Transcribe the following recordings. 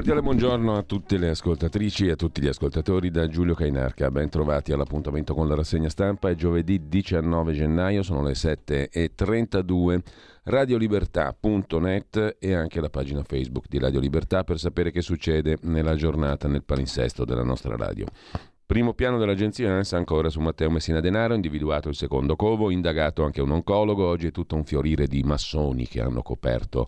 Cordiale buongiorno a tutte le ascoltatrici e a tutti gli ascoltatori da Giulio Cainarca. Ben trovati all'appuntamento con la rassegna stampa. È giovedì 19 gennaio, sono le 7.32. Radiolibertà.net e anche la pagina Facebook di Radio Libertà per sapere che succede nella giornata nel palinsesto della nostra radio. Primo piano dell'agenzia ANSA ancora su Matteo Messina Denaro, individuato il secondo covo, indagato anche un oncologo, oggi è tutto un fiorire di massoni che hanno coperto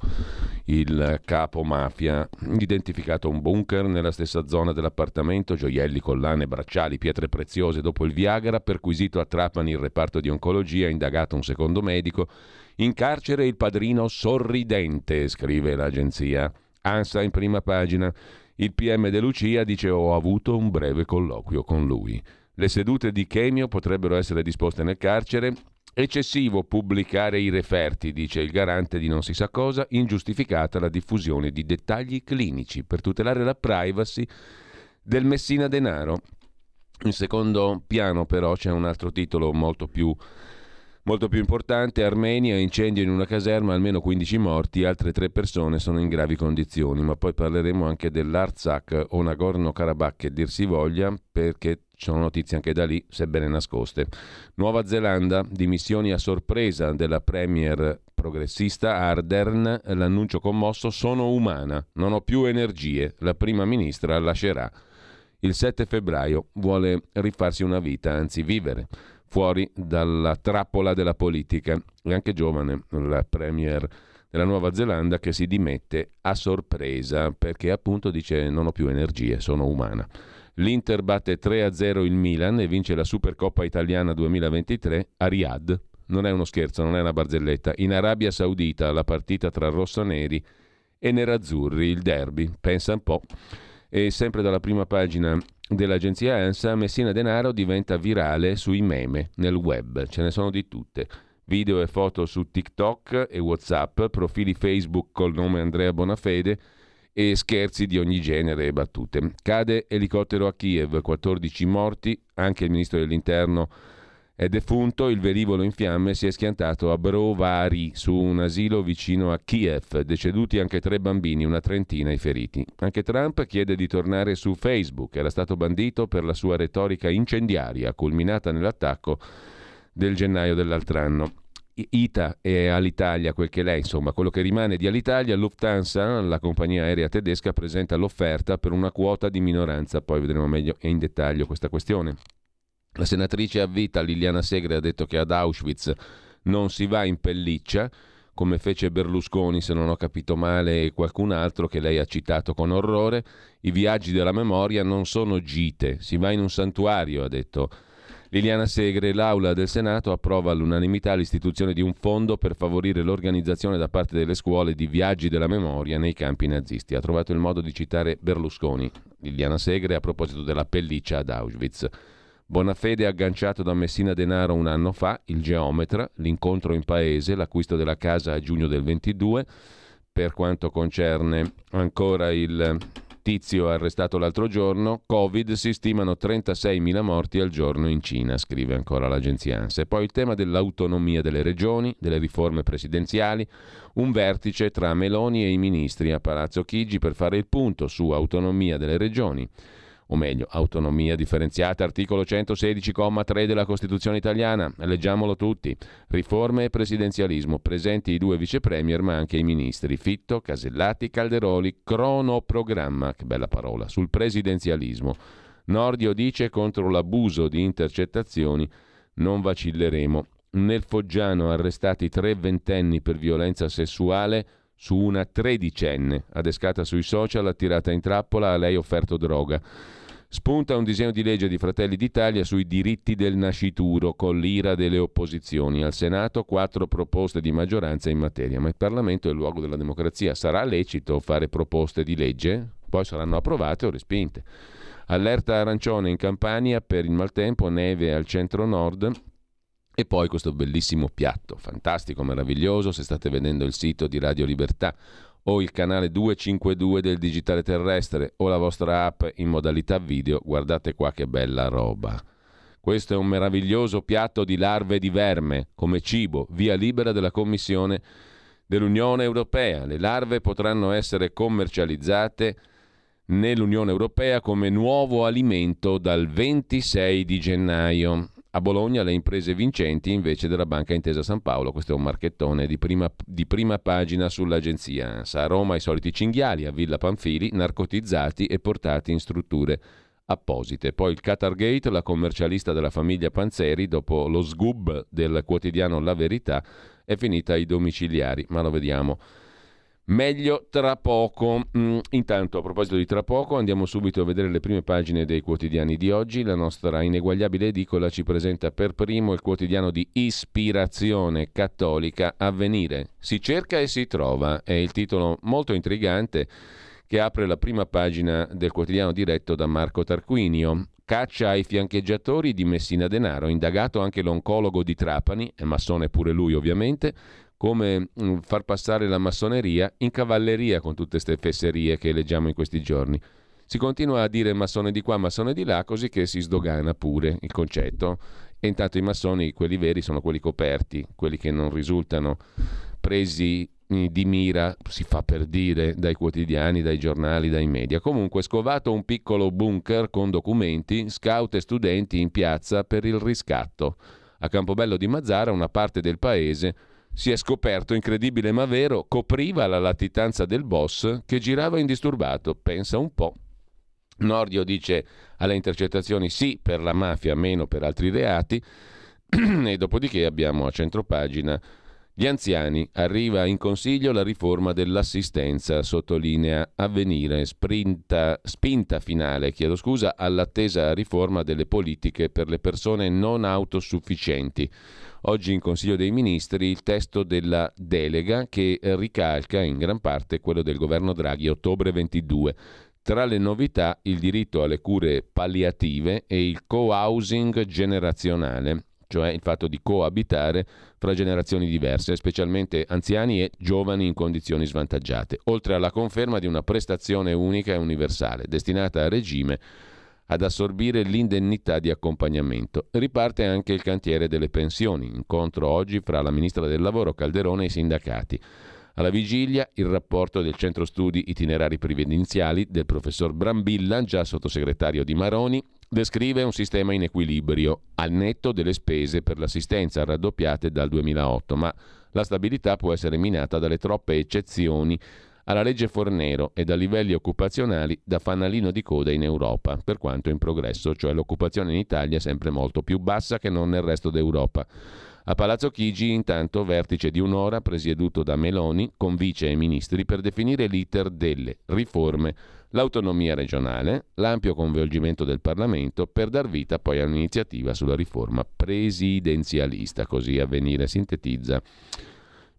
il capo mafia, identificato un bunker nella stessa zona dell'appartamento, gioielli, collane, bracciali, pietre preziose dopo il Viagra, perquisito a Trapani il reparto di oncologia, indagato un secondo medico, in carcere il padrino sorridente, scrive l'agenzia. ANSA in prima pagina. Il PM De Lucia dice ho avuto un breve colloquio con lui. Le sedute di chemio potrebbero essere disposte nel carcere. Eccessivo pubblicare i referti, dice il garante di non si sa cosa, ingiustificata la diffusione di dettagli clinici per tutelare la privacy del Messina Denaro. In secondo piano però c'è un altro titolo molto più Molto più importante, Armenia, incendio in una caserma, almeno 15 morti, altre tre persone sono in gravi condizioni, ma poi parleremo anche dell'Artsakh o Nagorno-Karabakh che dir si voglia, perché ci sono notizie anche da lì, sebbene nascoste. Nuova Zelanda, dimissioni a sorpresa della premier progressista Ardern, l'annuncio commosso sono umana, non ho più energie, la prima ministra lascerà. Il 7 febbraio vuole rifarsi una vita, anzi vivere fuori dalla trappola della politica. È anche giovane la premier della Nuova Zelanda che si dimette a sorpresa perché appunto dice non ho più energie, sono umana. L'Inter batte 3-0 il Milan e vince la Supercoppa italiana 2023 a Riyadh. Non è uno scherzo, non è una barzelletta. In Arabia Saudita la partita tra rossoneri e nerazzurri, il derby. Pensa un po'. E sempre dalla prima pagina dell'agenzia ANSA, Messina Denaro diventa virale sui meme nel web, ce ne sono di tutte. Video e foto su TikTok e WhatsApp, profili Facebook col nome Andrea Bonafede e scherzi di ogni genere e battute. Cade elicottero a Kiev, 14 morti, anche il ministro dell'interno è defunto, il velivolo in fiamme si è schiantato a Brovary, su un asilo vicino a Kiev, deceduti anche tre bambini, una trentina i feriti. Anche Trump chiede di tornare su Facebook, era stato bandito per la sua retorica incendiaria, culminata nell'attacco del gennaio dell'altro anno. ITA e Alitalia, quel che lei, insomma, quello che rimane di Alitalia, Lufthansa, la compagnia aerea tedesca, presenta l'offerta per una quota di minoranza, poi vedremo meglio in dettaglio questa questione. La senatrice a vita Liliana Segre ha detto che ad Auschwitz non si va in pelliccia, come fece Berlusconi, se non ho capito male, e qualcun altro che lei ha citato con orrore. I viaggi della memoria non sono gite, si va in un santuario, ha detto Liliana Segre. L'Aula del Senato approva all'unanimità l'istituzione di un fondo per favorire l'organizzazione da parte delle scuole di viaggi della memoria nei campi nazisti. Ha trovato il modo di citare Berlusconi, Liliana Segre, a proposito della pelliccia ad Auschwitz. Bonafede agganciato da Messina Denaro un anno fa, il geometra, l'incontro in paese, l'acquisto della casa a giugno del 22. Per quanto concerne ancora il tizio arrestato l'altro giorno, Covid si stimano 36.000 morti al giorno in Cina, scrive ancora l'agenzia ANSA. E poi il tema dell'autonomia delle regioni, delle riforme presidenziali, un vertice tra Meloni e i ministri a Palazzo Chigi per fare il punto su autonomia delle regioni o meglio, autonomia differenziata, articolo 116,3 della Costituzione italiana, leggiamolo tutti, riforme e presidenzialismo, presenti i due vice premier ma anche i ministri, Fitto, Casellati, Calderoli, cronoprogramma, che bella parola, sul presidenzialismo. Nordio dice contro l'abuso di intercettazioni non vacilleremo. Nel Foggiano arrestati tre ventenni per violenza sessuale su una tredicenne, adescata sui social, attirata in trappola, a lei offerto droga. Spunta un disegno di legge di Fratelli d'Italia sui diritti del nascituro con l'ira delle opposizioni. Al Senato quattro proposte di maggioranza in materia, ma il Parlamento è il luogo della democrazia. Sarà lecito fare proposte di legge? Poi saranno approvate o respinte. Allerta arancione in Campania per il maltempo, neve al centro-nord. E poi questo bellissimo piatto, fantastico, meraviglioso, se state vedendo il sito di Radio Libertà o il canale 252 del digitale terrestre o la vostra app in modalità video, guardate qua che bella roba. Questo è un meraviglioso piatto di larve di verme come cibo, via libera della Commissione dell'Unione Europea. Le larve potranno essere commercializzate nell'Unione Europea come nuovo alimento dal 26 di gennaio. A Bologna le imprese vincenti invece della Banca Intesa San Paolo, questo è un marchettone di prima, di prima pagina sull'agenzia ANSA. A Roma i soliti cinghiali, a Villa Panfili, narcotizzati e portati in strutture apposite. Poi il Qatargate, la commercialista della famiglia Panzeri, dopo lo sgub del quotidiano La Verità, è finita ai domiciliari, ma lo vediamo Meglio tra poco. Mm, intanto, a proposito di tra poco, andiamo subito a vedere le prime pagine dei quotidiani di oggi. La nostra ineguagliabile edicola ci presenta per primo il quotidiano di ispirazione cattolica Avvenire. Si cerca e si trova, è il titolo molto intrigante che apre la prima pagina del quotidiano diretto da Marco Tarquinio. Caccia ai fiancheggiatori di Messina Denaro, indagato anche l'oncologo di Trapani, è massone pure lui ovviamente, come mm, far passare la massoneria in cavalleria con tutte queste fesserie che leggiamo in questi giorni. Si continua a dire massone di qua, massone di là, così che si sdogana pure il concetto. E intanto i massoni, quelli veri, sono quelli coperti, quelli che non risultano presi mm, di mira, si fa per dire, dai quotidiani, dai giornali, dai media. Comunque, scovato un piccolo bunker con documenti, scout e studenti in piazza per il riscatto. A Campobello di Mazzara, una parte del paese si è scoperto, incredibile ma vero, copriva la latitanza del boss che girava indisturbato. Pensa un po'. Nordio dice alle intercettazioni sì per la mafia, meno per altri reati. e dopodiché abbiamo a centropagina gli anziani. Arriva in consiglio la riforma dell'assistenza, sottolinea avvenire, sprinta, spinta finale, chiedo scusa, all'attesa riforma delle politiche per le persone non autosufficienti. Oggi in Consiglio dei Ministri il testo della delega che ricalca in gran parte quello del governo Draghi ottobre 22. Tra le novità il diritto alle cure palliative e il co-housing generazionale, cioè il fatto di coabitare fra generazioni diverse, specialmente anziani e giovani in condizioni svantaggiate, oltre alla conferma di una prestazione unica e universale, destinata a regime ad assorbire l'indennità di accompagnamento. Riparte anche il cantiere delle pensioni, incontro oggi fra la ministra del lavoro Calderone e i sindacati. Alla vigilia il rapporto del centro studi itinerari previdenziali del professor Brambilla, già sottosegretario di Maroni, descrive un sistema in equilibrio, al netto delle spese per l'assistenza raddoppiate dal 2008, ma la stabilità può essere minata dalle troppe eccezioni alla legge Fornero e da livelli occupazionali da fanalino di coda in Europa, per quanto in progresso, cioè l'occupazione in Italia è sempre molto più bassa che non nel resto d'Europa. A Palazzo Chigi, intanto, vertice di un'ora presieduto da Meloni con vice e ministri per definire l'iter delle riforme, l'autonomia regionale, l'ampio coinvolgimento del Parlamento per dar vita poi a un'iniziativa sulla riforma presidenzialista, così avvenire sintetizza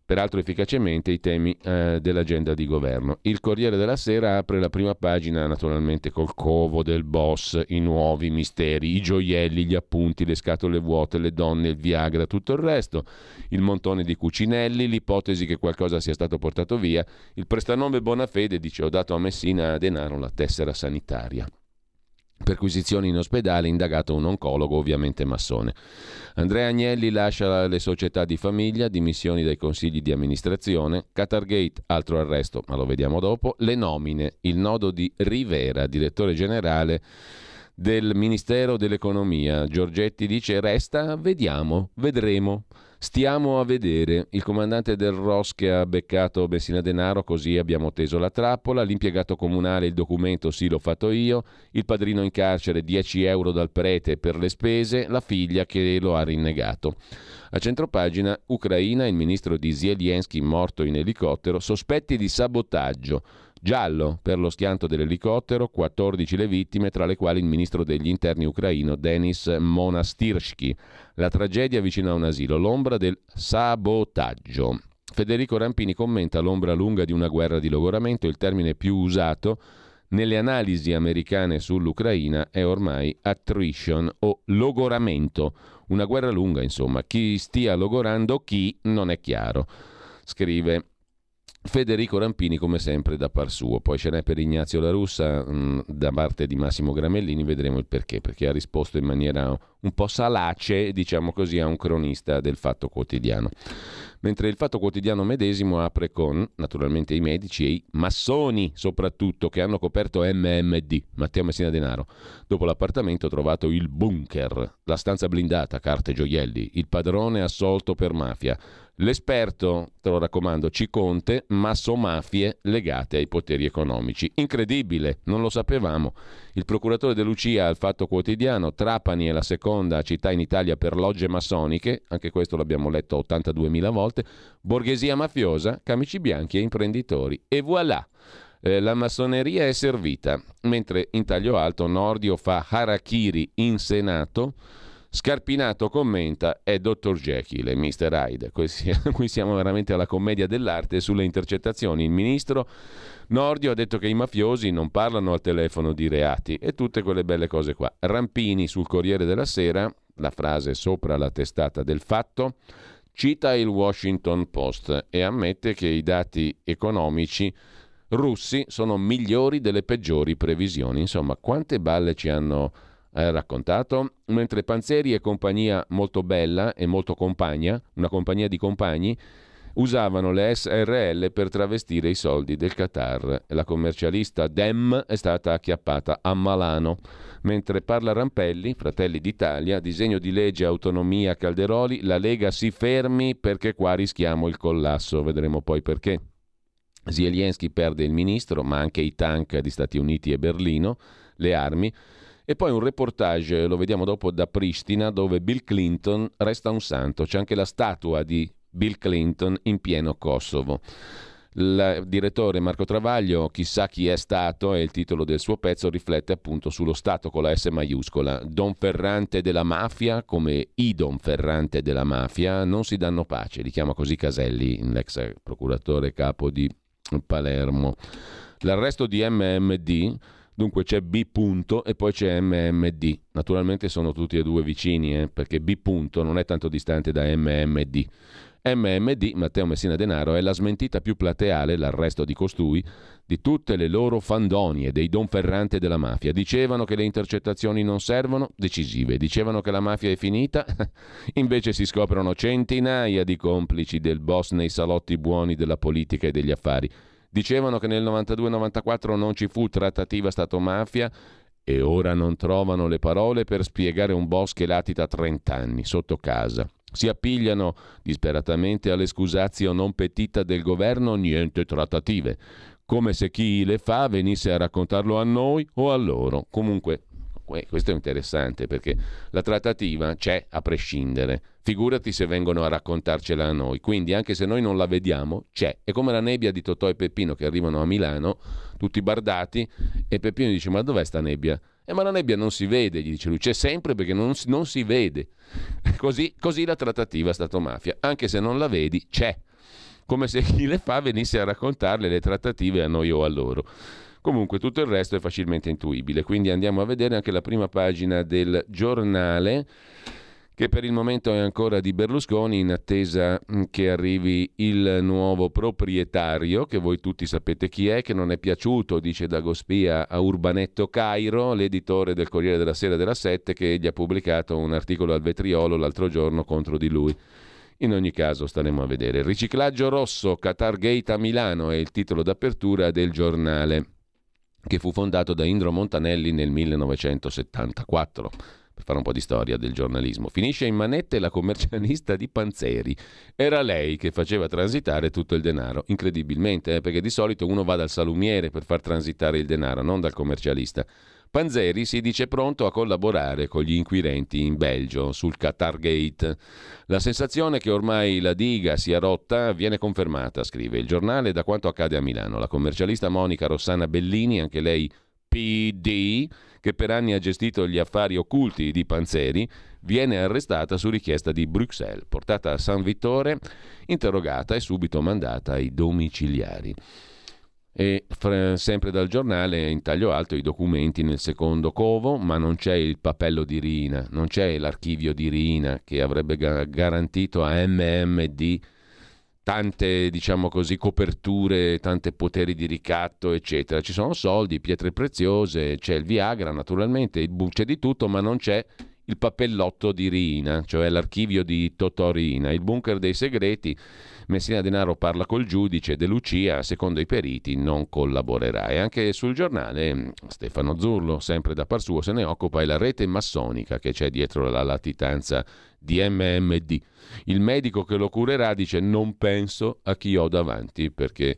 peraltro efficacemente, i temi eh, dell'agenda di governo. Il Corriere della Sera apre la prima pagina naturalmente col covo del boss, i nuovi misteri, i gioielli, gli appunti, le scatole vuote, le donne, il Viagra, tutto il resto, il montone di Cucinelli, l'ipotesi che qualcosa sia stato portato via, il prestanome Bonafede dice ho dato a Messina a denaro la tessera sanitaria. Perquisizioni in ospedale, indagato un oncologo, ovviamente massone. Andrea Agnelli lascia le società di famiglia, dimissioni dai consigli di amministrazione, Qatargate, altro arresto, ma lo vediamo dopo, le nomine, il nodo di Rivera, direttore generale del Ministero dell'Economia. Giorgetti dice resta, vediamo, vedremo. Stiamo a vedere. Il comandante del ROS che ha beccato Messina Denaro, così abbiamo teso la trappola. L'impiegato comunale, il documento sì l'ho fatto io. Il padrino in carcere, 10 euro dal prete per le spese. La figlia che lo ha rinnegato. A centropagina, Ucraina, il ministro di Zelensky morto in elicottero, sospetti di sabotaggio. Giallo per lo schianto dell'elicottero, 14 le vittime, tra le quali il ministro degli interni ucraino Denis Monastirsky. La tragedia vicino a un asilo, l'ombra del sabotaggio. Federico Rampini commenta l'ombra lunga di una guerra di logoramento, il termine più usato nelle analisi americane sull'Ucraina è ormai attrition o logoramento, una guerra lunga insomma, chi stia logorando chi non è chiaro. Scrive Federico Rampini come sempre da par suo, poi ce n'è per Ignazio La Russa mm, da parte di Massimo Gramellini, vedremo il perché, perché ha risposto in maniera un po' salace, diciamo così, a un cronista del Fatto Quotidiano. Mentre il Fatto Quotidiano medesimo apre con, naturalmente, i medici e i massoni, soprattutto, che hanno coperto MMD, Matteo Messina Denaro. Dopo l'appartamento trovato il bunker, la stanza blindata, carte e gioielli, il padrone assolto per mafia, L'esperto, te lo raccomando, Ciconte, massomafie legate ai poteri economici. Incredibile, non lo sapevamo. Il procuratore De Lucia al Fatto Quotidiano, Trapani è la seconda città in Italia per logge massoniche, anche questo l'abbiamo letto 82.000 volte, borghesia mafiosa, camici bianchi e imprenditori. E voilà! Eh, la massoneria è servita, mentre in taglio alto Nordio fa harakiri in Senato Scarpinato commenta è Dr. Jekyll e Mr. Hyde. Qui siamo veramente alla commedia dell'arte sulle intercettazioni. Il ministro Nordio ha detto che i mafiosi non parlano al telefono di reati e tutte quelle belle cose qua. Rampini sul Corriere della Sera, la frase sopra la testata del fatto, cita il Washington Post e ammette che i dati economici russi sono migliori delle peggiori previsioni. Insomma, quante balle ci hanno eh, raccontato, mentre Panzeri e compagnia molto bella e molto compagna, una compagnia di compagni, usavano le SRL per travestire i soldi del Qatar. La commercialista Dem è stata acchiappata a Malano. Mentre parla Rampelli, Fratelli d'Italia, disegno di legge autonomia Calderoli, la Lega si fermi perché qua rischiamo il collasso, vedremo poi perché. Zelensky perde il ministro, ma anche i tank di Stati Uniti e Berlino, le armi. E poi un reportage, lo vediamo dopo, da Pristina, dove Bill Clinton resta un santo. C'è anche la statua di Bill Clinton in pieno Kosovo. Il direttore Marco Travaglio, chissà chi è stato, e il titolo del suo pezzo riflette appunto sullo Stato con la S maiuscola. Don Ferrante della mafia, come i Don Ferrante della mafia, non si danno pace, li chiama così Caselli, l'ex procuratore capo di Palermo. L'arresto di MMD Dunque c'è B punto e poi c'è MMD. Naturalmente sono tutti e due vicini, eh, perché B punto non è tanto distante da MMD. MMD, Matteo Messina Denaro, è la smentita più plateale, l'arresto di costui, di tutte le loro fandonie, dei Don Ferrante della mafia. Dicevano che le intercettazioni non servono, decisive. Dicevano che la mafia è finita, invece si scoprono centinaia di complici del boss nei salotti buoni della politica e degli affari. Dicevano che nel 92-94 non ci fu trattativa Stato-mafia e ora non trovano le parole per spiegare un boss che latita 30 anni sotto casa. Si appigliano disperatamente alle scusazio non petita del governo, niente trattative, come se chi le fa venisse a raccontarlo a noi o a loro. Comunque questo è interessante perché la trattativa c'è a prescindere. Figurati se vengono a raccontarcela a noi. Quindi, anche se noi non la vediamo, c'è. È come la nebbia di Totò e Peppino che arrivano a Milano, tutti bardati, e Peppino dice: Ma dov'è sta nebbia? Eh, ma la nebbia non si vede, gli dice lui, c'è sempre perché non non si vede. Così, così la trattativa Stato-mafia. Anche se non la vedi, c'è. come se chi le fa venisse a raccontarle le trattative a noi o a loro. Comunque tutto il resto è facilmente intuibile, quindi andiamo a vedere anche la prima pagina del giornale che per il momento è ancora di Berlusconi in attesa mm, che arrivi il nuovo proprietario, che voi tutti sapete chi è, che non è piaciuto, dice Dagospia a Urbanetto Cairo, l'editore del Corriere della Sera della Sette, che gli ha pubblicato un articolo al vetriolo l'altro giorno contro di lui. In ogni caso staremo a vedere. Riciclaggio rosso, Qatar Gate a Milano è il titolo d'apertura del giornale, che fu fondato da Indro Montanelli nel 1974 per fare un po' di storia del giornalismo. Finisce in manette la commercialista di Panzeri. Era lei che faceva transitare tutto il denaro, incredibilmente, eh, perché di solito uno va dal salumiere per far transitare il denaro, non dal commercialista. Panzeri si dice pronto a collaborare con gli inquirenti in Belgio sul Qatar Gate. La sensazione che ormai la diga sia rotta viene confermata, scrive il giornale, da quanto accade a Milano. La commercialista Monica Rossana Bellini, anche lei PD, che per anni ha gestito gli affari occulti di Panzeri, viene arrestata su richiesta di Bruxelles, portata a San Vittore, interrogata e subito mandata ai domiciliari. E sempre dal giornale in taglio alto i documenti nel secondo covo, ma non c'è il papello di Rina, non c'è l'archivio di Rina che avrebbe garantito a MMD tante, diciamo così, coperture, tanti poteri di ricatto, eccetera. Ci sono soldi, pietre preziose, c'è il Viagra, naturalmente, il bu- c'è di tutto, ma non c'è il papellotto di Rina, cioè l'archivio di Totò Rina, il bunker dei segreti. Messina Denaro parla col giudice De Lucia, secondo i periti non collaborerà. E anche sul giornale Stefano Zurlo, sempre da par suo, se ne occupa, è la rete massonica che c'è dietro la latitanza di MMD. Il medico che lo curerà dice non penso a chi ho davanti perché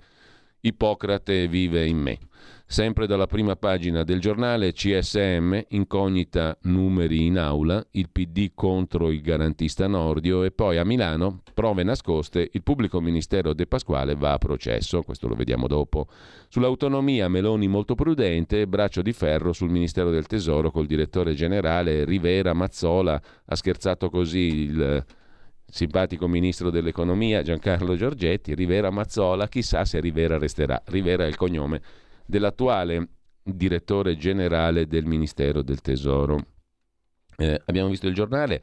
Ippocrate vive in me. Sempre dalla prima pagina del giornale CSM, incognita numeri in aula, il PD contro il garantista Nordio e poi a Milano, prove nascoste, il pubblico ministero De Pasquale va a processo, questo lo vediamo dopo. Sull'autonomia Meloni molto prudente, braccio di ferro sul Ministero del Tesoro col direttore generale Rivera Mazzola, ha scherzato così il simpatico ministro dell'economia Giancarlo Giorgetti, Rivera Mazzola, chissà se Rivera resterà. Rivera è il cognome dell'attuale direttore generale del Ministero del Tesoro. Eh, abbiamo visto il giornale,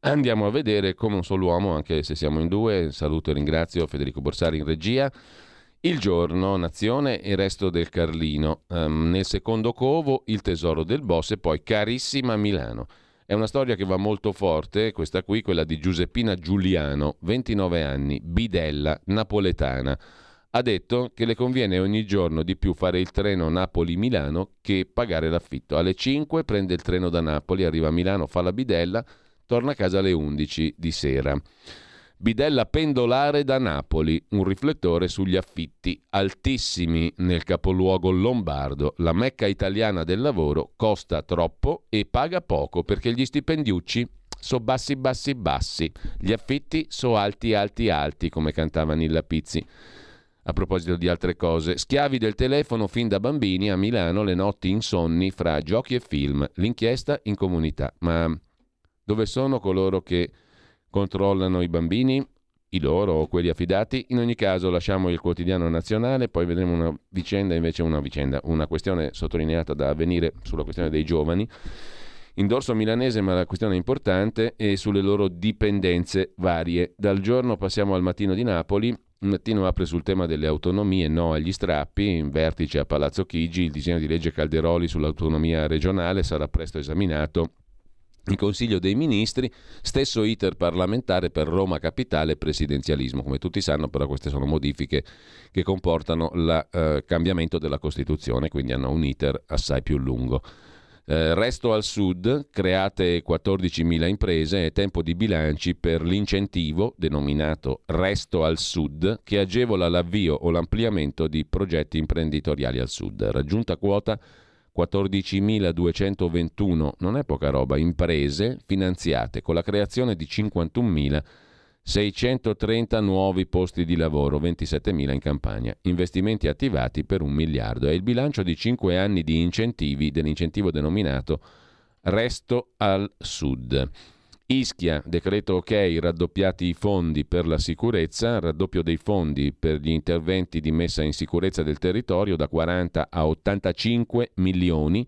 andiamo a vedere come un solo uomo, anche se siamo in due, saluto e ringrazio Federico Borsari in regia, il giorno, Nazione e Resto del Carlino. Um, nel secondo covo, il tesoro del boss e poi Carissima Milano. È una storia che va molto forte, questa qui, quella di Giuseppina Giuliano, 29 anni, bidella, napoletana ha detto che le conviene ogni giorno di più fare il treno Napoli-Milano che pagare l'affitto. Alle 5 prende il treno da Napoli, arriva a Milano, fa la bidella, torna a casa alle 11 di sera. Bidella pendolare da Napoli, un riflettore sugli affitti altissimi nel capoluogo lombardo. La mecca italiana del lavoro costa troppo e paga poco perché gli stipendiucci so bassi bassi bassi, gli affitti so alti alti alti come cantava Nilla Pizzi. A proposito di altre cose, schiavi del telefono fin da bambini a Milano le notti insonni fra giochi e film, l'inchiesta in comunità. Ma dove sono coloro che controllano i bambini? I loro o quelli affidati? In ogni caso lasciamo il quotidiano nazionale, poi vedremo una vicenda, invece una vicenda, una questione sottolineata da avvenire sulla questione dei giovani. In dorso milanese, ma la questione è importante, e sulle loro dipendenze varie. Dal giorno passiamo al mattino di Napoli, mattino apre sul tema delle autonomie, no agli strappi, in vertice a Palazzo Chigi, il disegno di legge Calderoli sull'autonomia regionale sarà presto esaminato in Consiglio dei Ministri, stesso iter parlamentare per Roma Capitale e presidenzialismo. Come tutti sanno, però queste sono modifiche che comportano il eh, cambiamento della Costituzione, quindi hanno un iter assai più lungo. Eh, resto al sud, create 14.000 imprese e tempo di bilanci per l'incentivo denominato Resto al Sud che agevola l'avvio o l'ampliamento di progetti imprenditoriali al sud. Raggiunta quota 14.221, non è poca roba, imprese finanziate con la creazione di 51.000 630 nuovi posti di lavoro, 27.000 in campagna, investimenti attivati per un miliardo. È il bilancio di 5 anni di incentivi dell'incentivo denominato Resto al Sud. Ischia, decreto ok, raddoppiati i fondi per la sicurezza, raddoppio dei fondi per gli interventi di messa in sicurezza del territorio da 40 a 85 milioni,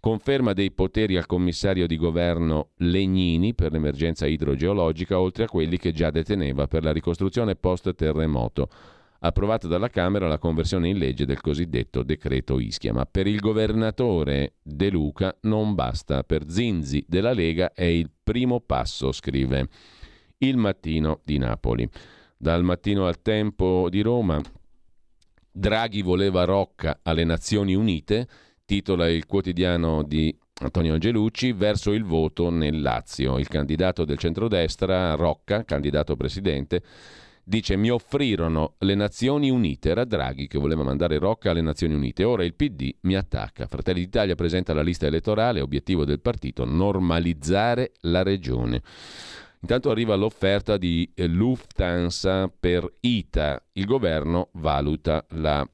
conferma dei poteri al commissario di governo Legnini per l'emergenza idrogeologica, oltre a quelli che già deteneva per la ricostruzione post-terremoto approvata dalla Camera la conversione in legge del cosiddetto decreto Ischia. Ma per il governatore De Luca non basta. Per Zinzi della Lega è il primo passo, scrive il mattino di Napoli. Dal mattino al tempo di Roma, Draghi voleva Rocca alle Nazioni Unite, titola il quotidiano di Antonio Angelucci, verso il voto nel Lazio. Il candidato del centrodestra, Rocca, candidato presidente, Dice mi offrirono le Nazioni Unite, era Draghi che voleva mandare Rocca alle Nazioni Unite, ora il PD mi attacca. Fratelli d'Italia presenta la lista elettorale, obiettivo del partito normalizzare la regione. Intanto arriva l'offerta di Lufthansa per ITA, il governo valuta la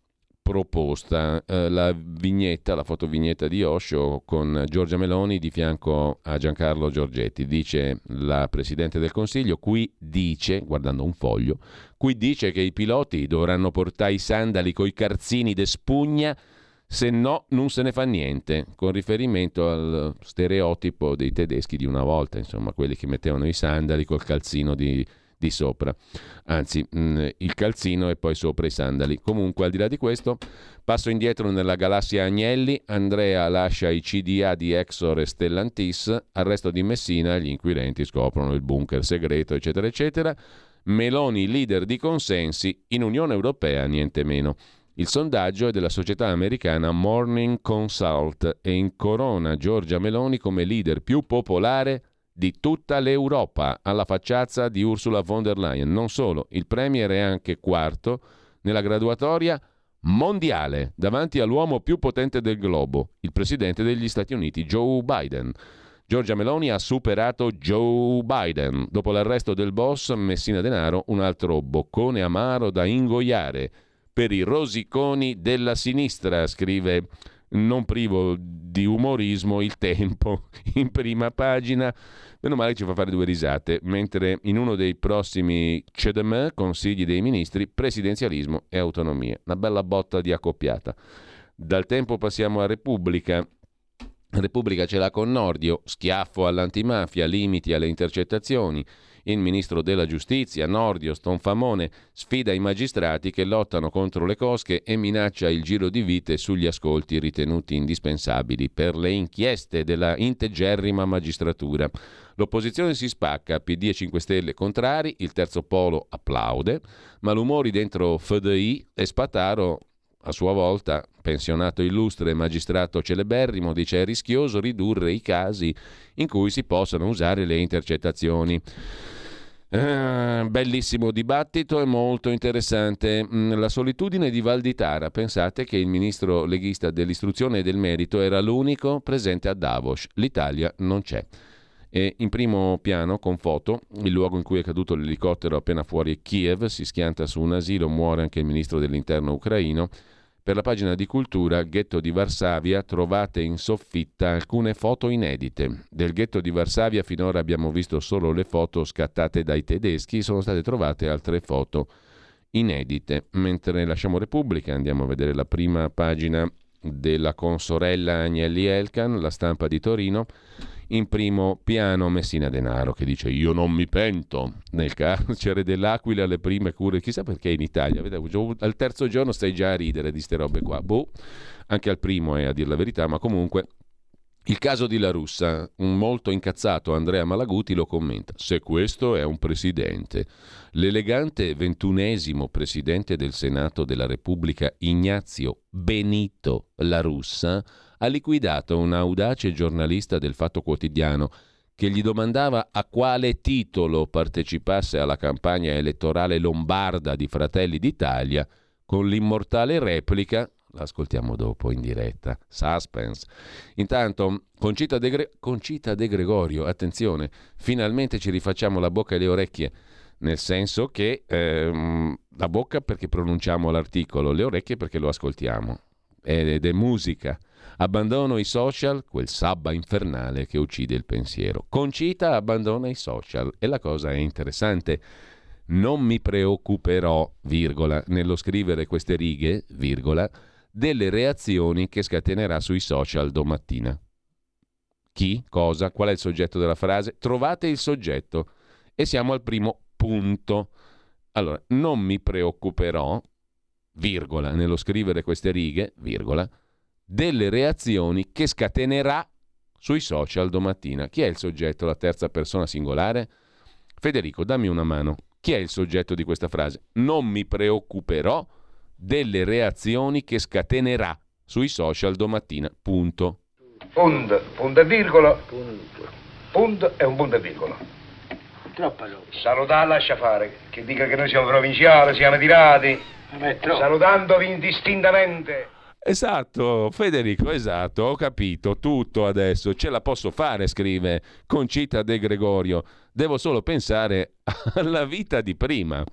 proposta eh, la vignetta, la fotovignetta di Osho con Giorgia Meloni di fianco a Giancarlo Giorgetti. Dice la Presidente del Consiglio, qui dice, guardando un foglio, qui dice che i piloti dovranno portare i sandali coi carzini de spugna, se no non se ne fa niente, con riferimento al stereotipo dei tedeschi di una volta, insomma, quelli che mettevano i sandali col calzino di di sopra, anzi mh, mm, il calzino e poi sopra i sandali. Comunque al di là di questo, passo indietro nella galassia Agnelli, Andrea lascia i CDA di Exor e Stellantis, arresto di Messina, gli inquirenti scoprono il bunker segreto, eccetera, eccetera. Meloni leader di consensi, in Unione Europea niente meno. Il sondaggio è della società americana Morning Consult e incorona Giorgia Meloni come leader più popolare di tutta l'Europa alla facciazza di Ursula von der Leyen. Non solo, il Premier è anche quarto nella graduatoria mondiale davanti all'uomo più potente del globo, il presidente degli Stati Uniti, Joe Biden. Giorgia Meloni ha superato Joe Biden. Dopo l'arresto del boss Messina Denaro, un altro boccone amaro da ingoiare per i rosiconi della sinistra, scrive non privo di umorismo il tempo in prima pagina Meno male ci fa fare due risate, mentre in uno dei prossimi CEDM, Consigli dei Ministri, presidenzialismo e autonomia. Una bella botta di accoppiata. Dal tempo passiamo a Repubblica. Repubblica ce l'ha con Nordio, schiaffo all'antimafia, limiti alle intercettazioni. Il ministro della giustizia, Nordio Stonfamone, sfida i magistrati che lottano contro le cosche e minaccia il giro di vite sugli ascolti ritenuti indispensabili per le inchieste della integerrima magistratura. L'opposizione si spacca, PD e 5 Stelle contrari, il terzo polo applaude, malumori dentro FDI e Spataro a sua volta, pensionato illustre e magistrato celeberrimo, dice è rischioso ridurre i casi in cui si possano usare le intercettazioni. Eh, bellissimo dibattito e molto interessante. Mm, la solitudine di Valditara. Pensate che il ministro leghista dell'istruzione e del merito era l'unico presente a Davos. L'Italia non c'è. E in primo piano, con foto, il luogo in cui è caduto l'elicottero appena fuori Kiev, si schianta su un asilo, muore anche il ministro dell'interno ucraino. Per la pagina di cultura, ghetto di Varsavia, trovate in soffitta alcune foto inedite. Del ghetto di Varsavia finora abbiamo visto solo le foto scattate dai tedeschi, sono state trovate altre foto inedite. Mentre lasciamo Repubblica, andiamo a vedere la prima pagina della consorella Agnelli Elkan, la stampa di Torino in primo piano Messina Denaro che dice io non mi pento nel carcere dell'Aquila le prime cure chissà perché in Italia al terzo giorno stai già a ridere di ste robe qua boh, anche al primo è a dire la verità ma comunque il caso di La Russa, un molto incazzato Andrea Malaguti lo commenta. Se questo è un presidente, l'elegante ventunesimo presidente del Senato della Repubblica Ignazio Benito La Russa ha liquidato un audace giornalista del Fatto Quotidiano che gli domandava a quale titolo partecipasse alla campagna elettorale lombarda di Fratelli d'Italia con l'immortale replica l'ascoltiamo dopo in diretta. Suspense. Intanto, Concita De, Gre- Concita De, Gregorio, attenzione, finalmente ci rifacciamo la bocca e le orecchie, nel senso che ehm, la bocca perché pronunciamo l'articolo, le orecchie perché lo ascoltiamo ed è musica. Abbandono i social, quel sabba infernale che uccide il pensiero. Concita abbandona i social e la cosa è interessante. Non mi preoccuperò, virgola, nello scrivere queste righe, virgola, delle reazioni che scatenerà sui social domattina. Chi? Cosa? Qual è il soggetto della frase? Trovate il soggetto e siamo al primo punto. Allora, non mi preoccuperò, virgola, nello scrivere queste righe, virgola, delle reazioni che scatenerà sui social domattina. Chi è il soggetto, la terza persona singolare? Federico, dammi una mano. Chi è il soggetto di questa frase? Non mi preoccuperò delle reazioni che scatenerà sui social domattina. Punto. Punto, punto e virgola. Punto. Punto e un punto e virgola. Troppa roba. Salutare lascia fare. Che dica che noi siamo provinciali, siamo tirati. Salutandovi indistintamente. Esatto, Federico, esatto, ho capito tutto adesso, ce la posso fare, scrive Concita De Gregorio, devo solo pensare alla vita di prima.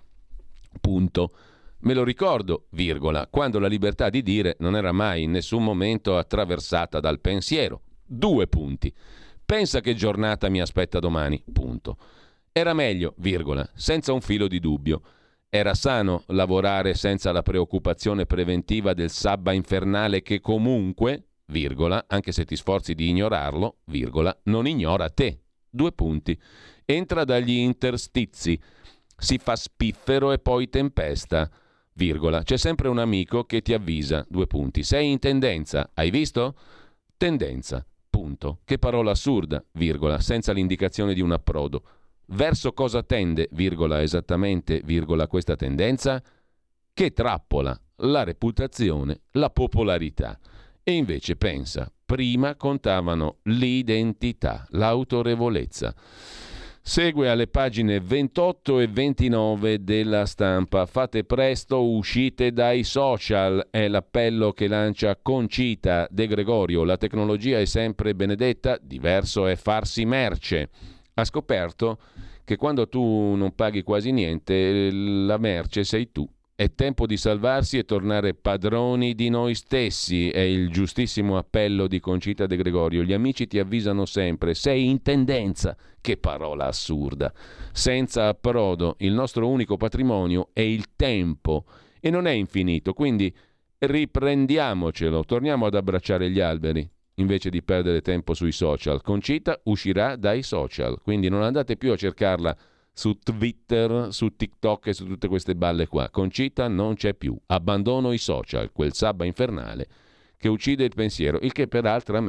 Punto. Me lo ricordo, virgola, quando la libertà di dire non era mai in nessun momento attraversata dal pensiero. Due punti. Pensa che giornata mi aspetta domani. Punto. Era meglio, virgola, senza un filo di dubbio. Era sano lavorare senza la preoccupazione preventiva del sabba infernale che comunque, virgola, anche se ti sforzi di ignorarlo, virgola, non ignora te. Due punti. Entra dagli interstizi, si fa spiffero e poi tempesta. Virgola. C'è sempre un amico che ti avvisa. Due punti. Sei in tendenza. Hai visto? Tendenza. Punto. Che parola assurda, virgola, senza l'indicazione di un approdo. Verso cosa tende, virgola, esattamente, virgola, questa tendenza? Che trappola la reputazione, la popolarità. E invece pensa, prima contavano l'identità, l'autorevolezza. Segue alle pagine 28 e 29 della stampa. Fate presto, uscite dai social, è l'appello che lancia Concita De Gregorio. La tecnologia è sempre benedetta, diverso è farsi merce ha scoperto che quando tu non paghi quasi niente, la merce sei tu. È tempo di salvarsi e tornare padroni di noi stessi, è il giustissimo appello di Concita De Gregorio. Gli amici ti avvisano sempre, sei in tendenza. Che parola assurda. Senza approdo, il nostro unico patrimonio è il tempo e non è infinito, quindi riprendiamocelo, torniamo ad abbracciare gli alberi invece di perdere tempo sui social. Concita uscirà dai social, quindi non andate più a cercarla su Twitter, su TikTok e su tutte queste balle qua. Concita non c'è più. Abbandono i social, quel sabba infernale che uccide il pensiero, il che peraltro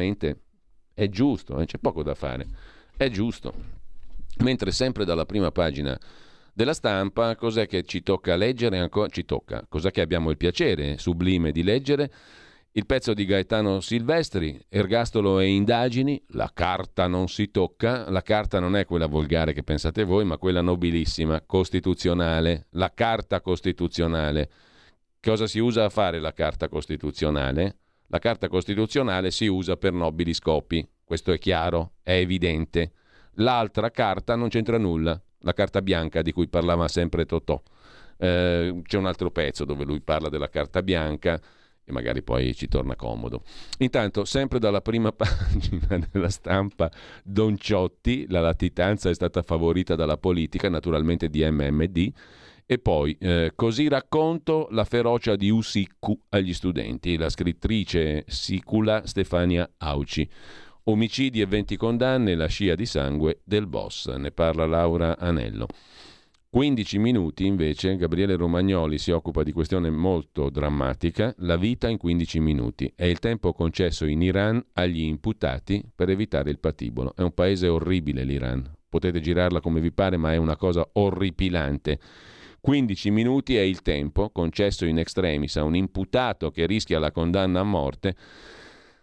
è giusto, eh? c'è poco da fare. È giusto. Mentre sempre dalla prima pagina della stampa, cos'è che ci tocca leggere ancora? Ci tocca. Cos'è che abbiamo il piacere sublime di leggere? Il pezzo di Gaetano Silvestri, ergastolo e indagini, la carta non si tocca, la carta non è quella volgare che pensate voi, ma quella nobilissima, costituzionale, la carta costituzionale. Cosa si usa a fare la carta costituzionale? La carta costituzionale si usa per nobili scopi, questo è chiaro, è evidente. L'altra carta non c'entra nulla, la carta bianca di cui parlava sempre Totò. Eh, c'è un altro pezzo dove lui parla della carta bianca e magari poi ci torna comodo. Intanto, sempre dalla prima pagina della stampa, Don Ciotti, la latitanza è stata favorita dalla politica, naturalmente di MMD, e poi, eh, così racconto la ferocia di Usiccu agli studenti, la scrittrice sicula Stefania Auci. Omicidi e 20 condanne, la scia di sangue del boss, ne parla Laura Anello. 15 minuti invece Gabriele Romagnoli si occupa di questione molto drammatica, la vita in 15 minuti. È il tempo concesso in Iran agli imputati per evitare il patibolo. È un paese orribile l'Iran. Potete girarla come vi pare, ma è una cosa orripilante. 15 minuti è il tempo concesso in extremis a un imputato che rischia la condanna a morte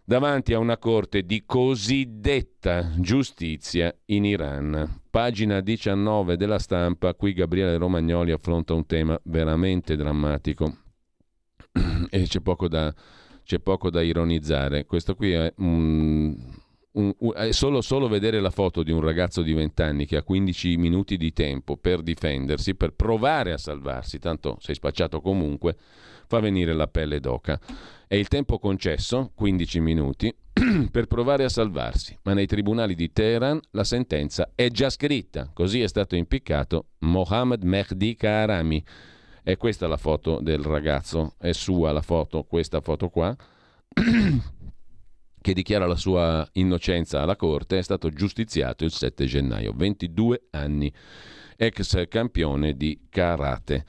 davanti a una corte di cosiddetta giustizia in Iran. Pagina 19 della stampa, qui Gabriele Romagnoli affronta un tema veramente drammatico e c'è poco da, c'è poco da ironizzare. Questo qui è un, un, un, solo, solo, vedere la foto di un ragazzo di 20 anni che ha 15 minuti di tempo per difendersi, per provare a salvarsi, tanto sei spacciato comunque, fa venire la pelle d'oca. È il tempo concesso, 15 minuti, per provare a salvarsi, ma nei tribunali di Teheran la sentenza è già scritta, così è stato impiccato Mohammed Mehdi Karami. È questa la foto del ragazzo, è sua la foto, questa foto qua, che dichiara la sua innocenza alla corte, è stato giustiziato il 7 gennaio, 22 anni, ex campione di karate.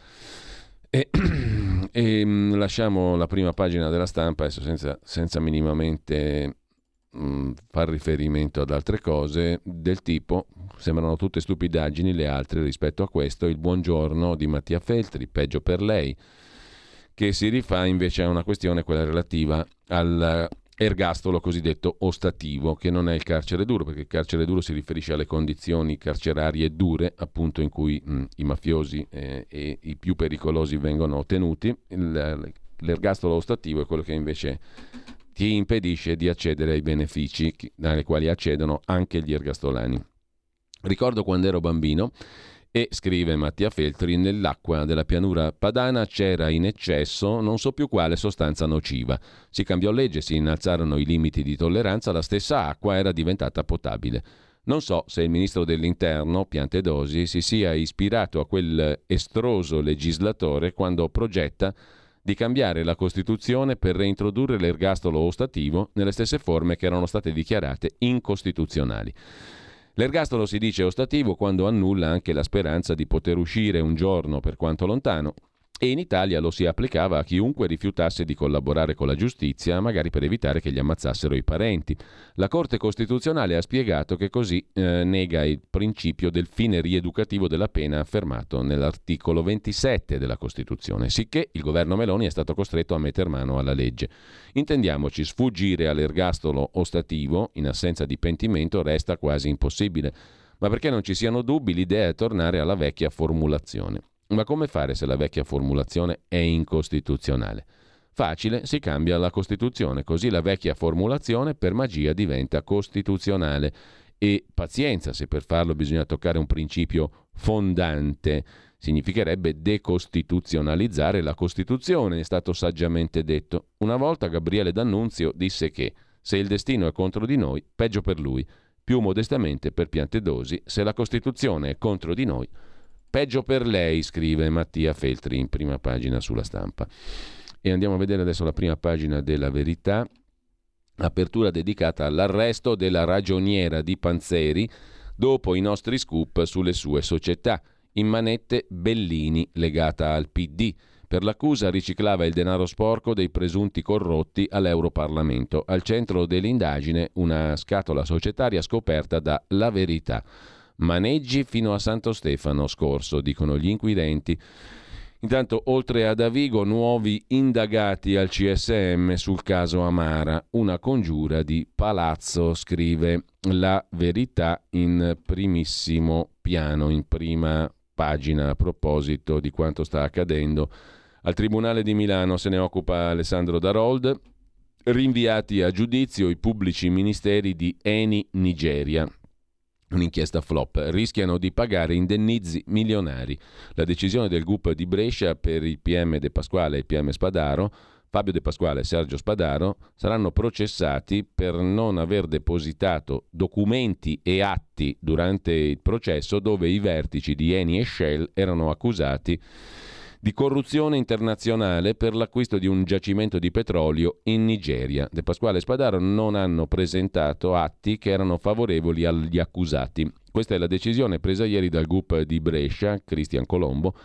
E, e mm, lasciamo la prima pagina della stampa, adesso senza, senza minimamente mh, mm, far riferimento ad altre cose del tipo, sembrano tutte stupidaggini le altre rispetto a questo, il buongiorno di Mattia Feltri, peggio per lei, che si rifà invece a una questione, quella relativa al ergastolo cosiddetto ostativo, che non è il carcere duro, perché il carcere duro si riferisce alle condizioni carcerarie dure, appunto in cui mh, i mafiosi eh, e i più pericolosi vengono tenuti. Il, l'ergastolo ostativo è quello che invece ti impedisce di accedere ai benefici ai quali accedono anche gli ergastolani. Ricordo quando ero bambino e, scrive Mattia Feltri, nell'acqua della pianura padana c'era in eccesso non so più quale sostanza nociva. Si cambiò legge, si innalzarono i limiti di tolleranza, la stessa acqua era diventata potabile. Non so se il ministro dell'Interno, Piantedosi, si sia ispirato a quel estroso legislatore quando progetta di cambiare la Costituzione per reintrodurre l'ergastolo ostativo nelle stesse forme che erano state dichiarate incostituzionali. L'ergastolo si dice ostativo quando annulla anche la speranza di poter uscire un giorno per quanto lontano e in Italia lo si applicava a chiunque rifiutasse di collaborare con la giustizia, magari per evitare che gli ammazzassero i parenti. La Corte Costituzionale ha spiegato che così eh, nega il principio del fine rieducativo della pena affermato nell'articolo 27 della Costituzione, sicché il governo Meloni è stato costretto a metter mano alla legge. Intendiamoci, sfuggire all'ergastolo ostativo in assenza di pentimento resta quasi impossibile. Ma perché non ci siano dubbi, l'idea è tornare alla vecchia formulazione. Ma come fare se la vecchia formulazione è incostituzionale? Facile, si cambia la Costituzione, così la vecchia formulazione per magia diventa costituzionale. E pazienza, se per farlo bisogna toccare un principio fondante, significherebbe decostituzionalizzare la Costituzione, è stato saggiamente detto. Una volta Gabriele D'Annunzio disse che se il destino è contro di noi, peggio per lui. Più modestamente per Piantedosi, se la Costituzione è contro di noi, Peggio per lei, scrive Mattia Feltri in prima pagina sulla stampa. E andiamo a vedere adesso la prima pagina della verità. Apertura dedicata all'arresto della ragioniera di Panzeri dopo i nostri scoop sulle sue società. In manette Bellini legata al PD. Per l'accusa riciclava il denaro sporco dei presunti corrotti all'Europarlamento. Al centro dell'indagine una scatola societaria scoperta da La Verità. Maneggi fino a Santo Stefano scorso, dicono gli inquirenti. Intanto, oltre ad Avigo, nuovi indagati al CSM sul caso Amara, una congiura di palazzo, scrive la verità in primissimo piano, in prima pagina a proposito di quanto sta accadendo. Al Tribunale di Milano se ne occupa Alessandro Darold. Rinviati a giudizio i pubblici ministeri di Eni Nigeria un'inchiesta flop, rischiano di pagare indennizi milionari. La decisione del GUP di Brescia per il PM De Pasquale e il PM Spadaro Fabio De Pasquale e Sergio Spadaro saranno processati per non aver depositato documenti e atti durante il processo dove i vertici di Eni e Shell erano accusati di corruzione internazionale per l'acquisto di un giacimento di petrolio in Nigeria. De Pasquale e Spadaro non hanno presentato atti che erano favorevoli agli accusati. Questa è la decisione presa ieri dal GUP di Brescia, Cristian Colombo,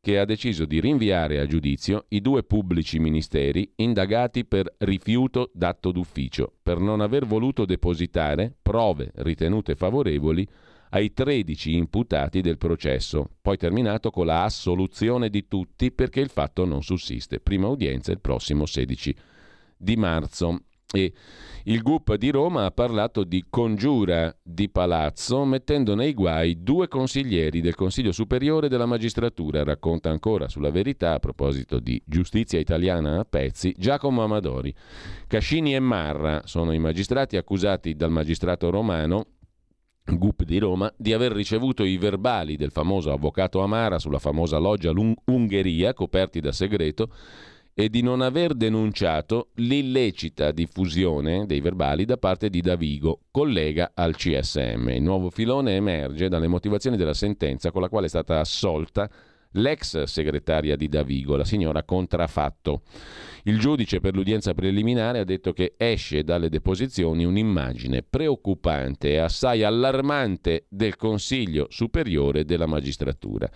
che ha deciso di rinviare a giudizio i due pubblici ministeri indagati per rifiuto d'atto d'ufficio, per non aver voluto depositare prove ritenute favorevoli ai 13 imputati del processo, poi terminato con la assoluzione di tutti perché il fatto non sussiste. Prima udienza il prossimo 16 di marzo. E il GUP di Roma ha parlato di congiura di palazzo mettendo nei guai due consiglieri del Consiglio Superiore della Magistratura, racconta ancora sulla verità a proposito di giustizia italiana a pezzi Giacomo Amadori. Cascini e Marra sono i magistrati accusati dal magistrato romano GUP di Roma di aver ricevuto i verbali del famoso avvocato Amara sulla famosa loggia Ungheria coperti da segreto e di non aver denunciato l'illecita diffusione dei verbali da parte di Davigo, collega al CSM. Il nuovo filone emerge dalle motivazioni della sentenza con la quale è stata assolta l'ex segretaria di Davigo, la signora Contrafatto. Il giudice per l'udienza preliminare ha detto che esce dalle deposizioni un'immagine preoccupante e assai allarmante del Consiglio Superiore della Magistratura.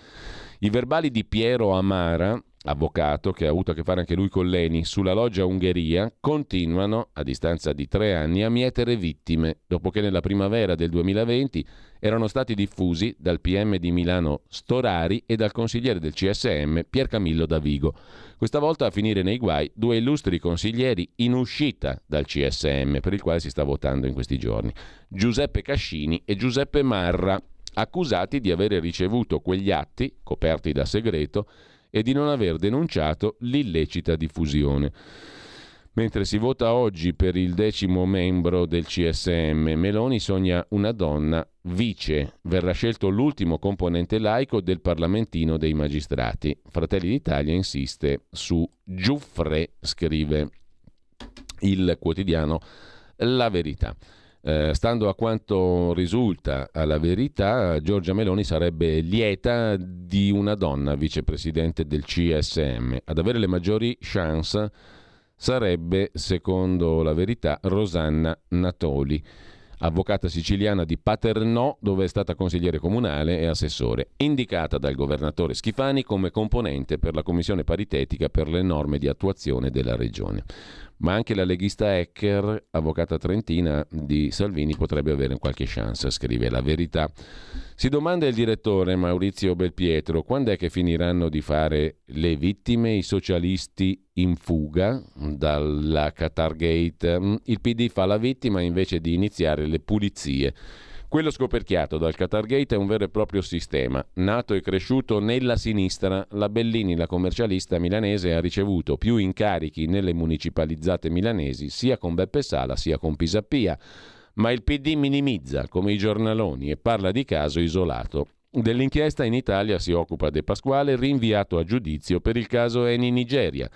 I verbali di Piero Amara, avvocato che ha avuto a che fare anche lui con Leni, sulla loggia Ungheria, continuano, a distanza di tre anni, a mietere vittime, dopo che nella primavera del 2020 erano stati diffusi dal PM di Milano Storari e dal consigliere del CSM Pier Camillo Davigo. Questa volta a finire nei guai due illustri consiglieri in uscita dal CSM, per il quale si sta votando in questi giorni, Giuseppe Cascini e Giuseppe Marra, accusati di avere ricevuto quegli atti, coperti da segreto, e di non aver denunciato l'illecita diffusione. Mentre si vota oggi per il decimo membro del CSM, Meloni sogna una donna vice. Verrà scelto l'ultimo componente laico del parlamentino dei magistrati. Fratelli d'Italia insiste su Giuffre, scrive il quotidiano La Verità. Eh, stando a quanto risulta alla verità, Giorgia Meloni sarebbe lieta di una donna vicepresidente del CSM. Ad avere le maggiori chance sarebbe, secondo la verità, Rosanna Natoli, avvocata siciliana di Paternò, dove è stata consigliere comunale e assessore, indicata dal governatore Schifani come componente per la commissione paritetica per le norme di attuazione della regione ma anche la leghista Ecker, avvocata trentina di Salvini, potrebbe avere qualche chance, scrive la verità. Si domanda il direttore Maurizio Belpietro quando è che finiranno di fare le vittime, i socialisti in fuga dalla Qatar Gate. Il PD fa la vittima invece di iniziare le pulizie. Quello scoperchiato dal Qatargate è un vero e proprio sistema. Nato e cresciuto nella sinistra, la Bellini, la commercialista milanese, ha ricevuto più incarichi nelle municipalizzate milanesi sia con Beppe Sala sia con Pisapia. Ma il PD minimizza, come i giornaloni, e parla di caso isolato. Dell'inchiesta in Italia si occupa De Pasquale, rinviato a giudizio per il caso Eni Nigeria.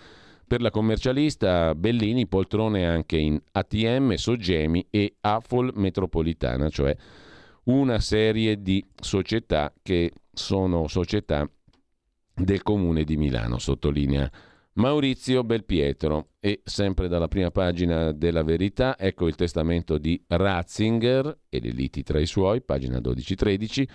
Per la commercialista Bellini poltrone anche in ATM, Soggemi e AFOL Metropolitana, cioè una serie di società che sono società del comune di Milano, sottolinea Maurizio Belpietro. E sempre dalla prima pagina della verità, ecco il testamento di Ratzinger e le liti tra i suoi, pagina 12-13.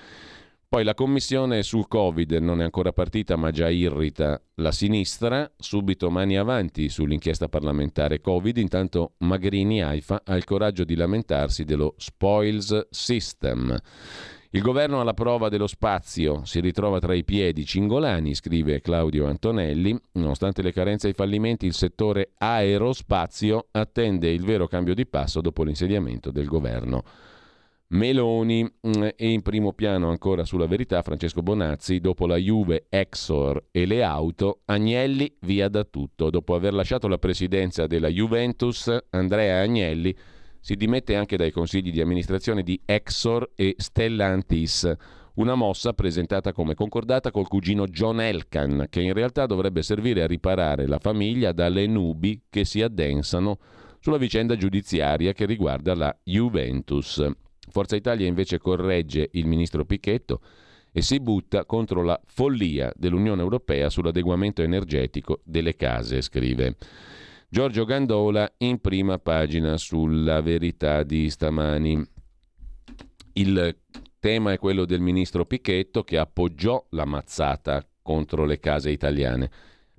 Poi la commissione sul Covid non è ancora partita ma già irrita la sinistra, subito mani avanti sull'inchiesta parlamentare Covid, intanto Magrini Aifa ha il coraggio di lamentarsi dello spoils system. Il governo alla prova dello spazio si ritrova tra i piedi cingolani, scrive Claudio Antonelli. Nonostante le carenze e i fallimenti, il settore aerospazio attende il vero cambio di passo dopo l'insediamento del governo Meloni mm, e in primo piano ancora sulla verità Francesco Bonazzi dopo la Juve, Exor e le auto Agnelli via da tutto. Dopo aver lasciato la presidenza della Juventus Andrea Agnelli si dimette anche dai consigli di amministrazione di Exor e Stellantis. Una mossa presentata come concordata col cugino John Elkan che in realtà dovrebbe servire a riparare la famiglia dalle nubi che si addensano sulla vicenda giudiziaria che riguarda la Juventus Forza Italia invece corregge il ministro Picchetto e si butta contro la follia dell'Unione Europea sull'adeguamento energetico delle case, scrive. Giorgio Gandola in prima pagina sulla verità di stamani. Il tema è quello del ministro Picchetto che appoggiò la mazzata contro le case italiane.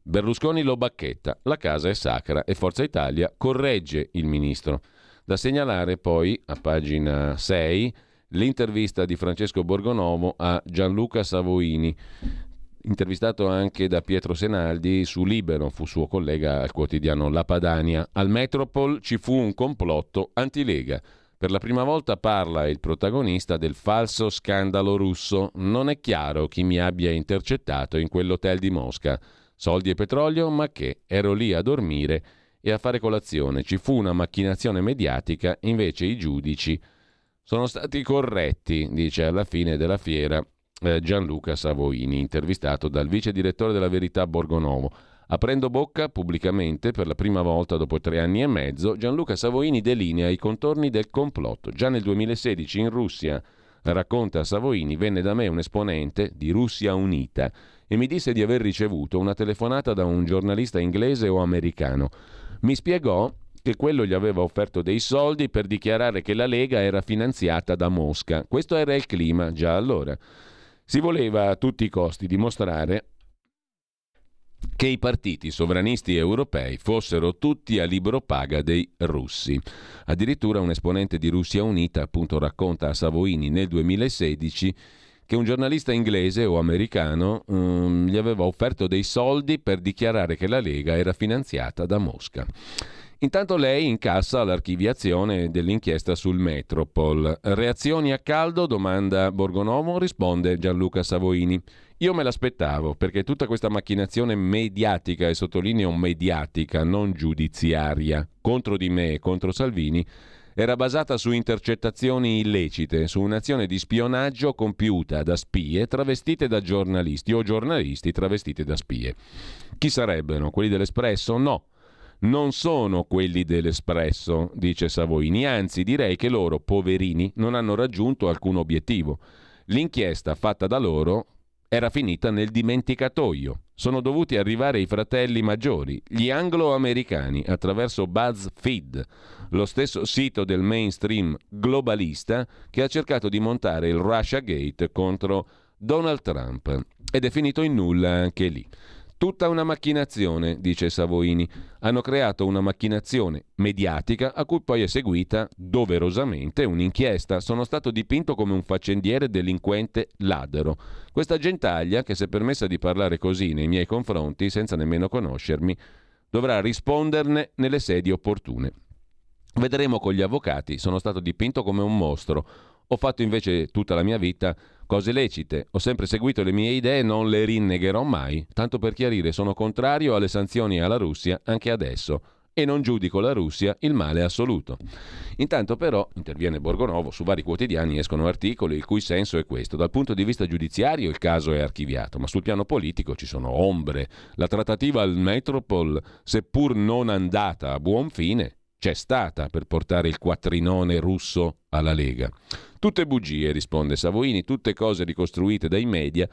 Berlusconi lo bacchetta, la casa è sacra e Forza Italia corregge il ministro. Da segnalare poi, a pagina 6, l'intervista di Francesco Borgonovo a Gianluca Savoini. intervistato anche da Pietro Senaldi su Libero, fu suo collega al quotidiano La Padania. Al Metropol ci fu un complotto antilega. Per la prima volta parla il protagonista del falso scandalo russo. Non è chiaro chi mi abbia intercettato in quell'hotel di Mosca. Soldi e petrolio, ma che ero lì a dormire e a fare colazione. Ci fu una macchinazione mediatica, invece i giudici sono stati corretti, dice alla fine della fiera eh, Gianluca Savoini, intervistato dal vice direttore della Verità Borgonovo. Aprendo bocca pubblicamente per la prima volta dopo tre anni e mezzo, Gianluca Savoini delinea i contorni del complotto. Già nel 2016 in Russia, racconta Savoini, venne da me un esponente di Russia Unita e mi disse di aver ricevuto una telefonata da un giornalista inglese o americano. Mi spiegò che quello gli aveva offerto dei soldi per dichiarare che la Lega era finanziata da Mosca. Questo era il clima già allora. Si voleva a tutti i costi dimostrare che i partiti sovranisti europei fossero tutti a libro paga dei russi. Addirittura un esponente di Russia Unita appunto racconta a Savoini nel 2016 che un giornalista inglese o americano um, gli aveva offerto dei soldi per dichiarare che la Lega era finanziata da Mosca. Intanto lei incassa l'archiviazione dell'inchiesta sul Metropol. Reazioni a caldo? domanda Borgonomo, risponde Gianluca Savoini. Io me l'aspettavo perché tutta questa macchinazione mediatica, e sottolineo mediatica, non giudiziaria, contro di me e contro Salvini, era basata su intercettazioni illecite, su un'azione di spionaggio compiuta da spie travestite da giornalisti o giornalisti travestiti da spie. Chi sarebbero? Quelli dell'Espresso? No non sono quelli dell'Espresso, dice Savoini, anzi direi che loro, poverini, non hanno raggiunto alcun obiettivo. L'inchiesta fatta da loro era finita nel dimenticatoio. Sono dovuti arrivare i fratelli maggiori, gli anglo-americani, attraverso BuzzFeed, lo stesso sito del mainstream globalista che ha cercato di montare il Russia Gate contro Donald Trump. Ed è finito in nulla anche lì. Tutta una macchinazione, dice Savoini. Hanno creato una macchinazione mediatica a cui poi è seguita doverosamente un'inchiesta. Sono stato dipinto come un faccendiere delinquente ladro. Questa gentaglia, che si è permessa di parlare così nei miei confronti, senza nemmeno conoscermi, dovrà risponderne nelle sedi opportune. Vedremo con gli avvocati. Sono stato dipinto come un mostro. Ho fatto invece tutta la mia vita cose lecite. Ho sempre seguito le mie idee e non le rinnegherò mai. Tanto per chiarire, sono contrario alle sanzioni alla Russia anche adesso e non giudico la Russia il male assoluto. Intanto però, interviene Borgonovo, su vari quotidiani escono articoli il cui senso è questo. Dal punto di vista giudiziario il caso è archiviato, ma sul piano politico ci sono ombre. La trattativa al Metropol, seppur non andata a buon fine, c'è stata per portare il quattrinone russo alla Lega. Tutte bugie, risponde Savoini, tutte cose ricostruite dai media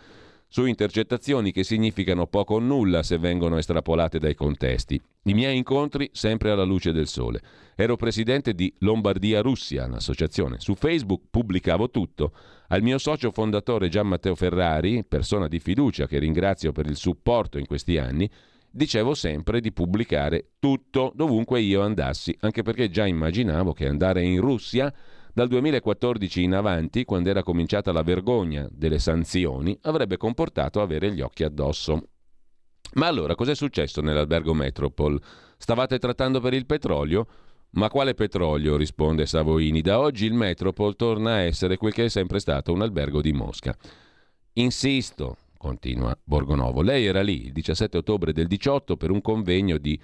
su intercettazioni che significano poco o nulla se vengono estrapolate dai contesti. I miei incontri sempre alla luce del sole. Ero presidente di Lombardia Russia, l'associazione. Su Facebook pubblicavo tutto. Al mio socio fondatore Gian Matteo Ferrari, persona di fiducia che ringrazio per il supporto in questi anni, dicevo sempre di pubblicare tutto dovunque io andassi, anche perché già immaginavo che andare in Russia dal 2014 in avanti, quando era cominciata la vergogna delle sanzioni, avrebbe comportato avere gli occhi addosso. Ma allora cos'è successo nell'albergo Metropol? Stavate trattando per il petrolio? Ma quale petrolio? risponde Savoini. Da oggi il Metropol torna a essere quel che è sempre stato un albergo di Mosca. Insisto, continua Borgonovo, lei era lì il 17 ottobre del 18 per un convegno di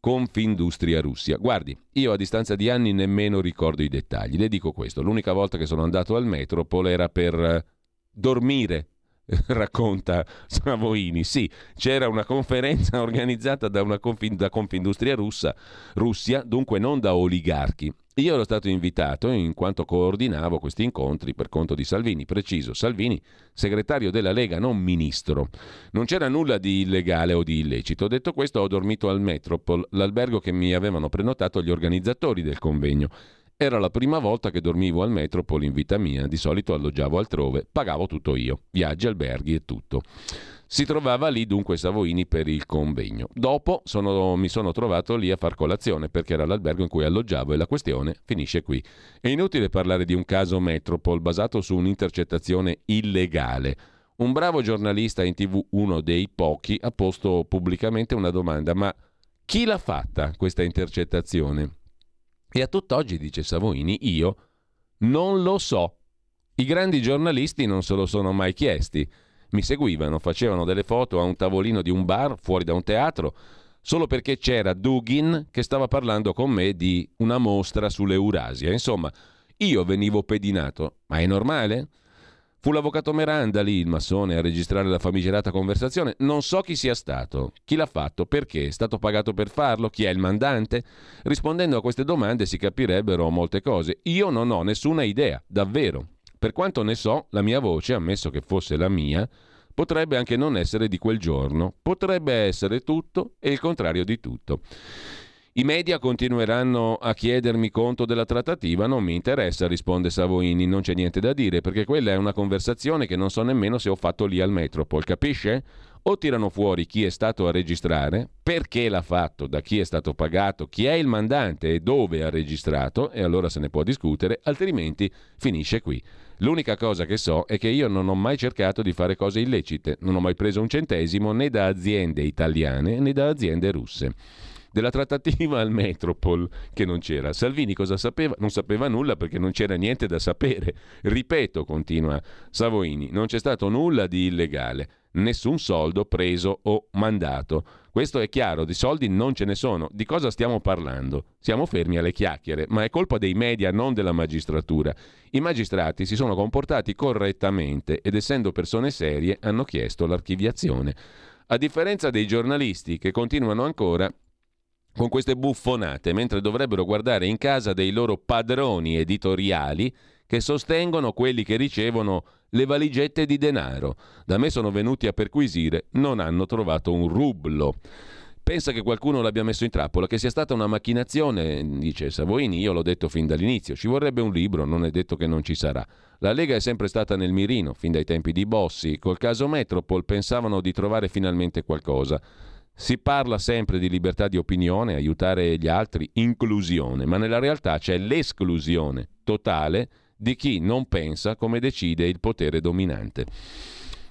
Confindustria Russia. Guardi, io a distanza di anni nemmeno ricordo i dettagli. Le dico questo, l'unica volta che sono andato al Metropol era per eh, dormire, racconta Savoini. Sì, c'era una conferenza organizzata da, una confin- da Confindustria russa, Russia, dunque non da oligarchi. Io ero stato invitato in quanto coordinavo questi incontri per conto di Salvini, preciso, Salvini, segretario della Lega, non ministro. Non c'era nulla di illegale o di illecito. Detto questo, ho dormito al Metropol, l'albergo che mi avevano prenotato gli organizzatori del convegno. Era la prima volta che dormivo al Metropol in vita mia, di solito alloggiavo altrove, pagavo tutto io, viaggi, alberghi e tutto. Si trovava lì dunque Savoini per il convegno. Dopo sono, mi sono trovato lì a far colazione perché era l'albergo in cui alloggiavo e la questione finisce qui. È inutile parlare di un caso Metropol basato su un'intercettazione illegale. un bravo giornalista in tv, uno dei pochi, ha posto pubblicamente una domanda, ma chi l'ha fatta questa intercettazione? E a tutt'oggi, dice Savoini, io non lo so. I grandi giornalisti non se lo sono mai chiesti. Mi seguivano, facevano delle foto a un tavolino di un bar fuori da un teatro, solo perché c'era Dugin che stava parlando con me di una mostra sull'Eurasia. Insomma, io venivo pedinato. Ma è normale? Fu l'avvocato Meranda lì, il massone, a registrare la famigerata conversazione. Non so chi sia stato, chi l'ha fatto, perché, è stato pagato per farlo, chi è il mandante. Rispondendo a queste domande si capirebbero molte cose. Io non ho nessuna idea, davvero. Per quanto ne so, la mia voce, ammesso che fosse la mia, potrebbe anche non essere di quel giorno, potrebbe essere tutto e il contrario di tutto. I media continueranno a chiedermi conto della trattativa, non mi interessa, risponde Savoini, non c'è niente da dire, perché quella è una conversazione che non so nemmeno se ho fatto lì al Metropol, capisce? O tirano fuori chi è stato a registrare, perché l'ha fatto, da chi è stato pagato, chi è il mandante e dove ha registrato, e allora se ne può discutere, altrimenti finisce qui. L'unica cosa che so è che io non ho mai cercato di fare cose illecite, non ho mai preso un centesimo né da aziende italiane né da aziende russe della trattativa al Metropol che non c'era. Salvini cosa sapeva? Non sapeva nulla perché non c'era niente da sapere. Ripeto, continua Savoini, non c'è stato nulla di illegale, nessun soldo preso o mandato. Questo è chiaro, di soldi non ce ne sono. Di cosa stiamo parlando? Siamo fermi alle chiacchiere, ma è colpa dei media, non della magistratura. I magistrati si sono comportati correttamente ed essendo persone serie hanno chiesto l'archiviazione. A differenza dei giornalisti che continuano ancora con queste buffonate, mentre dovrebbero guardare in casa dei loro padroni editoriali che sostengono quelli che ricevono le valigette di denaro. Da me sono venuti a perquisire, non hanno trovato un rublo. Pensa che qualcuno l'abbia messo in trappola, che sia stata una macchinazione, dice Savoini, io l'ho detto fin dall'inizio, ci vorrebbe un libro, non è detto che non ci sarà. La Lega è sempre stata nel mirino, fin dai tempi di Bossi, col caso Metropol pensavano di trovare finalmente qualcosa. Si parla sempre di libertà di opinione, aiutare gli altri, inclusione, ma nella realtà c'è l'esclusione totale di chi non pensa come decide il potere dominante.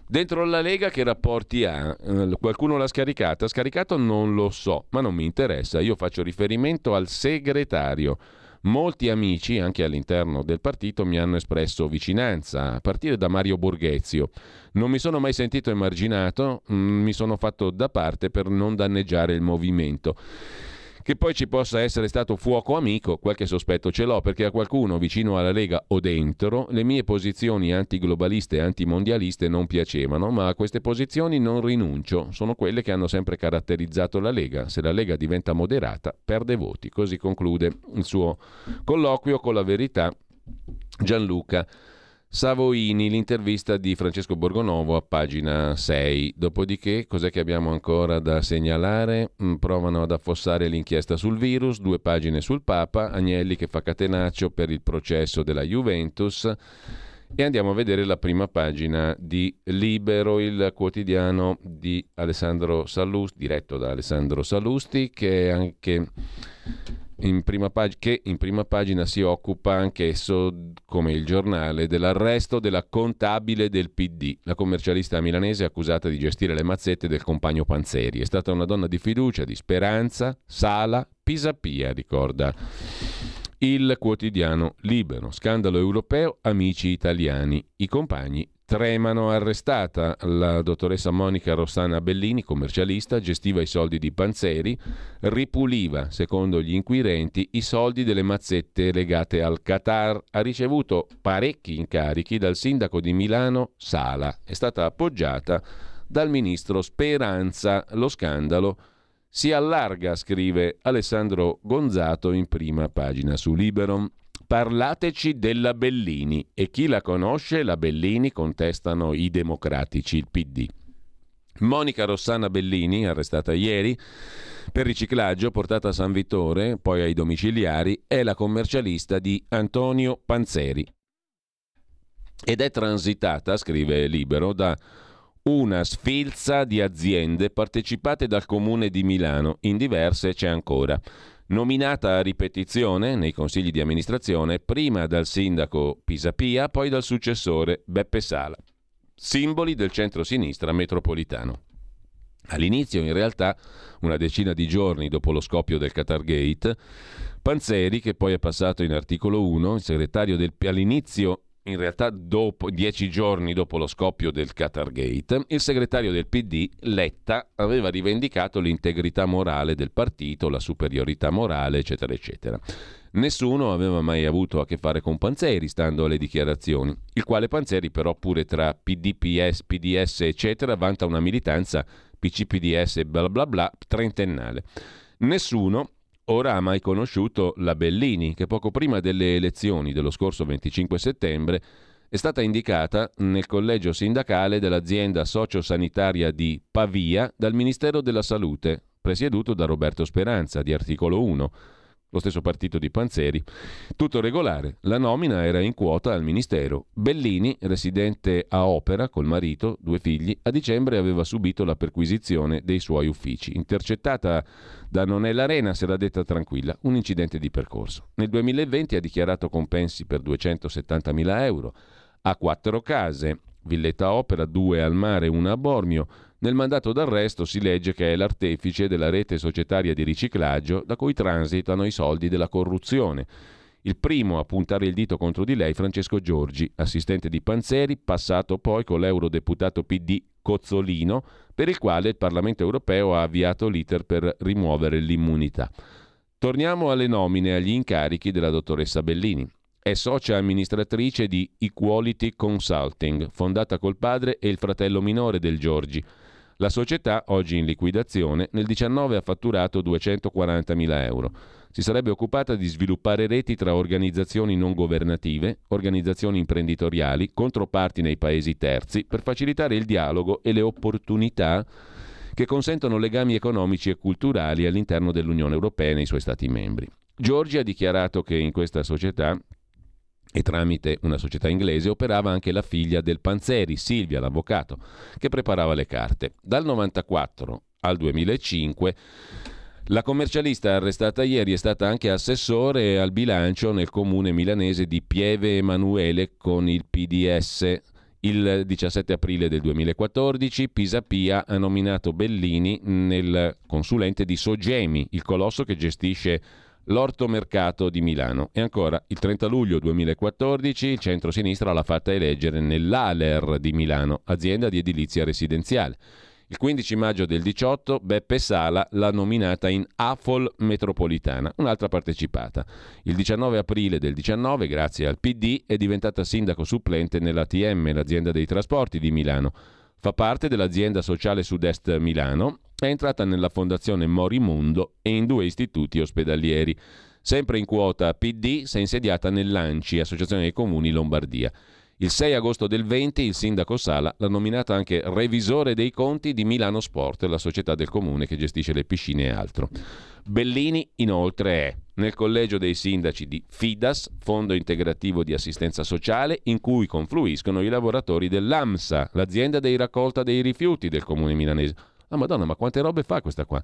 Dentro la Lega che rapporti ha? Eh, qualcuno l'ha scaricata? Scaricato non lo so, ma non mi interessa. Io faccio riferimento al segretario Molti amici, anche all'interno del partito, mi hanno espresso vicinanza, a partire da Mario Borghezio. Non mi sono mai sentito emarginato, mm, mi sono fatto da parte per non danneggiare il movimento. Che poi ci possa essere stato fuoco amico, qualche sospetto ce l'ho, perché a qualcuno vicino alla Lega o dentro le mie posizioni antiglobaliste e antimondialiste non piacevano, ma a queste posizioni non rinuncio. Sono quelle che hanno sempre caratterizzato la Lega. Se la Lega diventa moderata, perde voti. Così conclude il suo colloquio con la verità Gianluca Savoini, l'intervista di Francesco Borgonovo a pagina 6. Dopodiché, cos'è che abbiamo ancora da segnalare? Mm, provano ad affossare l'inchiesta sul virus, due pagine sul Papa, Agnelli che fa catenaccio per il processo della Juventus. E andiamo a vedere la prima pagina di Libero, il quotidiano di Alessandro Sallusti, diretto da Alessandro Sallusti, che è anche in pag- che in prima pagina si occupa anch'esso, come il giornale, dell'arresto della contabile del PD, la commercialista milanese accusata di gestire le mazzette del compagno Panzeri. È stata una donna di fiducia, di speranza, sala, pisapia, ricorda il quotidiano Libero. Scandalo europeo, amici italiani. I compagni Tremano arrestata la dottoressa Monica Rossana Bellini, commercialista, gestiva i soldi di Panzeri, ripuliva, secondo gli inquirenti, i soldi delle mazzette legate al Qatar. Ha ricevuto parecchi incarichi dal sindaco di Milano Sala. È stata appoggiata dal ministro Speranza. Lo scandalo si allarga, scrive Alessandro Gonzato in prima pagina su Libero. Parlateci della Bellini e chi la conosce, la Bellini contestano i democratici, il PD. Monica Rossana Bellini, arrestata ieri per riciclaggio, portata a San Vittore, poi ai domiciliari, è la commercialista di Antonio Panzeri. Ed è transitata, scrive Libero, da una sfilza di aziende partecipate dal comune di Milano, in diverse c'è ancora nominata a ripetizione nei consigli di amministrazione prima dal sindaco Pisapia, poi dal successore Beppe Sala. simboli del centro-sinistra metropolitano. All'inizio, in realtà, una decina di giorni dopo lo scoppio del Qatar Gate, Panzeri, che poi è passato in articolo 1, il segretario del all'inizio in realtà dopo, dieci giorni dopo lo scoppio del Qatar Gate, il segretario del PD, Letta, aveva rivendicato l'integrità morale del partito, la superiorità morale, eccetera, eccetera. Nessuno aveva mai avuto a che fare con Panzeri, stando alle dichiarazioni, il quale Panzeri però pure tra PD, PS, PDS, eccetera, vanta una militanza PCPDS bla bla bla trentennale. Nessuno ora ha mai conosciuto la Bellini, che poco prima delle elezioni dello scorso 25 settembre è stata indicata nel collegio sindacale dell'azienda sociosanitaria di Pavia dal Ministero della Salute, presieduto da Roberto Speranza, di articolo 1 lo stesso partito di Panzeri. Tutto regolare, la nomina era in quota al Ministero. Bellini, residente a Opera col marito, due figli, a dicembre aveva subito la perquisizione dei suoi uffici. Intercettata da Nonella Arena, si era detta tranquilla, un incidente di percorso. Nel 2020 ha dichiarato compensi per 270.000 euro, ha quattro case, Villetta Opera, due al mare, una a Bormio, nel mandato d'arresto si legge che è l'artefice della rete societaria di riciclaggio da cui transitano i soldi della corruzione. Il primo a puntare il dito contro di lei Francesco Giorgi, assistente di Panzeri, passato poi con l'eurodeputato PD Cozzolino, per il quale il Parlamento europeo ha avviato l'iter per rimuovere l'immunità. Torniamo alle nomine e agli incarichi della dottoressa Bellini. È socia amministratrice di Equality Consulting, fondata col padre e il fratello minore del Giorgi la società, oggi in liquidazione, nel 2019 ha fatturato 240.000 euro. Si sarebbe occupata di sviluppare reti tra organizzazioni non governative, organizzazioni imprenditoriali, controparti nei paesi terzi per facilitare il dialogo e le opportunità che consentono legami economici e culturali all'interno dell'Unione Europea e nei suoi Stati membri. Giorgi ha dichiarato che in questa società e tramite una società inglese operava anche la figlia del Panzeri, Silvia, l'avvocato, che preparava le carte. Dal 1994 al 2005 la commercialista arrestata ieri è stata anche assessore al bilancio nel comune milanese di Pieve Emanuele con il PDS. Il 17 aprile del 2014 Pisapia ha nominato Bellini nel consulente di Sogemi, il colosso che gestisce l'ortomercato di Milano. E ancora, il 30 luglio 2014 il centro-sinistra l'ha fatta eleggere nell'Aler di Milano, azienda di edilizia residenziale. Il 15 maggio del 18 Beppe Sala l'ha nominata in AFOL metropolitana, un'altra partecipata. Il 19 aprile del 19, grazie al PD, è diventata sindaco supplente nell'ATM, l'azienda dei trasporti di Milano. Fa parte dell'azienda sociale Sud-Est Milano è entrata nella fondazione Morimundo e in due istituti ospedalieri. Sempre in quota PD, si è insediata nell'ANCI, Associazione dei Comuni Lombardia. Il 6 agosto del 20 il sindaco Sala l'ha nominata anche revisore dei conti di Milano Sport, la società del comune che gestisce le piscine e altro. Bellini inoltre è nel collegio dei sindaci di FIDAS, Fondo Integrativo di Assistenza Sociale, in cui confluiscono i lavoratori dell'AMSA, l'azienda dei raccolta dei rifiuti del comune milanese. Ah, madonna, ma quante robe fa questa qua?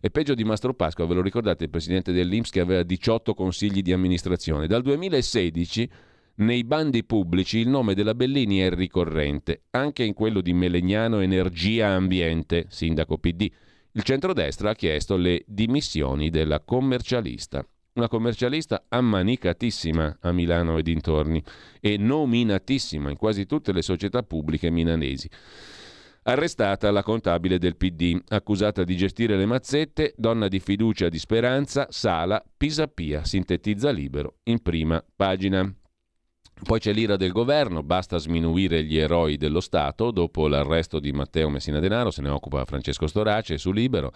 È peggio di Mastro Pasqua, ve lo ricordate, il presidente dell'Inps che aveva 18 consigli di amministrazione. Dal 2016 nei bandi pubblici il nome della Bellini è ricorrente, anche in quello di Melegnano Energia Ambiente, sindaco PD. Il centrodestra ha chiesto le dimissioni della commercialista. Una commercialista ammanicatissima a Milano e dintorni e nominatissima in quasi tutte le società pubbliche milanesi. Arrestata la contabile del PD, accusata di gestire le mazzette, donna di fiducia di Speranza, Sala, Pisapia, sintetizza libero in prima pagina. Poi c'è l'ira del governo, basta sminuire gli eroi dello Stato, dopo l'arresto di Matteo Messina Denaro, se ne occupa Francesco Storace su Libero.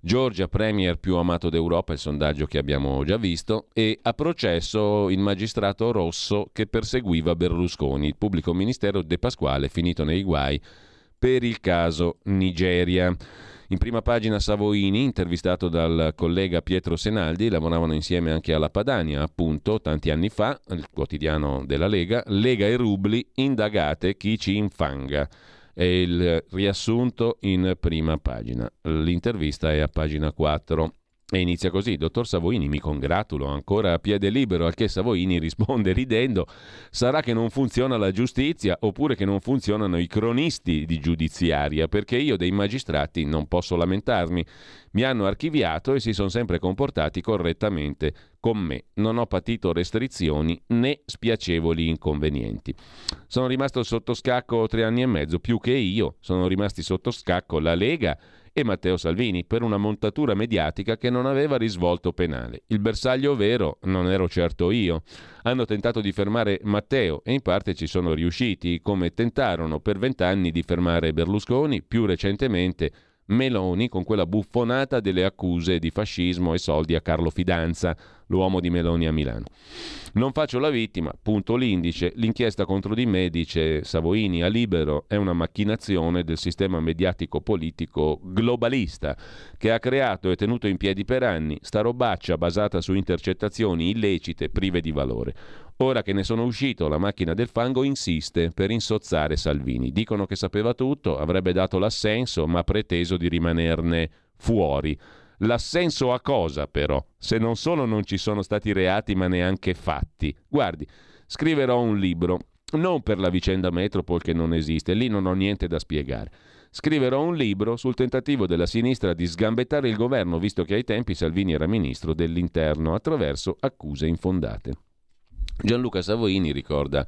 Giorgia Premier più amato d'Europa, il sondaggio che abbiamo già visto, e a processo il magistrato Rosso che perseguiva Berlusconi, il pubblico ministero De Pasquale finito nei guai per il caso Nigeria. In prima pagina Savoini, intervistato dal collega Pietro Senaldi, lavoravano insieme anche alla Padania, appunto, tanti anni fa, il quotidiano della Lega, Lega e Rubli, indagate chi ci infanga. È il riassunto in prima pagina. L'intervista è a pagina 4. E inizia così, dottor Savoini, mi congratulo, ancora a piede libero, al che Savoini risponde ridendo, sarà che non funziona la giustizia oppure che non funzionano i cronisti di giudiziaria, perché io dei magistrati non posso lamentarmi. Mi hanno archiviato e si sono sempre comportati correttamente con me. Non ho patito restrizioni né spiacevoli inconvenienti. Sono rimasto sotto scacco tre anni e mezzo, più che io. Sono rimasti sotto scacco la Lega e Matteo Salvini per una montatura mediatica che non aveva risvolto penale. Il bersaglio vero non ero certo io. Hanno tentato di fermare Matteo e in parte ci sono riusciti, come tentarono per vent'anni di fermare Berlusconi, più recentemente Meloni con quella buffonata delle accuse di fascismo e soldi a Carlo Fidanza, l'uomo di Meloni a Milano. Non faccio la vittima, punto l'indice, l'inchiesta contro di me, dice Savoini, a libero è una macchinazione del sistema mediatico politico globalista che ha creato e tenuto in piedi per anni sta robaccia basata su intercettazioni illecite prive di valore. Ora che ne sono uscito, la macchina del fango insiste per insozzare Salvini. Dicono che sapeva tutto, avrebbe dato l'assenso, ma ha preteso di rimanerne fuori. L'assenso a cosa però? Se non solo non ci sono stati reati, ma neanche fatti. Guardi, scriverò un libro, non per la vicenda Metropol che non esiste, lì non ho niente da spiegare. Scriverò un libro sul tentativo della sinistra di sgambettare il governo, visto che ai tempi Salvini era ministro dell'interno, attraverso accuse infondate. Gianluca Savoini ricorda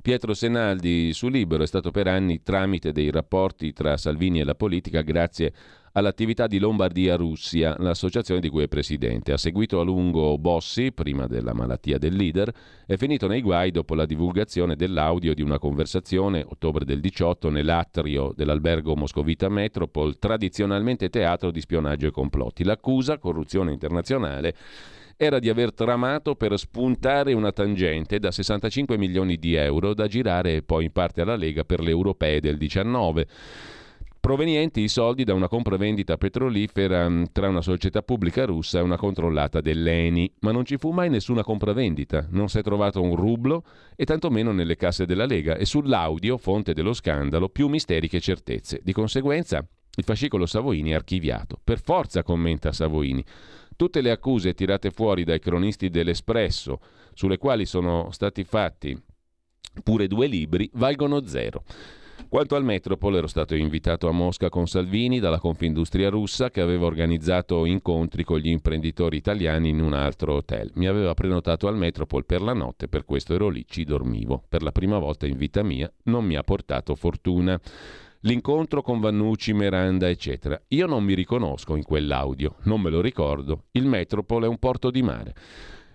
Pietro Senaldi su Libero è stato per anni tramite dei rapporti tra Salvini e la politica grazie all'attività di Lombardia-Russia, l'associazione di cui è presidente. Ha seguito a lungo Bossi, prima della malattia del leader, è finito nei guai dopo la divulgazione dell'audio di una conversazione, ottobre del 18, nell'atrio dell'albergo Moscovita Metropol, tradizionalmente teatro di spionaggio e complotti. L'accusa, corruzione internazionale, era di aver tramato per spuntare una tangente da 65 milioni di euro da girare poi in parte alla Lega per le europee del 19 provenienti i soldi da una compravendita petrolifera mm, tra una società pubblica russa e una controllata dell'ENI, ma non ci fu mai nessuna compravendita, non si è trovato un rublo e tantomeno nelle casse della Lega e sull'audio, fonte dello scandalo, più misteri che certezze. Di conseguenza il fascicolo Savoini è archiviato. Per forza, commenta Savoini. Tutte le accuse tirate fuori dai cronisti dell'Espresso, sulle quali sono stati fatti pure due libri, valgono zero. Quanto al Metropol, ero stato invitato a Mosca con Salvini dalla Confindustria russa che aveva organizzato incontri con gli imprenditori italiani in un altro hotel. Mi aveva prenotato al Metropol per la notte, per questo ero lì, ci dormivo. Per la prima volta in vita mia non mi ha portato fortuna l'incontro con Vannucci, Miranda, eccetera. Io non mi riconosco in quell'audio, non me lo ricordo. Il Metropol è un porto di mare.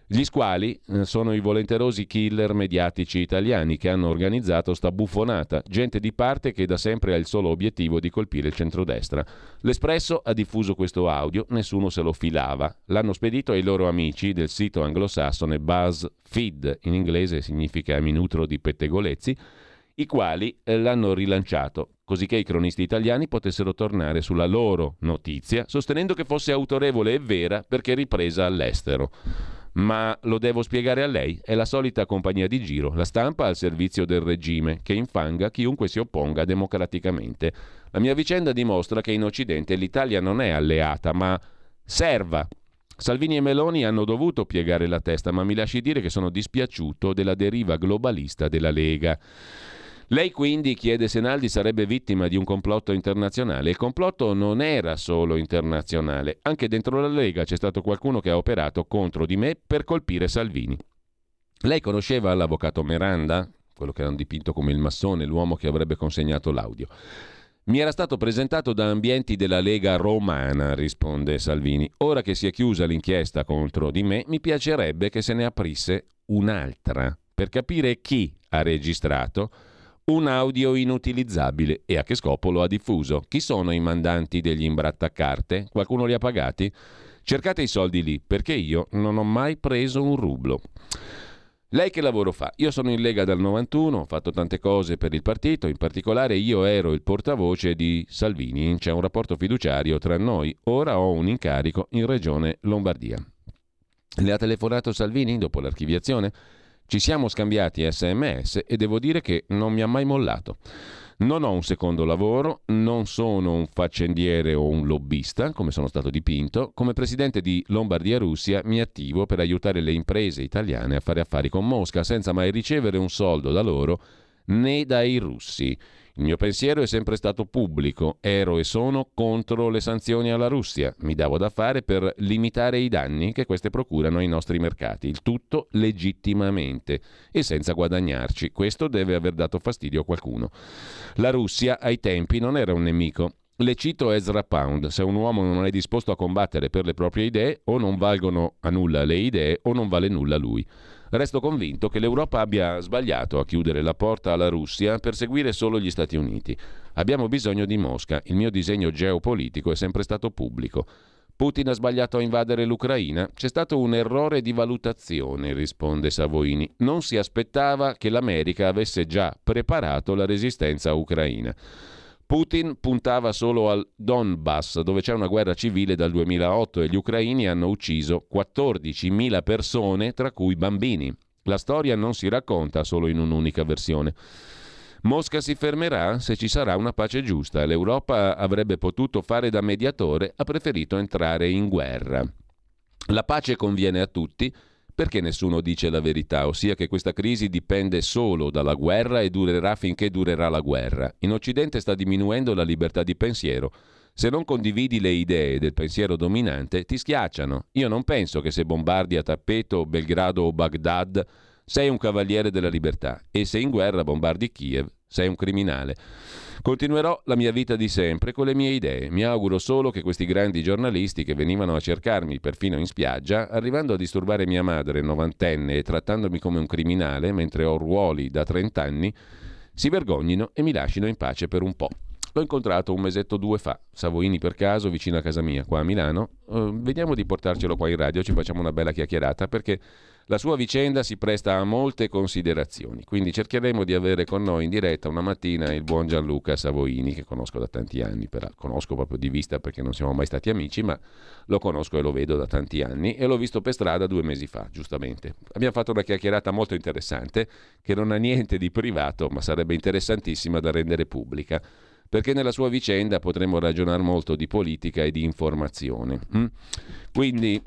Gli squali eh, sono i volenterosi killer mediatici italiani che hanno organizzato sta buffonata, gente di parte che da sempre ha il solo obiettivo di colpire il centrodestra. L'Espresso ha diffuso questo audio, nessuno se lo filava. L'hanno spedito ai loro amici del sito anglosassone BuzzFeed, in inglese significa mi nutro di pettegolezzi, i quali eh, l'hanno rilanciato, così che i cronisti italiani potessero tornare sulla loro notizia, sostenendo che fosse autorevole e vera perché ripresa all'estero. Ma lo devo spiegare a lei? È la solita compagnia di giro, la stampa al servizio del regime, che infanga chiunque si opponga democraticamente. La mia vicenda dimostra che in Occidente l'Italia non è alleata, ma serva. Salvini e Meloni hanno dovuto piegare la testa, ma mi lasci dire che sono dispiaciuto della deriva globalista della Lega. Lei quindi, chiede Senaldi, sarebbe vittima di un complotto internazionale. Il complotto non era solo internazionale, anche dentro la Lega c'è stato qualcuno che ha operato contro di me per colpire Salvini. Lei conosceva l'avvocato Miranda, quello che hanno dipinto come il massone, l'uomo che avrebbe consegnato l'audio. Mi era stato presentato da ambienti della Lega romana, risponde Salvini. Ora che si è chiusa l'inchiesta contro di me, mi piacerebbe che se ne aprisse un'altra per capire chi ha registrato un audio inutilizzabile. E a che scopo lo ha diffuso? Chi sono i mandanti degli imbrattacarte? Qualcuno li ha pagati? Cercate i soldi lì, perché io non ho mai preso un rublo. Lei che lavoro fa? Io sono in Lega dal 91, ho fatto tante cose per il partito, in particolare io ero il portavoce di Salvini, c'è un rapporto fiduciario tra noi, ora ho un incarico in Regione Lombardia. Le ha telefonato Salvini dopo l'archiviazione? Ci siamo scambiati sms e devo dire che non mi ha mai mollato. Non ho un secondo lavoro, non sono un faccendiere o un lobbista, come sono stato dipinto. Come presidente di Lombardia Russia mi attivo per aiutare le imprese italiane a fare affari con Mosca senza mai ricevere un soldo da loro né dai russi. Il mio pensiero è sempre stato pubblico, ero e sono contro le sanzioni alla Russia, mi davo da fare per limitare i danni che queste procurano ai nostri mercati, il tutto legittimamente e senza guadagnarci. Questo deve aver dato fastidio a qualcuno. La Russia ai tempi non era un nemico, le cito Ezra Pound, se un uomo non è disposto a combattere per le proprie idee, o non valgono a nulla le idee o non vale nulla lui. Resto convinto che l'Europa abbia sbagliato a chiudere la porta alla Russia per seguire solo gli Stati Uniti. Abbiamo bisogno di Mosca, il mio disegno geopolitico è sempre stato pubblico. Putin ha sbagliato a invadere l'Ucraina? C'è stato un errore di valutazione, risponde Savoini. Non si aspettava che l'America avesse già preparato la resistenza ucraina. Putin puntava solo al Donbass, dove c'è una guerra civile dal 2008 e gli ucraini hanno ucciso 14.000 persone, tra cui bambini. La storia non si racconta solo in un'unica versione. Mosca si fermerà se ci sarà una pace giusta. L'Europa avrebbe potuto fare da mediatore, ha preferito entrare in guerra. La pace conviene a tutti, perché nessuno dice la verità, ossia che questa crisi dipende solo dalla guerra e durerà finché durerà la guerra. In Occidente sta diminuendo la libertà di pensiero. Se non condividi le idee del pensiero dominante, ti schiacciano. Io non penso che se bombardi a tappeto Belgrado o Baghdad sei un cavaliere della libertà e se in guerra bombardi Kiev sei un criminale. Continuerò la mia vita di sempre con le mie idee. Mi auguro solo che questi grandi giornalisti che venivano a cercarmi perfino in spiaggia, arrivando a disturbare mia madre novantenne e trattandomi come un criminale mentre ho ruoli da trent'anni, si vergognino e mi lascino in pace per un po'. L'ho incontrato un mesetto o due fa, Savoini per caso, vicino a casa mia, qua a Milano. Uh, vediamo di portarcelo qua in radio, ci facciamo una bella chiacchierata perché la sua vicenda si presta a molte considerazioni, quindi cercheremo di avere con noi in diretta una mattina il buon Gianluca Savoini, che conosco da tanti anni, però conosco proprio di vista perché non siamo mai stati amici, ma lo conosco e lo vedo da tanti anni e l'ho visto per strada due mesi fa, giustamente. Abbiamo fatto una chiacchierata molto interessante, che non ha niente di privato, ma sarebbe interessantissima da rendere pubblica perché nella sua vicenda potremmo ragionare molto di politica e di informazione. Mm? Quindi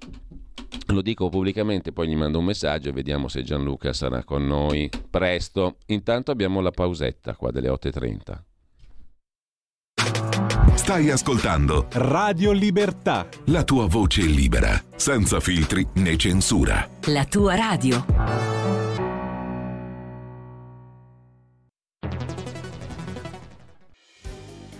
lo dico pubblicamente, poi gli mando un messaggio e vediamo se Gianluca sarà con noi presto. Intanto abbiamo la pausetta qua delle 8.30. Stai ascoltando Radio Libertà. La tua voce libera, senza filtri né censura. La tua radio.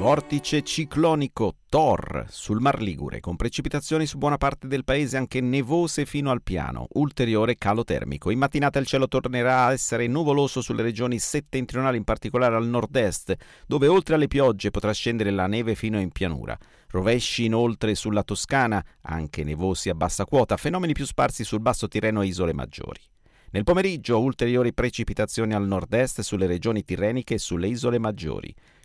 Vortice ciclonico Thor sul Mar Ligure, con precipitazioni su buona parte del paese anche nevose fino al piano, ulteriore calo termico. In mattinata il cielo tornerà a essere nuvoloso sulle regioni settentrionali, in particolare al nord-est, dove oltre alle piogge potrà scendere la neve fino in pianura. Rovesci inoltre sulla Toscana, anche nevosi a bassa quota, fenomeni più sparsi sul basso Tirreno e isole maggiori. Nel pomeriggio ulteriori precipitazioni al nord-est sulle regioni tirreniche e sulle isole maggiori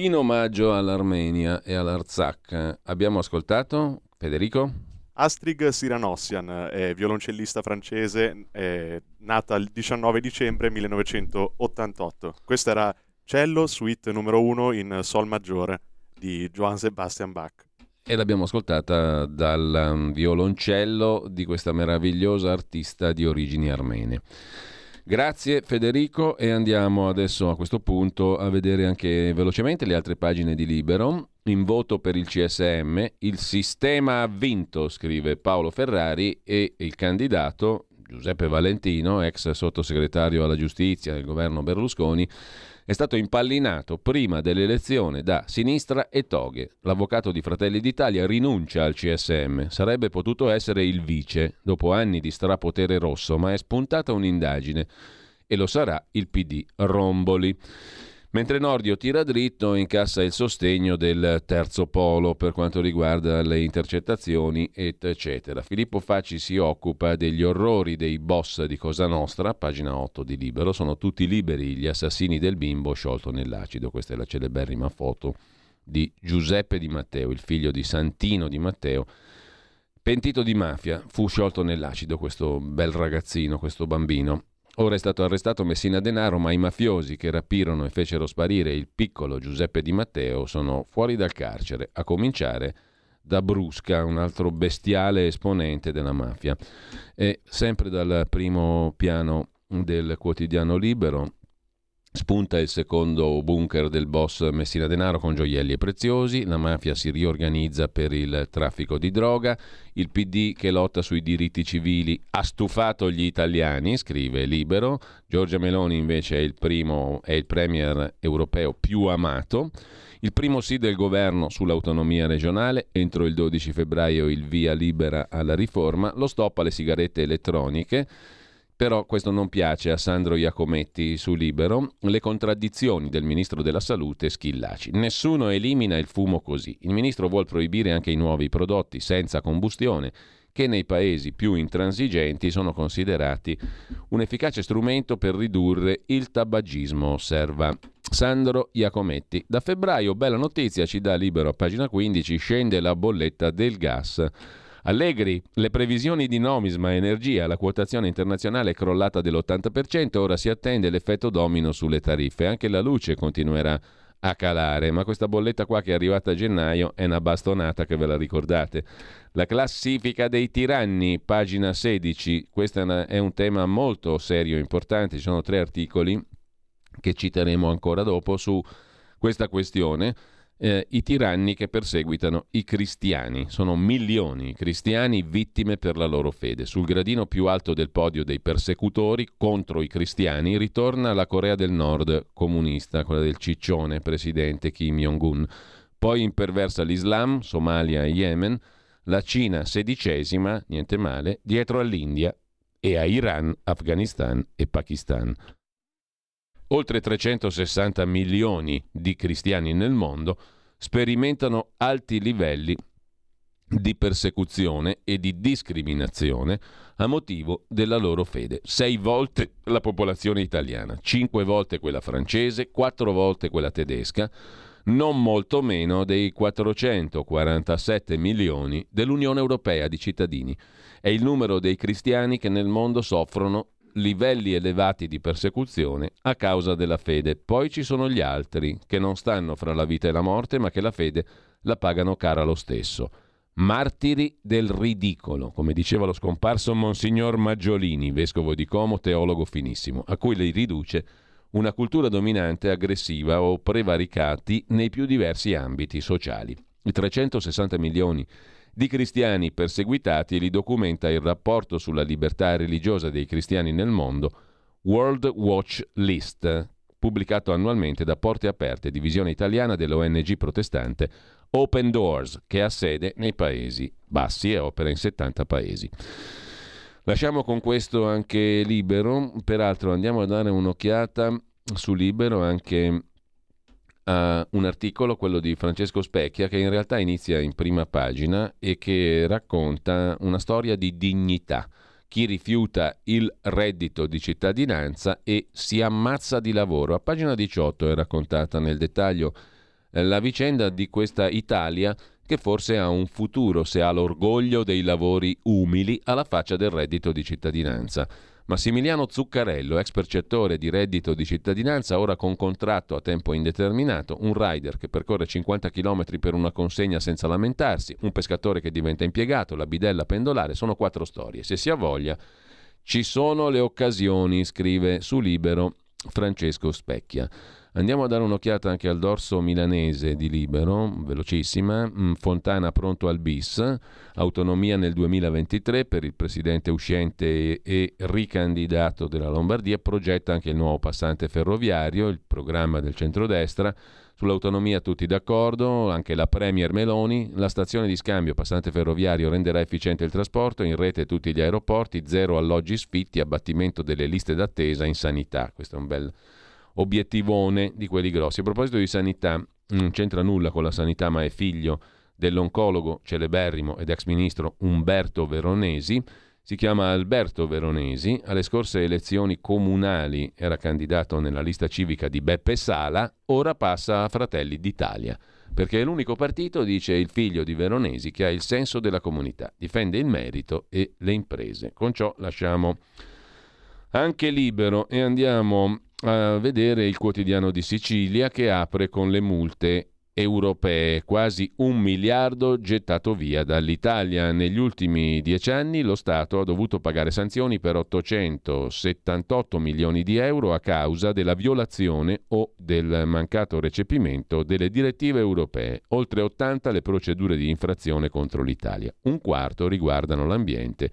In omaggio all'Armenia e all'Arzak abbiamo ascoltato Federico? Astrid Siranossian è violoncellista francese, è nata il 19 dicembre 1988. Questa era Cello Suite numero 1 in Sol maggiore di Johann Sebastian Bach. E l'abbiamo ascoltata dal um, violoncello di questa meravigliosa artista di origini armene. Grazie Federico e andiamo adesso a questo punto a vedere anche velocemente le altre pagine di Libero. In voto per il CSM, il sistema ha vinto, scrive Paolo Ferrari e il candidato Giuseppe Valentino, ex sottosegretario alla giustizia del governo Berlusconi, è stato impallinato prima dell'elezione da sinistra e toghe. L'avvocato di Fratelli d'Italia rinuncia al CSM. Sarebbe potuto essere il vice dopo anni di strapotere rosso, ma è spuntata un'indagine e lo sarà il PD Romboli. Mentre Nordio tira dritto incassa il sostegno del terzo polo per quanto riguarda le intercettazioni, eccetera. Filippo Facci si occupa degli orrori dei boss di Cosa Nostra, pagina 8 di Libero, sono tutti liberi gli assassini del bimbo sciolto nell'acido, questa è la celeberrima foto di Giuseppe Di Matteo, il figlio di Santino Di Matteo, pentito di mafia, fu sciolto nell'acido questo bel ragazzino, questo bambino. Ora è stato arrestato Messina Denaro, ma i mafiosi che rapirono e fecero sparire il piccolo Giuseppe Di Matteo sono fuori dal carcere, a cominciare da Brusca, un altro bestiale esponente della mafia. E sempre dal primo piano del quotidiano Libero, Spunta il secondo bunker del boss Messina Denaro con gioielli e preziosi, la mafia si riorganizza per il traffico di droga, il PD che lotta sui diritti civili ha stufato gli italiani, scrive Libero, Giorgia Meloni invece è il, primo, è il premier europeo più amato, il primo sì del governo sull'autonomia regionale, entro il 12 febbraio il via libera alla riforma, lo stop alle sigarette elettroniche, però questo non piace a Sandro Iacometti su Libero, le contraddizioni del ministro della Salute Schillaci. Nessuno elimina il fumo così. Il ministro vuole proibire anche i nuovi prodotti senza combustione che nei paesi più intransigenti sono considerati un efficace strumento per ridurre il tabagismo, osserva Sandro Iacometti. Da febbraio, bella notizia, ci dà libero a pagina 15, scende la bolletta del gas. Allegri, le previsioni di Nomisma Energia, la quotazione internazionale è crollata dell'80%, ora si attende l'effetto domino sulle tariffe. Anche la luce continuerà a calare, ma questa bolletta qua che è arrivata a gennaio è una bastonata che ve la ricordate. La classifica dei tiranni, pagina 16, questo è un tema molto serio e importante, ci sono tre articoli che citeremo ancora dopo su questa questione eh, i tiranni che perseguitano i cristiani. Sono milioni i cristiani vittime per la loro fede. Sul gradino più alto del podio dei persecutori contro i cristiani ritorna la Corea del Nord comunista, quella del ciccione presidente Kim Jong-un. Poi imperversa l'Islam, Somalia e Yemen, la Cina sedicesima, niente male, dietro all'India e a Iran, Afghanistan e Pakistan oltre 360 milioni di cristiani nel mondo sperimentano alti livelli di persecuzione e di discriminazione a motivo della loro fede. Sei volte la popolazione italiana, cinque volte quella francese, quattro volte quella tedesca, non molto meno dei 447 milioni dell'Unione Europea di cittadini. È il numero dei cristiani che nel mondo soffrono livelli elevati di persecuzione a causa della fede. Poi ci sono gli altri che non stanno fra la vita e la morte, ma che la fede la pagano cara lo stesso. Martiri del ridicolo, come diceva lo scomparso Monsignor Maggiolini, vescovo di Como, teologo finissimo, a cui lei riduce una cultura dominante, aggressiva o prevaricati nei più diversi ambiti sociali. I 360 milioni di cristiani perseguitati li documenta il rapporto sulla libertà religiosa dei cristiani nel mondo World Watch List, pubblicato annualmente da Porte Aperte, divisione italiana dell'ONG protestante Open Doors, che ha sede nei Paesi Bassi e opera in 70 paesi. Lasciamo con questo anche Libero, peraltro andiamo a dare un'occhiata su Libero anche a un articolo, quello di Francesco Specchia, che in realtà inizia in prima pagina e che racconta una storia di dignità. Chi rifiuta il reddito di cittadinanza e si ammazza di lavoro. A pagina 18 è raccontata nel dettaglio eh, la vicenda di questa Italia che forse ha un futuro se ha l'orgoglio dei lavori umili alla faccia del reddito di cittadinanza. Massimiliano Zuccarello, ex percettore di reddito di cittadinanza, ora con contratto a tempo indeterminato, un rider che percorre 50 km per una consegna senza lamentarsi, un pescatore che diventa impiegato, la bidella pendolare, sono quattro storie. Se si ha voglia, ci sono le occasioni, scrive su Libero Francesco Specchia. Andiamo a dare un'occhiata anche al dorso milanese di Libero, velocissima. Mm, Fontana pronto al bis, autonomia nel 2023 per il presidente uscente e ricandidato della Lombardia, progetta anche il nuovo passante ferroviario, il programma del centrodestra. Sull'autonomia tutti d'accordo, anche la Premier Meloni, la stazione di scambio passante ferroviario renderà efficiente il trasporto, in rete tutti gli aeroporti, zero alloggi sfitti, abbattimento delle liste d'attesa in sanità. Questo è un bel obiettivone di quelli grossi. A proposito di sanità, non c'entra nulla con la sanità, ma è figlio dell'oncologo celeberrimo ed ex ministro Umberto Veronesi. Si chiama Alberto Veronesi, alle scorse elezioni comunali era candidato nella lista civica di Beppe Sala, ora passa a Fratelli d'Italia, perché è l'unico partito, dice il figlio di Veronesi, che ha il senso della comunità, difende il merito e le imprese. Con ciò lasciamo anche libero e andiamo a vedere il quotidiano di Sicilia che apre con le multe europee, quasi un miliardo gettato via dall'Italia. Negli ultimi dieci anni lo Stato ha dovuto pagare sanzioni per 878 milioni di euro a causa della violazione o del mancato recepimento delle direttive europee, oltre 80 le procedure di infrazione contro l'Italia. Un quarto riguardano l'ambiente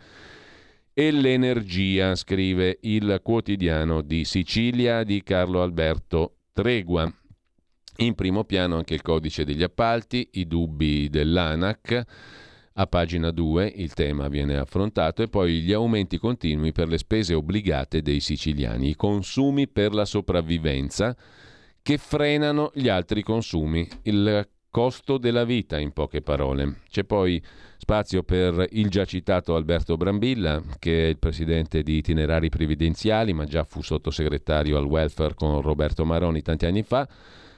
e l'energia, scrive il quotidiano di Sicilia di Carlo Alberto Tregua. In primo piano anche il codice degli appalti, i dubbi dell'ANAC. A pagina 2 il tema viene affrontato e poi gli aumenti continui per le spese obbligate dei siciliani, i consumi per la sopravvivenza che frenano gli altri consumi, il costo della vita in poche parole. C'è poi Spazio per il già citato Alberto Brambilla, che è il presidente di Itinerari Previdenziali, ma già fu sottosegretario al welfare con Roberto Maroni tanti anni fa.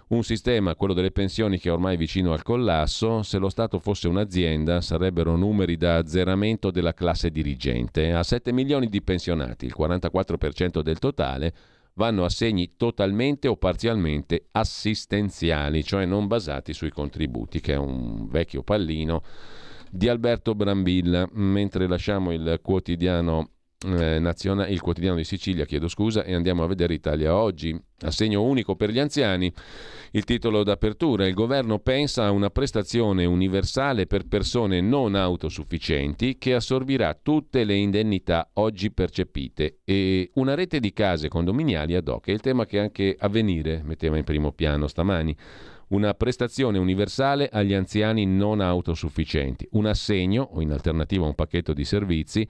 Un sistema, quello delle pensioni, che è ormai vicino al collasso. Se lo Stato fosse un'azienda, sarebbero numeri da azzeramento della classe dirigente. A 7 milioni di pensionati, il 44% del totale, vanno assegni totalmente o parzialmente assistenziali, cioè non basati sui contributi, che è un vecchio pallino di Alberto Brambilla, mentre lasciamo il quotidiano eh, nazionale, il quotidiano di Sicilia, chiedo scusa, e andiamo a vedere Italia oggi. Assegno unico per gli anziani. Il titolo d'apertura. Il governo pensa a una prestazione universale per persone non autosufficienti che assorbirà tutte le indennità oggi percepite e una rete di case condominiali ad hoc. È il tema che anche Avvenire metteva in primo piano stamani una prestazione universale agli anziani non autosufficienti, un assegno o in alternativa un pacchetto di servizi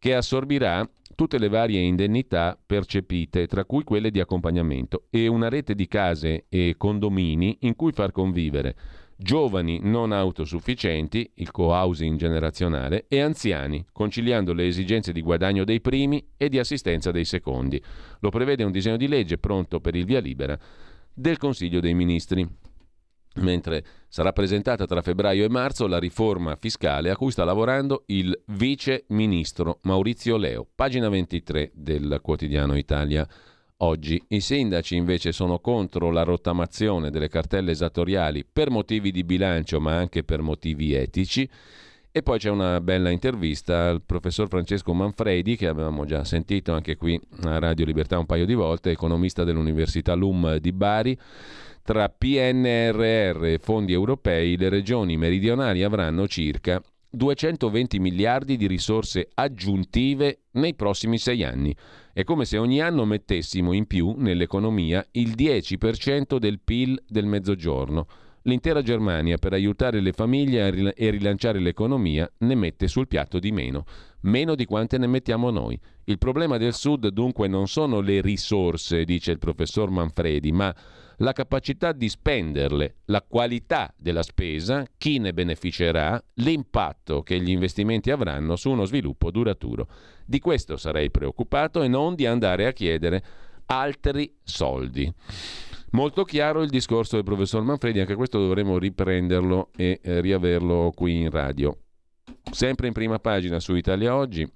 che assorbirà tutte le varie indennità percepite, tra cui quelle di accompagnamento, e una rete di case e condomini in cui far convivere giovani non autosufficienti, il co-housing generazionale, e anziani, conciliando le esigenze di guadagno dei primi e di assistenza dei secondi. Lo prevede un disegno di legge pronto per il via libera del Consiglio dei Ministri. Mentre sarà presentata tra febbraio e marzo la riforma fiscale a cui sta lavorando il vice ministro Maurizio Leo. Pagina 23 del quotidiano Italia oggi. I sindaci invece sono contro la rottamazione delle cartelle esattoriali per motivi di bilancio ma anche per motivi etici. E poi c'è una bella intervista al professor Francesco Manfredi, che avevamo già sentito anche qui a Radio Libertà un paio di volte, economista dell'Università LUM di Bari. Tra PNRR e fondi europei le regioni meridionali avranno circa 220 miliardi di risorse aggiuntive nei prossimi sei anni. È come se ogni anno mettessimo in più nell'economia il 10% del PIL del mezzogiorno. L'intera Germania, per aiutare le famiglie e rilanciare l'economia, ne mette sul piatto di meno, meno di quante ne mettiamo noi. Il problema del Sud dunque non sono le risorse, dice il professor Manfredi, ma la capacità di spenderle, la qualità della spesa, chi ne beneficerà, l'impatto che gli investimenti avranno su uno sviluppo duraturo. Di questo sarei preoccupato e non di andare a chiedere altri soldi. Molto chiaro il discorso del professor Manfredi, anche questo dovremo riprenderlo e eh, riaverlo qui in radio. Sempre in prima pagina su Italia Oggi,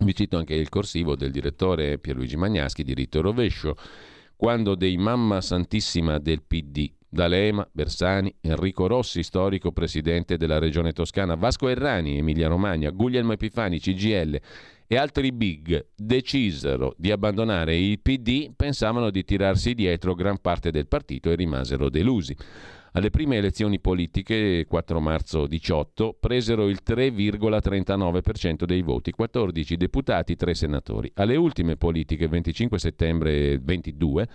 vi cito anche il corsivo del direttore Pierluigi Magnaschi, diritto e rovescio quando dei mamma santissima del PD, D'Alema, Bersani, Enrico Rossi, storico presidente della regione toscana, Vasco Errani, Emilia Romagna, Guglielmo Epifani, CGL e altri big decisero di abbandonare il PD, pensavano di tirarsi dietro gran parte del partito e rimasero delusi. Alle prime elezioni politiche, 4 marzo 18, presero il 3,39% dei voti, 14 deputati, 3 senatori. Alle ultime politiche, 25 settembre 22,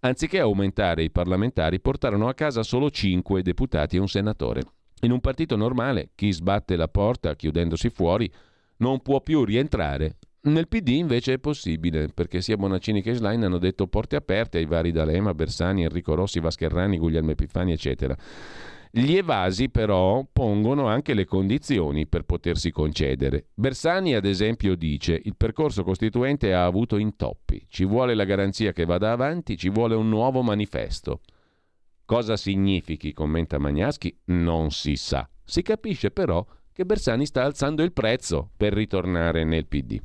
anziché aumentare i parlamentari, portarono a casa solo 5 deputati e un senatore. In un partito normale, chi sbatte la porta chiudendosi fuori non può più rientrare nel PD invece è possibile, perché sia Bonaccini che Schlein hanno detto porte aperte ai vari D'Alema, Bersani, Enrico Rossi, Vascherrani, Guglielmo Epifani, eccetera. Gli evasi però pongono anche le condizioni per potersi concedere. Bersani ad esempio dice il percorso costituente ha avuto intoppi, ci vuole la garanzia che vada avanti, ci vuole un nuovo manifesto. Cosa significhi, commenta Magnaschi, non si sa. Si capisce però che Bersani sta alzando il prezzo per ritornare nel PD.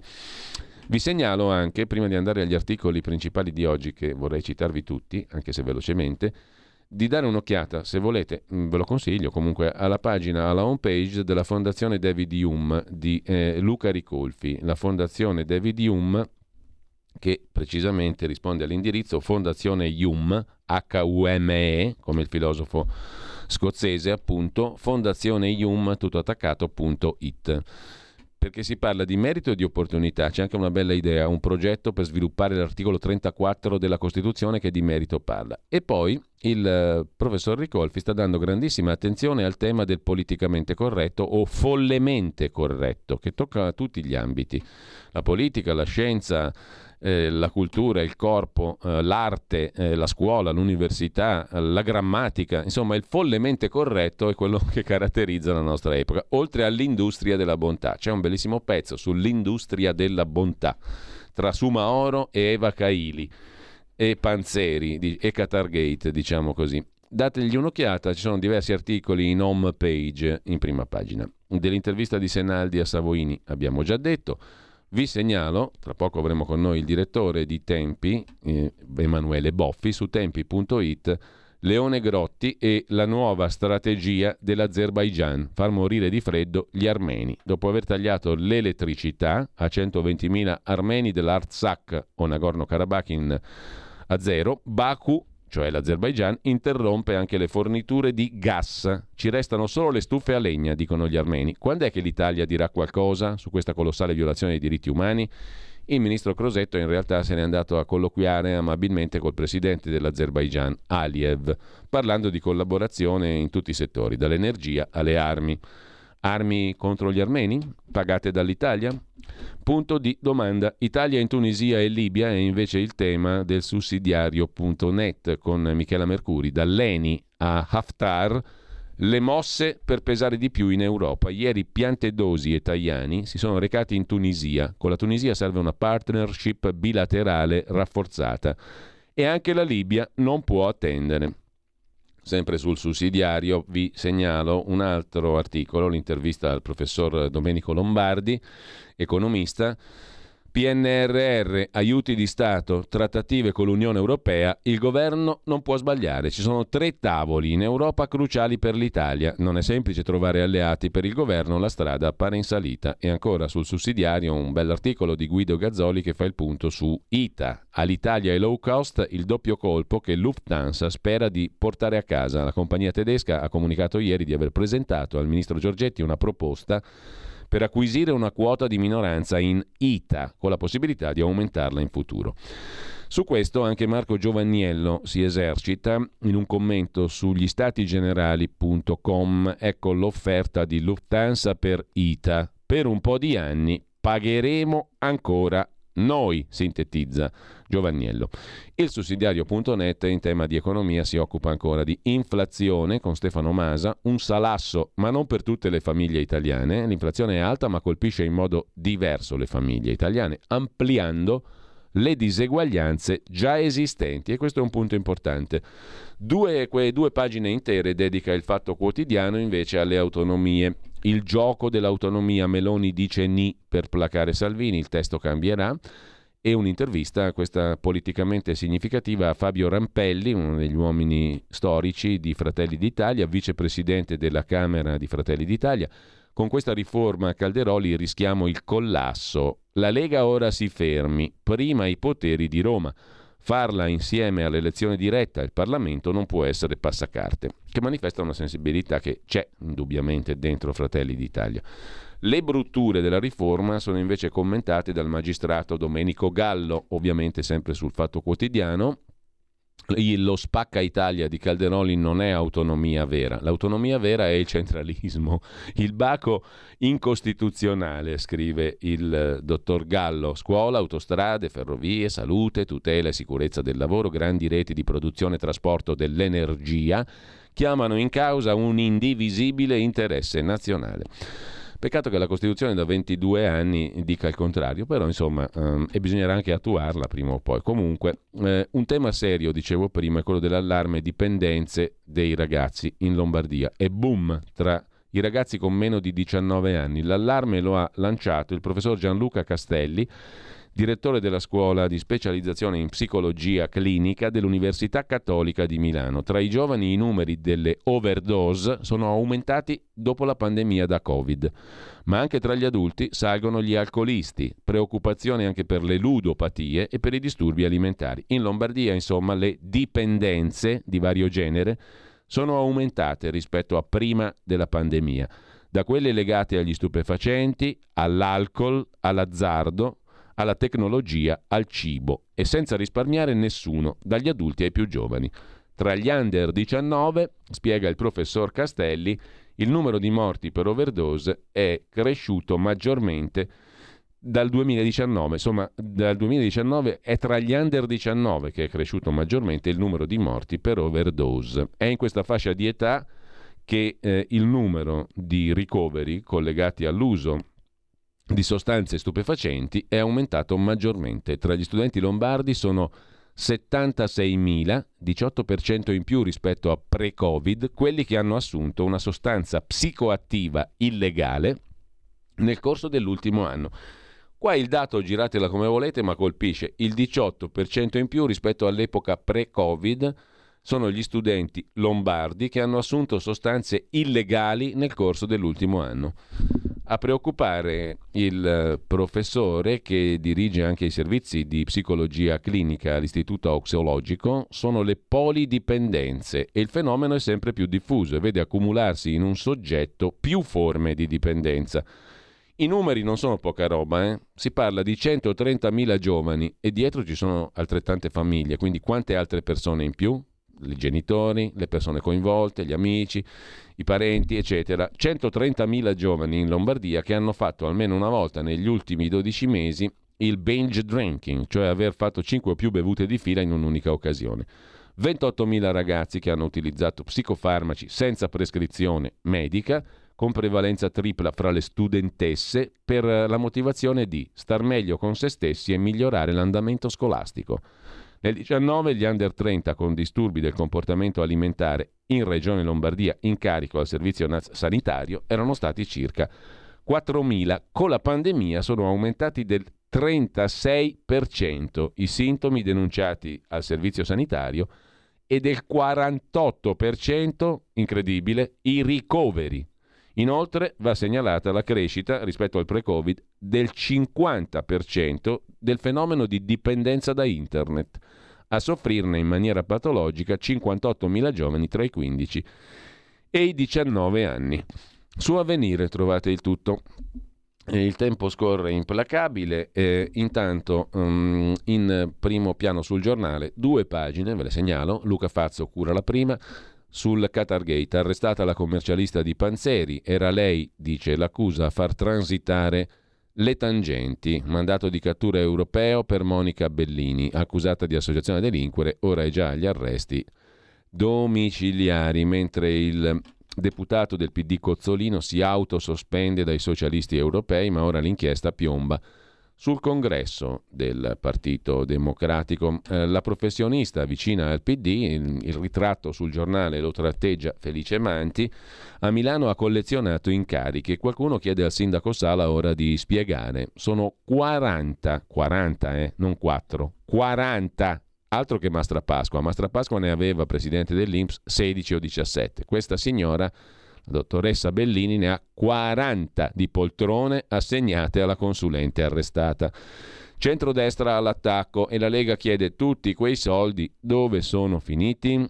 Vi segnalo anche, prima di andare agli articoli principali di oggi, che vorrei citarvi tutti, anche se velocemente, di dare un'occhiata, se volete, mm, ve lo consiglio comunque, alla pagina, alla home page della Fondazione David Hume di eh, Luca Ricolfi. La Fondazione David Hume, che precisamente risponde all'indirizzo Fondazione Hume, H-U-M-E, come il filosofo scozzese, appunto, fondazioneium, perché si parla di merito e di opportunità. C'è anche una bella idea, un progetto per sviluppare l'articolo 34 della Costituzione che di merito parla. E poi il eh, professor Ricolfi sta dando grandissima attenzione al tema del politicamente corretto o follemente corretto, che tocca tutti gli ambiti, la politica, la scienza, eh, la cultura, il corpo, eh, l'arte, eh, la scuola, l'università, la grammatica, insomma il follemente corretto è quello che caratterizza la nostra epoca, oltre all'industria della bontà. C'è un bellissimo pezzo sull'industria della bontà tra Suma Oro e Eva Caili e Panzeri di, e Qatargate, diciamo così. Dategli un'occhiata, ci sono diversi articoli in home page in prima pagina. Dell'intervista di Senaldi a Savoini abbiamo già detto. Vi segnalo, tra poco avremo con noi il direttore di Tempi, eh, Emanuele Boffi, su tempi.it, Leone Grotti e la nuova strategia dell'Azerbaigian, far morire di freddo gli armeni. Dopo aver tagliato l'elettricità a 120.000 armeni dell'Artsakh o Nagorno-Karabakh in Azero, Baku cioè l'Azerbaigian, interrompe anche le forniture di gas. Ci restano solo le stufe a legna, dicono gli armeni. Quando è che l'Italia dirà qualcosa su questa colossale violazione dei diritti umani? Il ministro Crosetto in realtà se n'è andato a colloquiare amabilmente col presidente dell'Azerbaigian, Aliyev, parlando di collaborazione in tutti i settori, dall'energia alle armi. Armi contro gli armeni? Pagate dall'Italia? Punto di domanda. Italia in Tunisia e Libia è invece il tema del sussidiario.net con Michela Mercuri. Dall'Eni a Haftar le mosse per pesare di più in Europa. Ieri Piantedosi e Tajani si sono recati in Tunisia. Con la Tunisia serve una partnership bilaterale rafforzata e anche la Libia non può attendere. Sempre sul sussidiario vi segnalo un altro articolo, l'intervista al professor Domenico Lombardi, economista PNRR, aiuti di Stato, trattative con l'Unione Europea, il governo non può sbagliare. Ci sono tre tavoli in Europa cruciali per l'Italia. Non è semplice trovare alleati per il governo, la strada appare in salita. E ancora sul sussidiario un bell'articolo di Guido Gazzoli che fa il punto su ITA. All'Italia e low cost il doppio colpo che Lufthansa spera di portare a casa. La compagnia tedesca ha comunicato ieri di aver presentato al ministro Giorgetti una proposta per acquisire una quota di minoranza in ITA, con la possibilità di aumentarla in futuro. Su questo anche Marco Giovanniello si esercita in un commento sugli statigenerali.com. Ecco l'offerta di Lufthansa per ITA. Per un po' di anni pagheremo ancora noi, sintetizza Giovanniello. Il sussidiario.net in tema di economia si occupa ancora di inflazione con Stefano Masa, un salasso ma non per tutte le famiglie italiane. L'inflazione è alta ma colpisce in modo diverso le famiglie italiane, ampliando le diseguaglianze già esistenti e questo è un punto importante. Due, due pagine intere dedica il fatto quotidiano invece alle autonomie. Il gioco dell'autonomia Meloni dice ni per placare Salvini, il testo cambierà e un'intervista, questa politicamente significativa, a Fabio Rampelli, uno degli uomini storici di Fratelli d'Italia, vicepresidente della Camera di Fratelli d'Italia. Con questa riforma Calderoli rischiamo il collasso. La Lega ora si fermi, prima i poteri di Roma. Farla insieme all'elezione diretta al Parlamento non può essere passacarte, che manifesta una sensibilità che c'è indubbiamente dentro Fratelli d'Italia. Le brutture della riforma sono invece commentate dal magistrato Domenico Gallo, ovviamente sempre sul Fatto Quotidiano, lo spacca Italia di Calderoli non è autonomia vera, l'autonomia vera è il centralismo, il baco incostituzionale, scrive il dottor Gallo, scuola, autostrade, ferrovie, salute, tutela e sicurezza del lavoro, grandi reti di produzione e trasporto dell'energia, chiamano in causa un indivisibile interesse nazionale. Peccato che la Costituzione da 22 anni dica il contrario, però insomma, ehm, e bisognerà anche attuarla prima o poi. Comunque, eh, un tema serio, dicevo prima, è quello dell'allarme dipendenze dei ragazzi in Lombardia. E boom tra i ragazzi con meno di 19 anni. L'allarme lo ha lanciato il professor Gianluca Castelli direttore della scuola di specializzazione in psicologia clinica dell'Università Cattolica di Milano. Tra i giovani i numeri delle overdose sono aumentati dopo la pandemia da Covid, ma anche tra gli adulti salgono gli alcolisti, preoccupazioni anche per le ludopatie e per i disturbi alimentari. In Lombardia, insomma, le dipendenze di vario genere sono aumentate rispetto a prima della pandemia, da quelle legate agli stupefacenti, all'alcol, all'azzardo, alla tecnologia, al cibo e senza risparmiare nessuno, dagli adulti ai più giovani. Tra gli under 19, spiega il professor Castelli, il numero di morti per overdose è cresciuto maggiormente dal 2019, insomma dal 2019 è tra gli under 19 che è cresciuto maggiormente il numero di morti per overdose. È in questa fascia di età che eh, il numero di ricoveri collegati all'uso di sostanze stupefacenti è aumentato maggiormente. Tra gli studenti lombardi sono 76.000, 18% in più rispetto a pre-Covid, quelli che hanno assunto una sostanza psicoattiva illegale nel corso dell'ultimo anno. Qua il dato giratela come volete, ma colpisce il 18% in più rispetto all'epoca pre-Covid. Sono gli studenti lombardi che hanno assunto sostanze illegali nel corso dell'ultimo anno. A preoccupare il eh, professore che dirige anche i servizi di psicologia clinica all'Istituto Oxeologico sono le polidipendenze e il fenomeno è sempre più diffuso e vede accumularsi in un soggetto più forme di dipendenza. I numeri non sono poca roba, eh? si parla di 130.000 giovani e dietro ci sono altrettante famiglie, quindi quante altre persone in più? I genitori, le persone coinvolte, gli amici, i parenti, eccetera. 130.000 giovani in Lombardia che hanno fatto almeno una volta negli ultimi 12 mesi il binge drinking, cioè aver fatto 5 o più bevute di fila in un'unica occasione. 28.000 ragazzi che hanno utilizzato psicofarmaci senza prescrizione medica, con prevalenza tripla fra le studentesse, per la motivazione di star meglio con se stessi e migliorare l'andamento scolastico. Nel 19 gli under 30 con disturbi del comportamento alimentare in Regione Lombardia in carico al servizio sanitario erano stati circa 4.000. Con la pandemia sono aumentati del 36% i sintomi denunciati al servizio sanitario e del 48%, incredibile, i ricoveri. Inoltre va segnalata la crescita rispetto al pre-Covid del 50% del fenomeno di dipendenza da Internet. A soffrirne in maniera patologica 58.000 giovani tra i 15 e i 19 anni. Su Avvenire trovate il tutto. Il tempo scorre implacabile, eh, intanto um, in primo piano sul giornale, due pagine, ve le segnalo, Luca Fazzo cura la prima, sul Qatargate, arrestata la commercialista di Panzeri, era lei, dice l'accusa, a far transitare le tangenti, mandato di cattura europeo per Monica Bellini, accusata di associazione a delinquere, ora è già agli arresti domiciliari, mentre il deputato del PD Cozzolino si autosospende dai socialisti europei, ma ora l'inchiesta piomba sul congresso del Partito Democratico. Eh, la professionista vicina al PD, il, il, ritratto sul giornale lo tratteggia Felice Manti, a Milano ha collezionato incarichi e qualcuno chiede al sindaco Sala ora di spiegare. Sono 40, 40 eh, non 4, 40 Altro che Mastra Pasqua. Mastra Pasqua ne aveva, presidente dell'Inps, 16 o 17. Questa signora, la dottoressa Bellini, ne ha 40 di poltrone assegnate alla consulente arrestata. Centrodestra all'attacco e la Lega chiede tutti quei soldi dove sono finiti?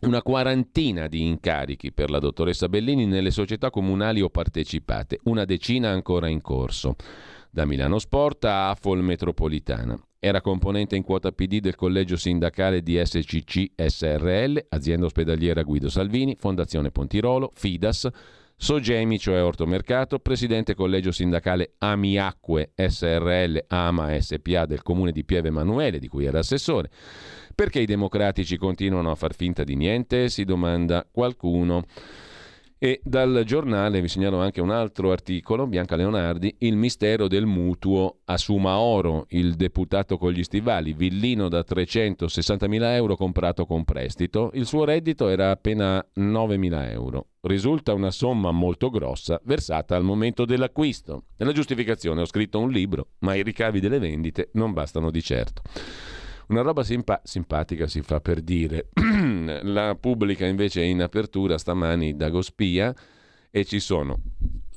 Una quarantina di incarichi per la dottoressa Bellini nelle società comunali o partecipate, una decina ancora in corso da Milano Sport a Afol Metropolitana. Era componente in quota PD del collegio sindacale di SCC SRL, azienda ospedaliera Guido Salvini, Fondazione Pontirolo, Fidas, Sogemi, cioè Ortomercato, presidente collegio sindacale Amiacque SRL Ama SPA del comune di Pieve Emanuele, di cui era assessore. Perché i democratici continuano a far finta di niente? Si domanda qualcuno. E dal giornale vi segnalo anche un altro articolo, Bianca Leonardi, Il mistero del mutuo a Sumaoro, il deputato con gli stivali, villino da 360.000 euro comprato con prestito, il suo reddito era appena 9.000 euro. Risulta una somma molto grossa versata al momento dell'acquisto. Nella giustificazione ho scritto un libro, ma i ricavi delle vendite non bastano di certo. Una roba simpa- simpatica si fa per dire. la pubblica invece è in apertura stamani da Gospia e ci sono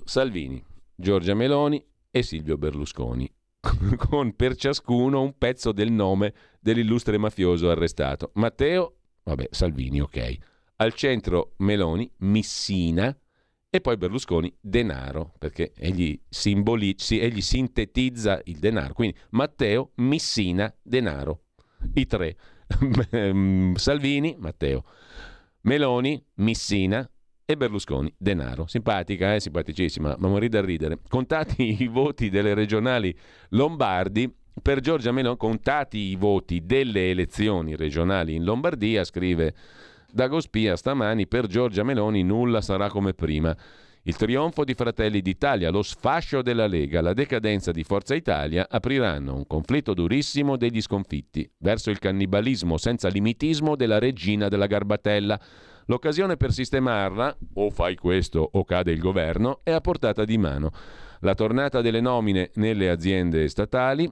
Salvini, Giorgia Meloni e Silvio Berlusconi, con per ciascuno un pezzo del nome dell'illustre mafioso arrestato. Matteo, vabbè, Salvini, ok. Al centro Meloni, Missina, e poi Berlusconi denaro, perché egli, simboli- egli sintetizza il denaro. Quindi Matteo, Missina, denaro i tre. Salvini, Matteo, Meloni, Missina e Berlusconi, denaro. Simpatica, eh? simpaticissima, ma morì da ridere. Contati i voti delle regionali Lombardi, per Giorgia Meloni, contati i voti delle elezioni regionali in Lombardia, scrive Dagospia stamani, per Giorgia Meloni nulla sarà come prima. Il trionfo di Fratelli d'Italia, lo sfascio della Lega, la decadenza di Forza Italia apriranno un conflitto durissimo degli sconfitti verso il cannibalismo senza limitismo della regina della Garbatella. L'occasione per sistemarla, o fai questo o cade il governo, è a portata di mano. La tornata delle nomine nelle aziende statali,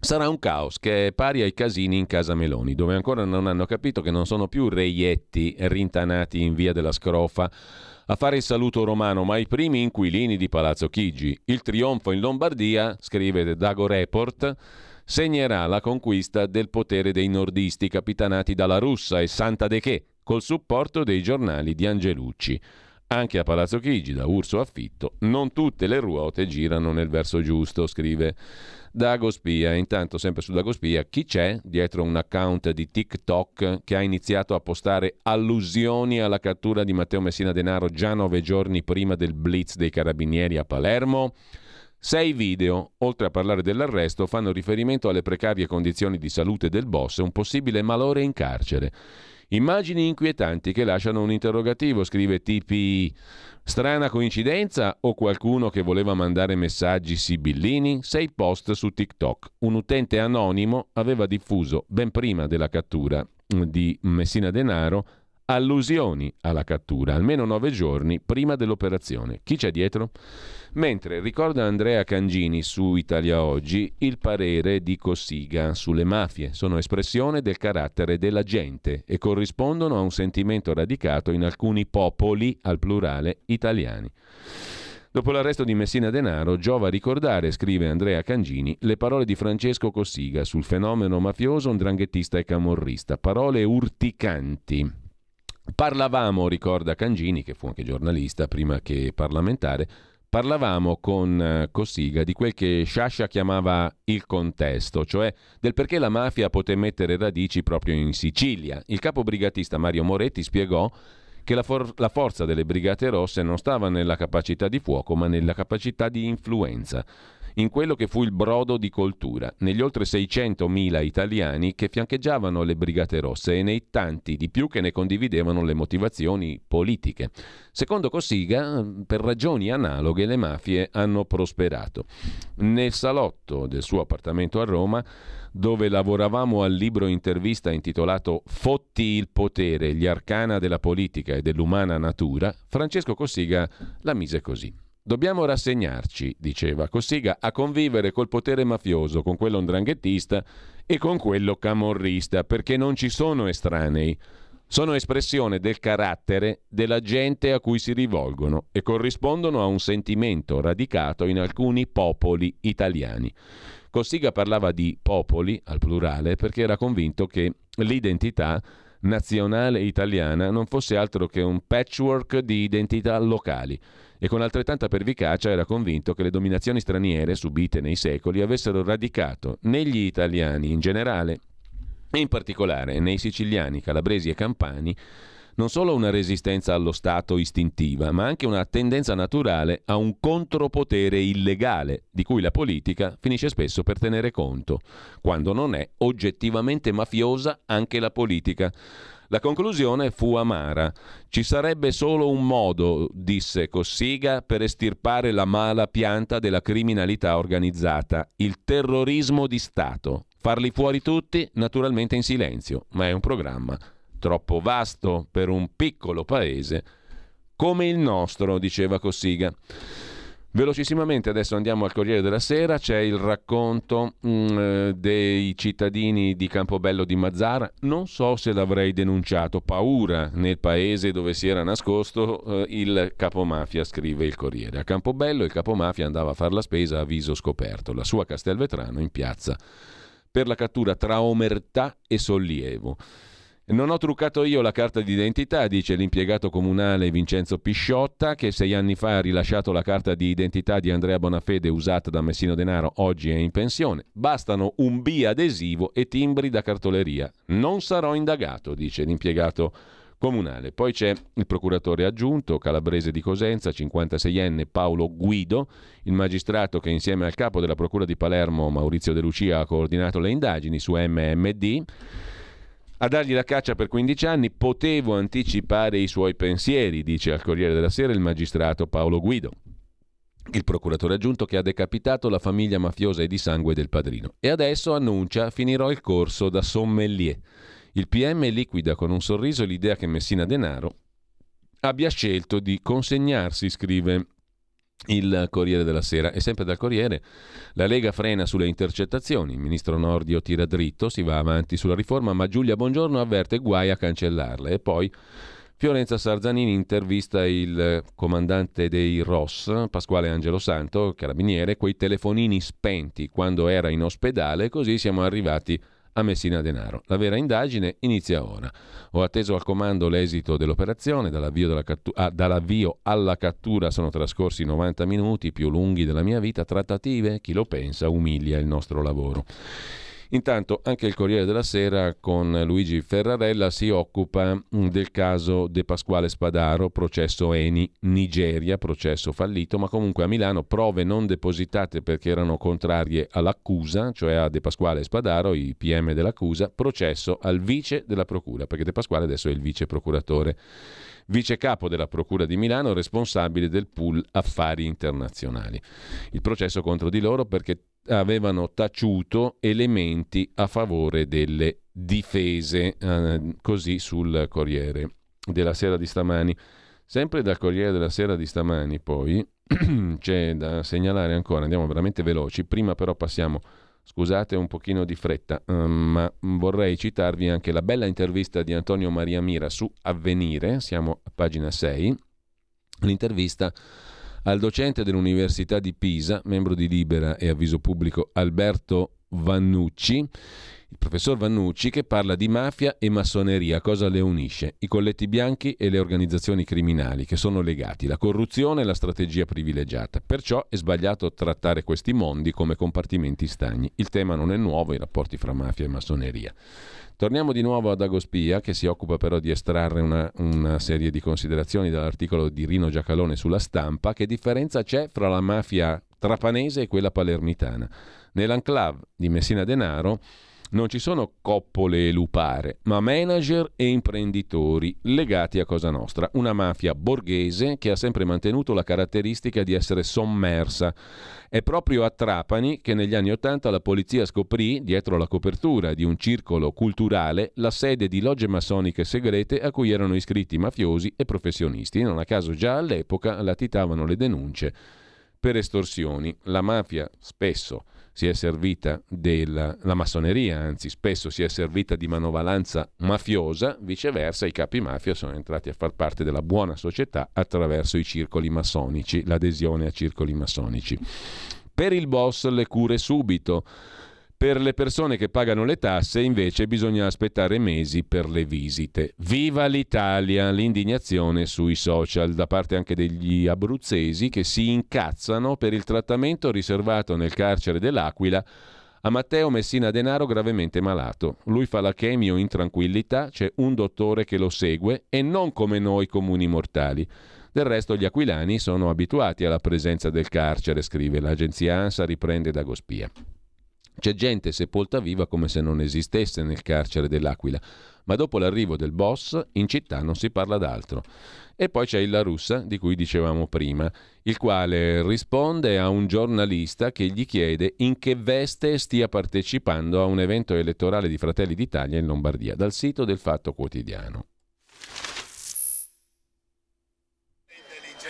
sarà un caos che è pari ai casini in casa Meloni, dove ancora non hanno capito che non sono più reietti rintanati in via della scrofa a fare il saluto romano, ma i primi inquilini di Palazzo Chigi. Il trionfo in Lombardia, scrive Dago Report, segnerà la conquista del potere dei nordisti capitanati dalla Russa e Santa De Che, col supporto dei giornali di Angelucci. Anche a Palazzo Chigi, da Urso Affitto, non tutte le ruote girano nel verso giusto, scrive Dagospia. Intanto, sempre su Dagospia, chi c'è dietro un account di TikTok che ha iniziato a postare allusioni alla cattura di Matteo Messina Denaro già nove giorni prima del blitz dei carabinieri a Palermo? Sei video, oltre a parlare dell'arresto, fanno riferimento alle precarie condizioni di salute del boss e un possibile malore in carcere. Immagini inquietanti che lasciano un interrogativo, scrive TPI. Strana coincidenza o qualcuno che voleva mandare messaggi sibillini? Sei post su TikTok. Un utente anonimo aveva diffuso, ben prima della cattura di Messina Denaro, allusioni alla cattura, almeno nove giorni prima dell'operazione. Chi c'è dietro? Mentre ricorda Andrea Cangini su Italia Oggi il parere di Cossiga sulle mafie sono espressione del carattere della gente e corrispondono a un sentimento radicato in alcuni popoli, al plurale, italiani. Dopo l'arresto di Messina Denaro, giova ricordare, scrive Andrea Cangini, le parole di Francesco Cossiga sul fenomeno mafioso, dranghettista e camorrista. Parole urticanti, Parlavamo, ricorda Cangini, che fu anche giornalista prima che parlamentare, parlavamo con eh, Cossiga di quel che Sciascia chiamava il contesto, cioè del perché la mafia poté mettere radici proprio in Sicilia. Il capo brigatista Mario Moretti spiegò che la, for- la forza delle Brigate Rosse non stava nella capacità di fuoco, ma nella capacità di influenza in quello che fu il brodo di coltura, negli oltre 600.000 italiani che fiancheggiavano le Brigate Rosse e nei tanti di più che ne condividevano le motivazioni politiche. Secondo Cossiga, per ragioni analoghe le mafie hanno prosperato. Nel salotto del suo appartamento a Roma, dove lavoravamo al libro intervista intitolato Fotti il potere, gli arcana della politica e dell'umana natura, Francesco Cossiga la mise così. Dobbiamo rassegnarci, diceva Cossiga, a convivere col potere mafioso, con quello ndranghettista e con quello camorrista, perché non ci sono estranei. Sono espressione del carattere della gente a cui si rivolgono e corrispondono a un sentimento radicato in alcuni popoli italiani. Cossiga parlava di popoli, al plurale, perché era convinto che l'identità nazionale italiana non fosse altro che un patchwork di identità locali e con altrettanta pervicacia era convinto che le dominazioni straniere subite nei secoli avessero radicato negli italiani in generale e in particolare nei siciliani, calabresi e campani non solo una resistenza allo Stato istintiva, ma anche una tendenza naturale a un contropotere illegale, di cui la politica finisce spesso per tenere conto, quando non è oggettivamente mafiosa anche la politica. La conclusione fu amara. Ci sarebbe solo un modo, disse Cossiga, per estirpare la mala pianta della criminalità organizzata, il terrorismo di Stato. Farli fuori tutti, naturalmente in silenzio, ma è un programma troppo vasto per un piccolo paese come il nostro, diceva Cossiga. Velocissimamente adesso andiamo al Corriere della Sera, c'è il racconto mh, mm, dei cittadini di Campobello di Mazzara, non so se l'avrei denunciato, paura nel paese dove si era nascosto eh, il capomafia, scrive il Corriere. A Campobello il capomafia andava a fare la spesa a viso scoperto, la sua Castelvetrano in piazza, per la cattura tra omertà e sollievo. Non ho truccato io la carta d'identità, dice l'impiegato comunale Vincenzo Pisciotta, che sei anni fa ha rilasciato la carta di identità di Andrea Bonafede usata da Messino Denaro, oggi è in pensione. Bastano un B adesivo e timbri da cartoleria. Non sarò indagato, dice l'impiegato comunale. Poi c'è il procuratore aggiunto calabrese di Cosenza, 56enne Paolo Guido, il magistrato che insieme al capo della Procura di Palermo Maurizio De Lucia ha coordinato le indagini su MMD a dargli la caccia per 15 anni potevo anticipare i suoi pensieri, dice al Corriere della Sera il magistrato Paolo Guido, il procuratore aggiunto che ha decapitato la famiglia mafiosa e di sangue del padrino. E adesso annuncia finirò il corso da sommelier. Il PM liquida con un sorriso l'idea che Messina Denaro abbia scelto di consegnarsi, scrive il Corriere della Sera. E sempre dal Corriere, la Lega frena sulle intercettazioni, il ministro Nordio tira dritto, si va avanti sulla riforma, ma Giulia Bongiorno avverte guai a cancellarla. E poi Fiorenza Sarzanini intervista il comandante dei ROS, Pasquale Angelo Santo, carabiniere, quei telefonini spenti quando era in ospedale, così siamo arrivati a a Messina Denaro. La vera indagine inizia ora. Ho atteso al comando l'esito dell'operazione, dall'avvio, cattu- ah, dall'avvio, alla cattura sono trascorsi 90 minuti più lunghi della mia vita, trattative, chi lo pensa umilia il nostro lavoro. Intanto anche il Corriere della Sera con Luigi Ferrarella si occupa mm, del caso De Pasquale Spadaro, processo Eni, Nigeria, processo fallito, ma comunque a Milano prove non depositate perché erano contrarie all'accusa, cioè a De Pasquale Spadaro, i PM dell'accusa, processo al vice della procura, perché De Pasquale adesso è il vice procuratore vice capo della Procura di Milano, responsabile del pool affari internazionali. Il processo contro di loro perché avevano taciuto elementi a favore delle difese, eh, così sul Corriere della Sera di stamani. Sempre dal Corriere della Sera di stamani, poi c'è da segnalare ancora, andiamo veramente veloci, prima però passiamo, scusate un pochino di fretta, um, ma vorrei citarvi anche la bella intervista di Antonio Maria Mira su Avvenire, siamo a pagina 6, l'intervista al docente dell'Università di Pisa, membro di Libera e Avviso Pubblico Alberto Vannucci, il professor Vannucci che parla di mafia e massoneria, cosa le unisce? I colletti bianchi e le organizzazioni criminali che sono legati, la corruzione e la strategia privilegiata. Perciò è sbagliato trattare questi mondi come compartimenti stagni. Il tema non è nuovo, i rapporti fra mafia e massoneria. Torniamo di nuovo ad Agospia, che si occupa però di estrarre una, una, serie di considerazioni dall'articolo di Rino Giacalone sulla stampa. Che differenza c'è fra la mafia trapanese e quella palermitana? Nell'enclave di Messina Denaro non ci sono coppole e lupare, ma manager e imprenditori legati a Cosa Nostra, una mafia borghese che ha sempre mantenuto la caratteristica di essere sommersa. È proprio a Trapani che negli anni Ottanta la polizia scoprì, dietro la copertura di un circolo culturale, la sede di logge massoniche segrete a cui erano iscritti mafiosi e professionisti. Non a caso già all'epoca latitavano le denunce per estorsioni. La mafia spesso si è servita della la massoneria, anzi spesso si è servita di manovalanza mafiosa, viceversa i capi mafia sono entrati a far parte della buona società attraverso i circoli massonici, l'adesione a circoli massonici. Per il boss le cure subito. Per le persone che pagano le tasse invece bisogna aspettare mesi per le visite. Viva l'Italia! L'indignazione sui social da parte anche degli abruzzesi che si incazzano per il trattamento riservato nel carcere dell'Aquila a Matteo Messina Denaro gravemente malato. Lui fa la chemio in tranquillità, c'è un dottore che lo segue e non come noi comuni mortali. Del resto gli aquilani sono abituati alla presenza del carcere, scrive l'agenzia ANSA, riprende da Gospia. C'è gente sepolta viva come se non esistesse nel carcere dell'Aquila, ma dopo l'arrivo del boss in città non si parla d'altro. E poi c'è il La Russa, di cui dicevamo prima, il quale risponde a un giornalista che gli chiede in che veste stia partecipando a un evento elettorale di Fratelli d'Italia in Lombardia, dal sito del Fatto Quotidiano.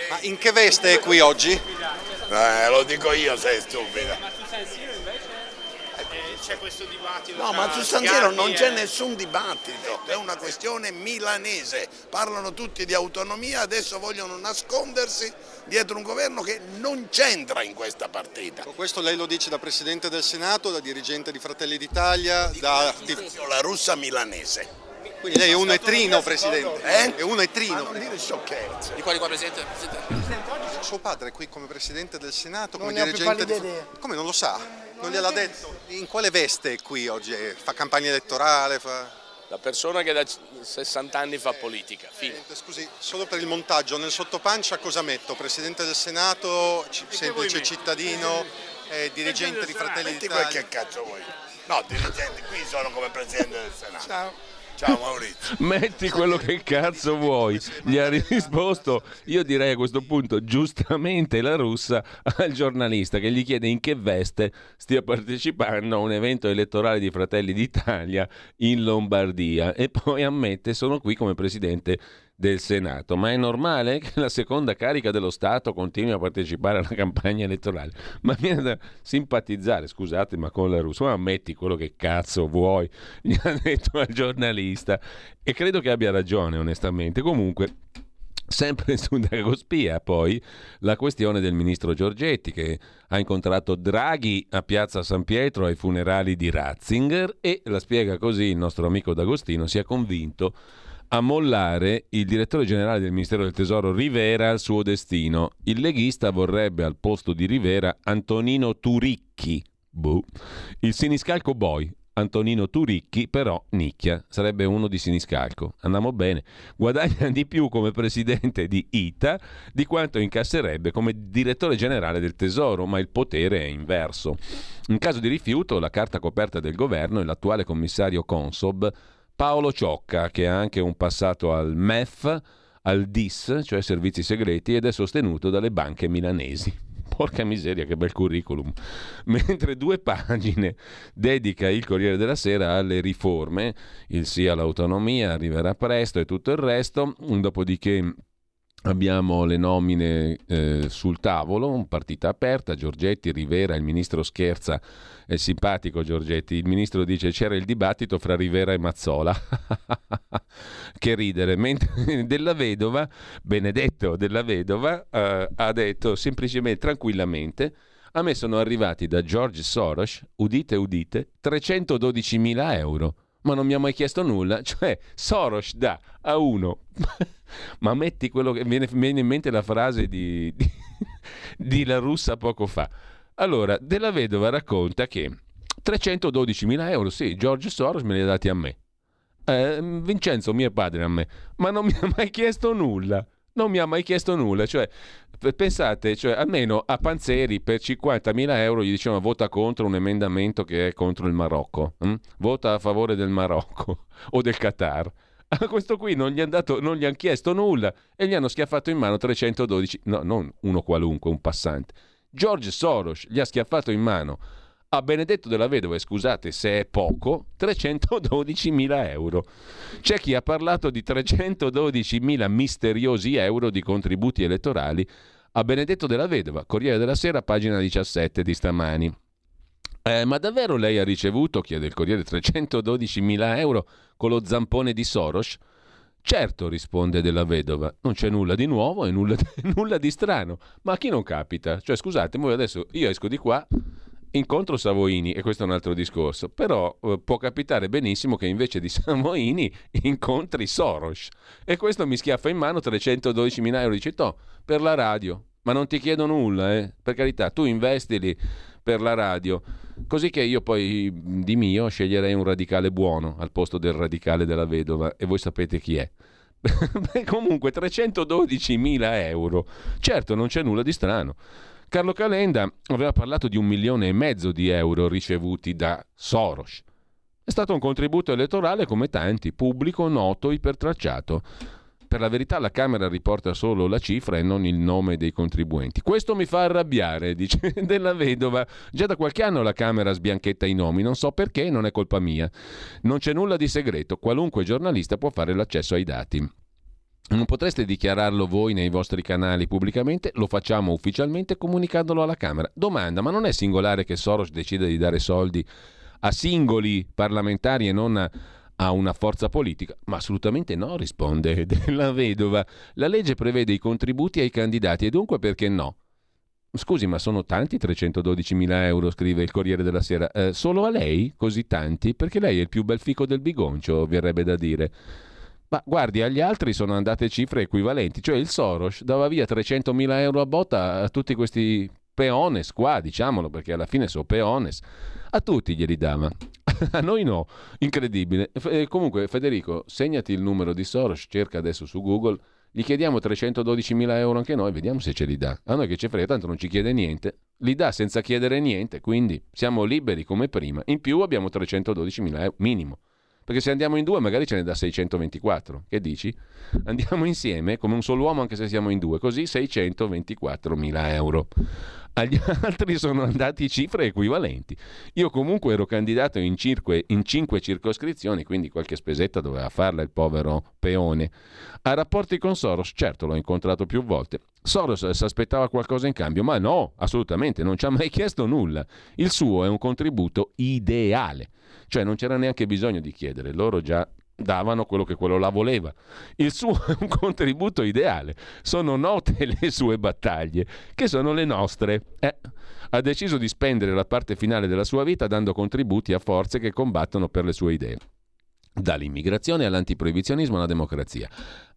Ma in che veste è qui oggi? Eh, lo dico io, sei stupida c'è questo dibattito. No, ma su San Siro non c'è nessun dibattito, è una questione milanese. Parlano tutti di autonomia, adesso vogliono nascondersi dietro un governo che non c'entra in questa partita. Questo lei lo dice da Presidente del Senato, da dirigente di Fratelli d'Italia, da... La russa milanese. Quindi lei è uno e trino, Presidente. Eh? È uno e trino. Ma non dire sciocchezze. Di quale qua, Presidente? Presidente? Suo padre è qui come Presidente del Senato, come non dirigente... Di... Come non lo sa? Non gliel'ha detto? In quale veste è qui oggi? Fa campagna elettorale? Fa... La persona che da 60 anni fa politica. Fine. Scusi, solo per il montaggio, nel sottopancia cosa metto? Presidente del Senato, semplice cittadino, eh, dirigente di Fratelli d'Italia? Metti quel che cazzo vuoi. No, dirigenti qui sono come Presidente del Senato. Ciao. Ciao Maurizio. Metti quello che cazzo vuoi. Gli ha risposto, io direi a questo punto, giustamente la russa al giornalista che gli chiede in che veste stia partecipando a un evento elettorale di Fratelli d'Italia in Lombardia e poi ammette sono qui come presidente del Senato, ma è normale che la seconda carica dello Stato continui a partecipare alla campagna elettorale. Ma viene da simpatizzare, scusate, ma con la Russia, ma ammetti quello che cazzo vuoi, gli ha detto al giornalista e credo che abbia ragione, onestamente. Comunque, Sempre su Dagospia, poi la questione del ministro Giorgetti che ha incontrato Draghi a Piazza San Pietro ai funerali di Ratzinger e la spiega così il nostro amico D'Agostino si è convinto a mollare il direttore generale del Ministero del Tesoro Rivera al suo destino. Il leghista vorrebbe al posto di Rivera Antonino Turicchi, boh, il siniscalco boy, Antonino Turicchi, però nicchia, sarebbe uno di Siniscalco. Andiamo bene. Guadagna di più come presidente di ITA di quanto incasserebbe come direttore generale del Tesoro, ma il potere è inverso. In caso di rifiuto, la carta coperta del governo è l'attuale commissario Consob Paolo Ciocca, che ha anche un passato al MEF, al DIS, cioè servizi segreti, ed è sostenuto dalle banche milanesi. Porca miseria, che bel curriculum. Mentre due pagine dedica il Corriere della Sera alle riforme, il sì all'autonomia arriverà presto e tutto il resto, dopodiché Abbiamo le nomine eh, sul tavolo, partita aperta, Giorgetti, Rivera, il ministro scherza, è simpatico Giorgetti, il ministro dice c'era il dibattito fra Rivera e Mazzola, che ridere, mentre della vedova, Benedetto della vedova, eh, ha detto semplicemente, tranquillamente, a me sono arrivati da George Soros, udite udite, 312 mila euro ma non mi ha mai chiesto nulla. Cioè, Soros dà a uno, ma metti quello che viene, viene, in mente la frase di, di, di La Russa poco fa. Allora, Della Vedova racconta che 312 mila euro, sì, George Soros me li ha dati a me. Eh, Vincenzo, mio padre, a me, ma non mi ha mai chiesto nulla non mi ha mai chiesto nulla. Cioè, pensate, cioè, almeno a Panzeri per 50.000 euro gli dicevano vota contro un emendamento che è contro il Marocco, hm? vota a favore del Marocco o del Qatar. A questo qui non gli, hanno dato, non gli hanno chiesto nulla e gli hanno schiaffato in mano 312, no, non uno qualunque, un passante. George Soros gli ha schiaffato in mano a Benedetto della Vedova, scusate se è poco, 312.000 euro. C'è chi ha parlato di 312.000 misteriosi euro di contributi elettorali a Benedetto della Vedova, Corriere della Sera, pagina 17 di stamani. Eh, ma davvero lei ha ricevuto, chiede il Corriere, 312.000 euro con lo zampone di Soros? Certo, risponde della vedova, non c'è nulla di nuovo e nulla, nulla di strano. Ma a chi non capita? Cioè, scusate, voi adesso io esco di qua, incontro Savoini e questo è un altro discorso, però eh, può capitare benissimo che invece di Savoini incontri Soros e questo mi schiaffa in mano 312 mila euro, dice to, per la radio, ma non ti chiedo nulla, eh? per carità, tu investili per la radio, così che io poi di mio sceglierei un radicale buono al posto del radicale della vedova e voi sapete chi è. Beh, comunque 312 mila euro, certo non c'è nulla di strano. Carlo Calenda aveva parlato di un milione e mezzo di euro ricevuti da Soros. È stato un contributo elettorale come tanti, pubblico, noto, ipertracciato. Per la verità la Camera riporta solo la cifra e non il nome dei contribuenti. Questo mi fa arrabbiare, dice della vedova. Già da qualche anno la Camera sbianchetta i nomi, non so perché, non è colpa mia. Non c'è nulla di segreto, qualunque giornalista può fare l'accesso ai dati. Non potreste dichiararlo voi nei vostri canali pubblicamente? Lo facciamo ufficialmente comunicandolo alla Camera. Domanda, ma non è singolare che Soros decida di dare soldi a singoli parlamentari e non a, a una forza politica? Ma assolutamente no, risponde la vedova. La legge prevede i contributi ai candidati e dunque perché no? Scusi, ma sono tanti 312 mila euro, scrive il Corriere della Sera. Eh, solo a lei? Così tanti? Perché lei è il più bel fico del bigoncio, verrebbe da dire. Ma guardi, agli altri sono andate cifre equivalenti, cioè il Soros dava via 300.000 euro a botta a tutti questi peones qua, diciamolo, perché alla fine sono peones, a tutti glieli dava. a noi no, incredibile. E comunque Federico, segnati il numero di Soros, cerca adesso su Google, gli chiediamo 312.000 euro anche noi, vediamo se ce li dà. A noi che ci frega, tanto non ci chiede niente, li dà senza chiedere niente, quindi siamo liberi come prima. In più abbiamo 312.000 euro minimo. Perché se andiamo in due magari ce ne dà 624. Che dici? Andiamo insieme come un solo uomo anche se siamo in due, così 624 mila euro. Agli altri sono andati cifre equivalenti. Io comunque ero candidato in, cirque, in cinque circoscrizioni, quindi qualche spesetta doveva farla il povero peone. A rapporti con Soros, certo l'ho incontrato più volte. Soros si aspettava qualcosa in cambio, ma no, assolutamente, non ci ha mai chiesto nulla. Il suo è un contributo ideale. Cioè non c'era neanche bisogno di chiedere, loro già davano quello che quello là voleva. Il suo è un contributo ideale. Sono note le sue battaglie, che sono le nostre. Eh, ha deciso di spendere la parte finale della sua vita dando contributi a forze che combattono per le sue idee. Dall'immigrazione all'antiproibizionismo alla democrazia.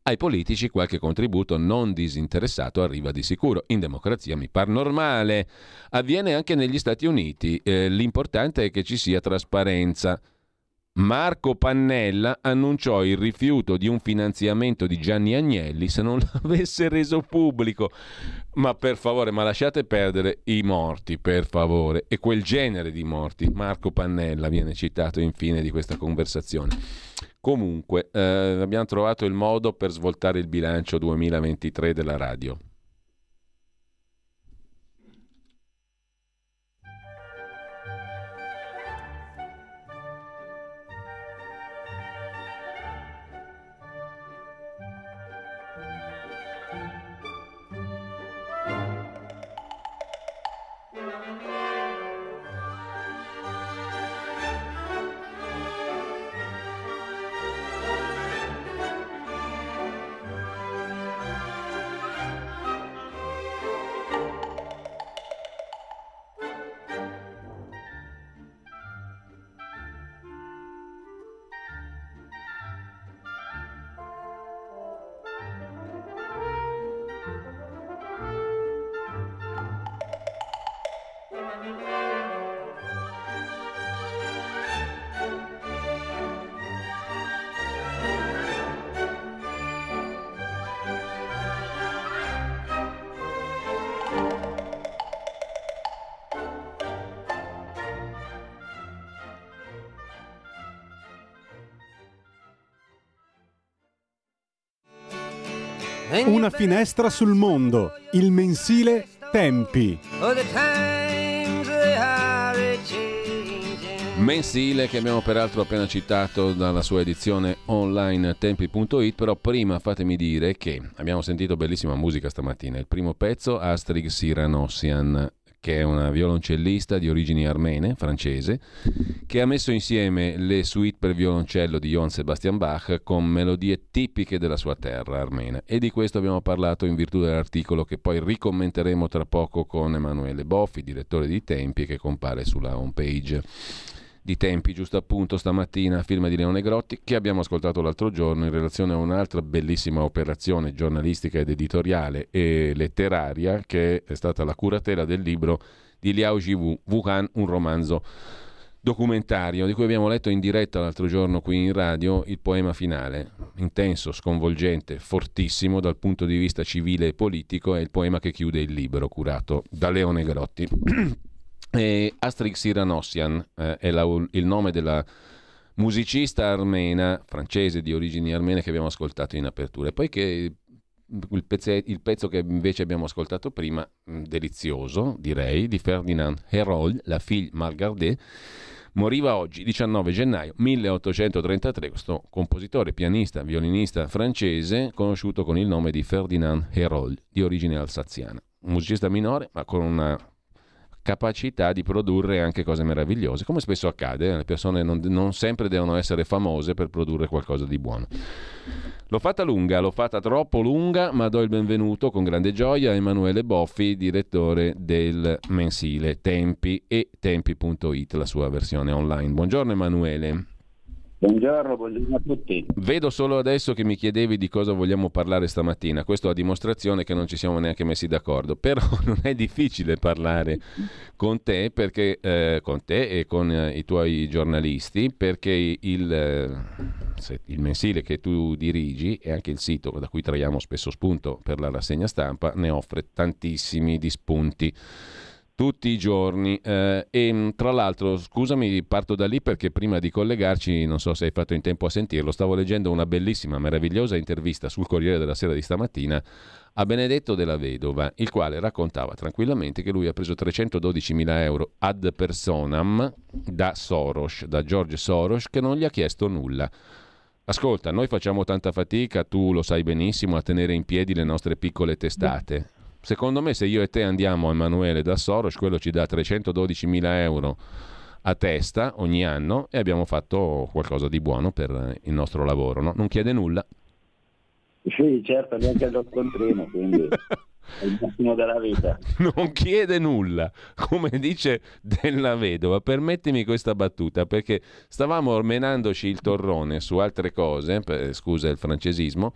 Ai politici qualche contributo non disinteressato arriva di sicuro. In democrazia mi par normale. Avviene anche negli Stati Uniti. Eh, l'importante è che ci sia trasparenza. Marco Pannella annunciò il rifiuto di un finanziamento di Gianni Agnelli se non l'avesse reso pubblico. Ma per favore, ma lasciate perdere i morti, per favore, e quel genere di morti. Marco Pannella viene citato infine di questa conversazione. Comunque, eh, abbiamo trovato il modo per svoltare il bilancio 2023 della radio. Una finestra sul mondo, il mensile Tempi. Mensile che abbiamo peraltro appena citato dalla sua edizione online tempi.it, però prima fatemi dire che abbiamo sentito bellissima musica stamattina. Il primo pezzo Astrid Siranossian che è una violoncellista di origini armene, francese, che ha messo insieme le suite per violoncello di Johann Sebastian Bach con melodie tipiche della sua terra armena. E di questo abbiamo parlato in virtù dell'articolo che poi ricommenteremo tra poco con Emanuele Boffi, direttore di Tempi, che compare sulla homepage di tempi, giusto appunto stamattina, film di Leone Grotti, che abbiamo ascoltato l'altro giorno in relazione a un'altra bellissima operazione giornalistica ed editoriale e letteraria che è stata la curatela del libro di Liao Jiwu, Wuhan, un romanzo documentario di cui abbiamo letto in diretta l'altro giorno qui in radio il poema finale, intenso, sconvolgente, fortissimo dal punto di vista civile e politico, è il poema che chiude il libro curato da Leone Grotti. E Astrid Siranossian eh, è la, il nome della musicista armena, francese di origini armene che abbiamo ascoltato in apertura. E poi che il, pezze, il pezzo che invece abbiamo ascoltato prima, mm, delizioso direi, di Ferdinand Herold, la figlia Margardet, moriva oggi, 19 gennaio 1833, questo compositore, pianista, violinista francese, conosciuto con il nome di Ferdinand Herold, di origine alsaziana. Un musicista minore, ma con una capacità di produrre anche cose meravigliose, come spesso accade, le persone non, non, sempre devono essere famose per produrre qualcosa di buono. L'ho fatta lunga, l'ho fatta troppo lunga, ma do il benvenuto con grande gioia a Emanuele Boffi, direttore del mensile Tempi e tempi.it, la sua versione online. Buongiorno Emanuele. Buongiorno, buongiorno a tutti. Vedo solo adesso che mi chiedevi di cosa vogliamo parlare stamattina, questo a dimostrazione che non ci siamo neanche messi d'accordo, però non è difficile parlare con te, perché, eh, con te e con eh, i tuoi giornalisti, perché il, eh, il mensile che tu dirigi e anche il sito da cui traiamo spesso spunto per la rassegna stampa ne offre tantissimi di spunti tutti i giorni. Eh, e mm, tra l'altro, scusami, parto da lì perché prima di collegarci, non so se hai fatto in tempo a sentirlo, stavo leggendo una bellissima, meravigliosa intervista sul Corriere della Sera di stamattina a Benedetto della Vedova, il quale raccontava tranquillamente che lui ha preso 312.000 euro ad personam da Soros, da George Soros, che non gli ha chiesto nulla. Ascolta, noi facciamo tanta fatica, tu lo sai benissimo, a tenere in piedi le nostre piccole testate. Secondo me se io e te andiamo a Emanuele da Soros, quello ci dà 312.000 euro a testa ogni anno e abbiamo fatto qualcosa di buono per il nostro lavoro. No? Non chiede nulla. Sì, certo, neanche lo scontrino, quindi è il massimo della vita. Non chiede nulla, come dice della vedova. Permettimi questa battuta, perché stavamo ormenandoci il torrone su altre cose, per, scusa il francesismo,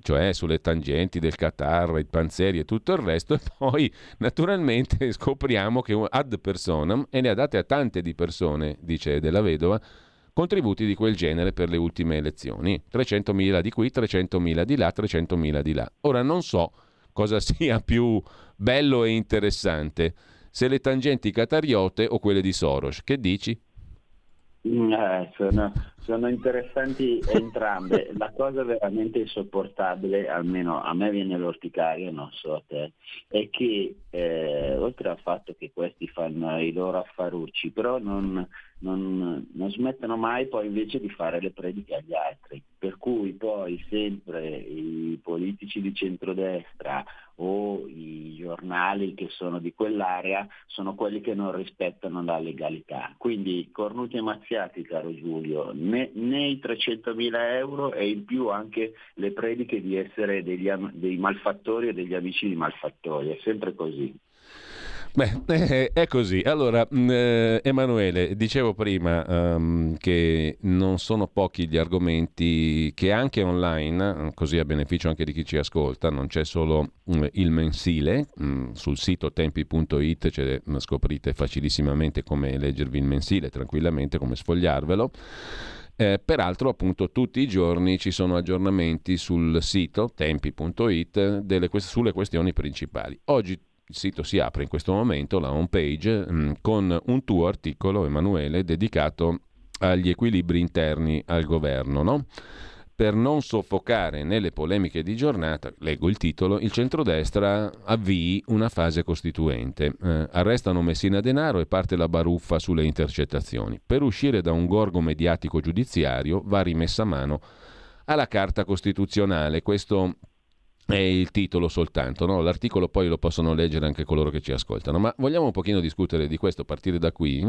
cioè sulle tangenti del Qatar, i panzeri e tutto il resto, e poi naturalmente scopriamo che ad personam, e ne ha date a tante di persone, dice Della Vedova, contributi di quel genere per le ultime elezioni. 300.000 di qui, 300.000 di là, 300.000 di là. Ora non so cosa sia più bello e interessante, se le tangenti qatariote o quelle di Soros. Che dici? Mm, eh, sono, sono, interessanti entrambe. La cosa veramente insopportabile, almeno a me viene l'orticaria, non so a te, è che eh, oltre al fatto che questi fanno i loro affarucci, però non, non, non, smettono mai poi invece di fare le prediche agli altri, per cui poi sempre i politici di centrodestra o i giornali che sono di quell'area sono quelli che non rispettano la legalità. Quindi cornuti e mazziati, caro Giulio, né, né i 300.000 euro e in più anche le prediche di essere degli, dei malfattori e degli amici di malfattori, è sempre così. Beh, eh, è così. Allora, mm, eh, Emanuele, dicevo prima um, che non sono pochi gli argomenti che anche online, così a beneficio anche di chi ci ascolta, non c'è solo um, il mensile, um, sul sito tempi.it cioè, scoprite facilissimamente come leggervi il mensile, tranquillamente come sfogliarvelo. Eh, peraltro, appunto, tutti i giorni ci sono aggiornamenti sul sito tempi.it delle, sulle questioni principali. Oggi il sito si apre in questo momento, la home page, mm, con un tuo articolo, Emanuele, dedicato agli equilibri interni al governo, no? Per non soffocare nelle polemiche di giornata, leggo il titolo, il centrodestra avvii una fase costituente. Eh, arrestano Messina Denaro e parte la baruffa sulle intercettazioni. Per uscire da un gorgo mediatico giudiziario va rimessa mano alla Carta Costituzionale. Questo è il titolo soltanto, no? l'articolo poi lo possono leggere anche coloro che ci ascoltano, ma vogliamo un pochino discutere di questo, partire da qui,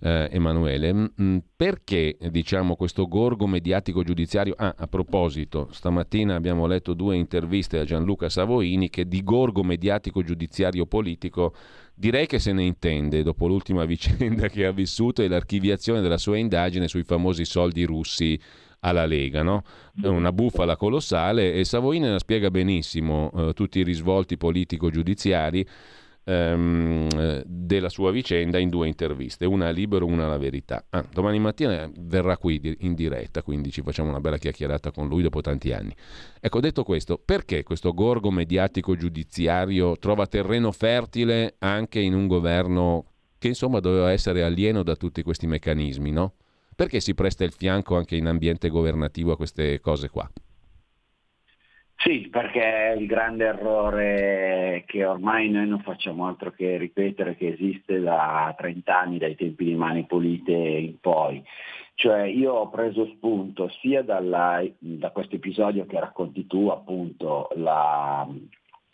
eh, Emanuele, mh, mm, perché diciamo questo gorgo mediatico giudiziario, ah, a proposito, stamattina abbiamo letto due interviste a Gianluca Savoini che di gorgo mediatico giudiziario politico direi che se ne intende dopo l'ultima vicenda che ha vissuto e l'archiviazione della sua indagine sui famosi soldi russi alla Lega, no? una bufala colossale e Savoini la spiega benissimo eh, tutti i risvolti politico-giudiziari ehm, della sua vicenda in due interviste, una a Libero, una alla Verità. Ah, domani mattina verrà qui in diretta, quindi ci facciamo una bella chiacchierata con lui dopo tanti anni. Ecco, detto questo, perché questo gorgo mediatico giudiziario trova terreno fertile anche in un governo che insomma doveva essere alieno da tutti questi meccanismi, no? Perché si presta il fianco anche in ambiente governativo a queste cose qua? Sì, perché il grande errore che ormai noi non facciamo altro che ripetere che esiste da 30 anni, dai tempi di Mani Pulite in poi. Cioè io ho preso spunto sia dalla, da questo episodio che racconti tu, appunto, la,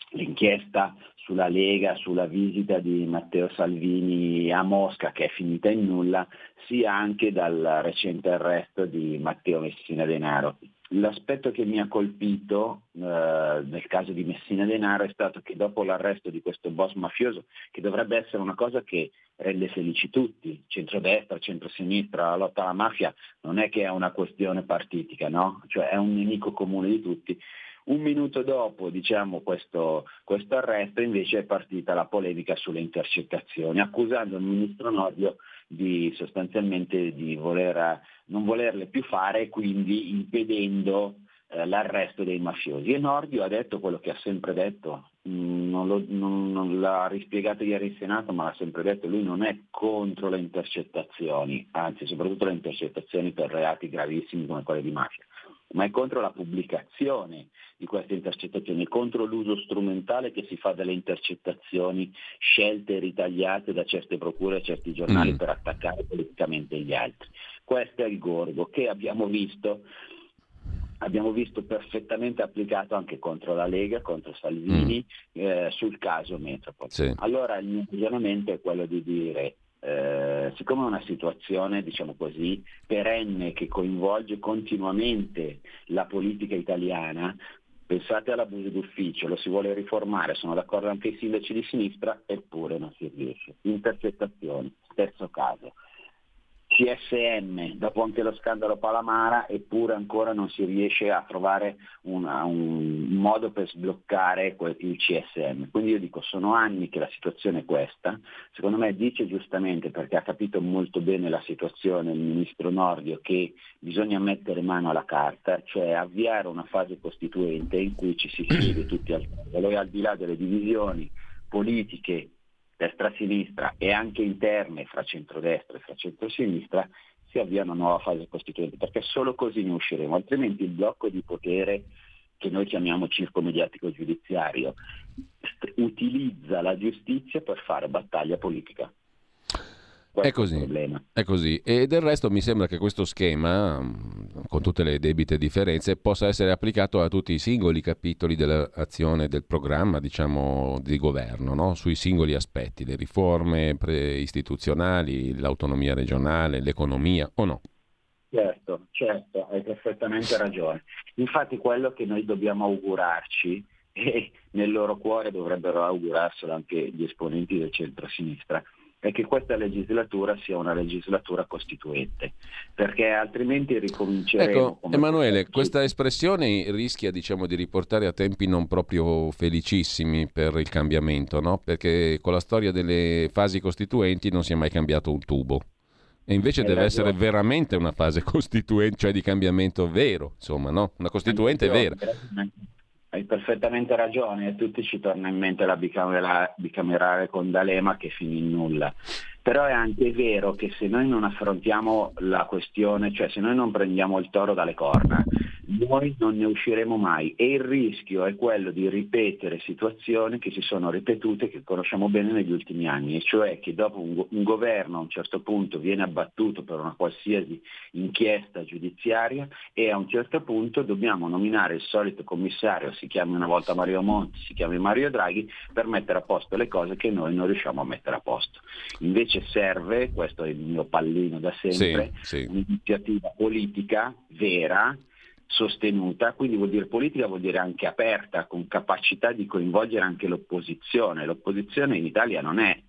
l'inchiesta sulla Lega, sulla visita di Matteo Salvini a Mosca che è finita in nulla, sia anche dal recente arresto di Matteo Messina Denaro. L'aspetto che mi ha colpito eh, nel caso di Messina Denaro è stato che dopo l'arresto di questo boss mafioso, che dovrebbe essere una cosa che rende felici tutti, centrodestra, centrosinistra, la lotta alla mafia non è che è una questione partitica, no? cioè è un nemico comune di tutti, un minuto dopo diciamo, questo, questo, arresto invece è partita la polemica sulle intercettazioni, accusando il ministro Nordio di sostanzialmente di voler, non volerle più fare e quindi impedendo eh, l'arresto dei mafiosi. E Nordio ha detto quello che ha sempre detto, mm, non, lo, non, non, l'ha rispiegato ieri in Senato, ma l'ha sempre detto, lui non è contro le intercettazioni, anzi soprattutto le intercettazioni per reati gravissimi come quelle di mafia ma è contro la pubblicazione di queste intercettazioni, è contro l'uso strumentale che si fa delle intercettazioni scelte e ritagliate da certe procure e certi giornali mm. per attaccare politicamente gli altri. Questo è il gorgo che abbiamo visto abbiamo visto perfettamente applicato anche contro la Lega, contro Salvini, mm. eh, sul caso Metropol. Sì. Allora il mio ragionamento è quello di dire eh, siccome è una situazione, diciamo così, perenne che coinvolge continuamente la politica italiana, pensate all'abuso d'ufficio, lo si vuole riformare, sono d'accordo anche i sindaci di sinistra, eppure non si riesce. Intercettazioni, stesso caso. CSM, dopo anche lo scandalo Palamara, eppure ancora non si riesce a trovare una, un modo per sbloccare il CSM. Quindi io dico, sono anni che la situazione è questa, secondo me dice giustamente, perché ha capito molto bene la situazione il ministro Nordio, che bisogna mettere mano alla carta, cioè avviare una fase costituente in cui ci si siede tutti al tavolo e al di là delle divisioni politiche destra-sinistra e anche interne fra centrodestra e fra centrosinistra si avvia una nuova fase costituente, perché solo così ne usciremo, altrimenti il blocco di potere che noi chiamiamo circo mediatico giudiziario utilizza la giustizia per fare battaglia politica. È così, è così. E del resto mi sembra che questo schema, mm, con tutte le debite differenze, possa essere applicato a tutti i singoli capitoli dell'azione del programma, diciamo, di governo, no? sui singoli aspetti, le riforme istituzionali, l'autonomia regionale, l'economia, o no? Certo, certo, hai perfettamente ragione. Infatti quello che noi dobbiamo augurarci, e nel loro cuore dovrebbero augurarselo anche gli esponenti del centro-sinistra, è che questa legislatura sia una legislatura costituente, perché altrimenti ricominceremo... Ecco, Emanuele, questa espressione rischia diciamo, di riportare a tempi non proprio felicissimi per il cambiamento, no? perché con la storia delle fasi costituenti non si è mai cambiato un tubo. E invece deve essere veramente una fase costituente, cioè di cambiamento vero, insomma, no? Una costituente vera. Hai perfettamente ragione, a tutti ci torna in mente la bicamerale con D'Alema che finì in nulla. Però è anche vero che se noi non affrontiamo la questione, cioè se noi non prendiamo il toro dalle corna, noi non ne usciremo mai e il rischio è quello di ripetere situazioni che si sono ripetute, che conosciamo bene negli ultimi anni, e cioè che dopo un, un governo a un certo punto viene abbattuto per una qualsiasi inchiesta giudiziaria e a un certo punto dobbiamo nominare il solito commissario, si chiami una volta Mario Monti, si chiami Mario Draghi, per mettere a posto le cose che noi non riusciamo a mettere a posto. Invece serve, questo è il mio pallino da sempre, sì, sì. un'iniziativa politica vera, sostenuta, quindi vuol dire politica, vuol dire anche aperta, con capacità di coinvolgere anche l'opposizione. L'opposizione in Italia non è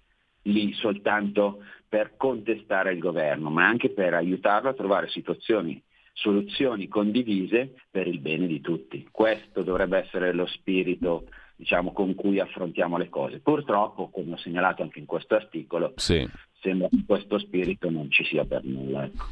lì soltanto per contestare il governo, ma anche per aiutarlo a trovare situazioni, soluzioni condivise per il bene di tutti. Questo dovrebbe essere lo spirito diciamo, con cui affrontiamo le cose. Purtroppo, come ho segnalato anche in questo articolo, sì. sembra che questo spirito non ci sia per nulla. Ecco.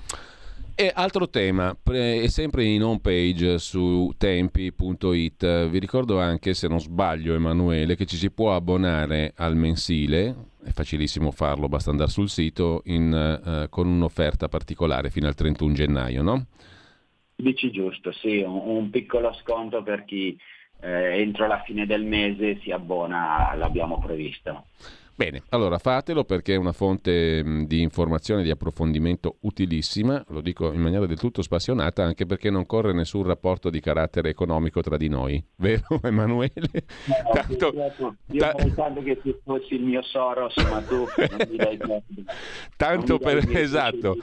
E altro tema, è sempre in home page su tempi.it. Vi ricordo anche, se non sbaglio Emanuele, che ci si può abbonare al mensile, è facilissimo farlo, basta andare sul sito, in, uh, con un'offerta particolare fino al 31 gennaio, no? Dici giusto, sì, un, un piccolo sconto per chi eh, entro la fine del mese si abbona, l'abbiamo previsto. Bene, allora fatelo perché è una fonte di informazione e di approfondimento utilissima, lo dico in maniera del tutto spassionata, anche perché non corre nessun rapporto di carattere economico tra di noi, vero Emanuele? No, tanto, io ta- pensando che tu fossi il mio Soros, ma tu non mi dai tanto per, esatto,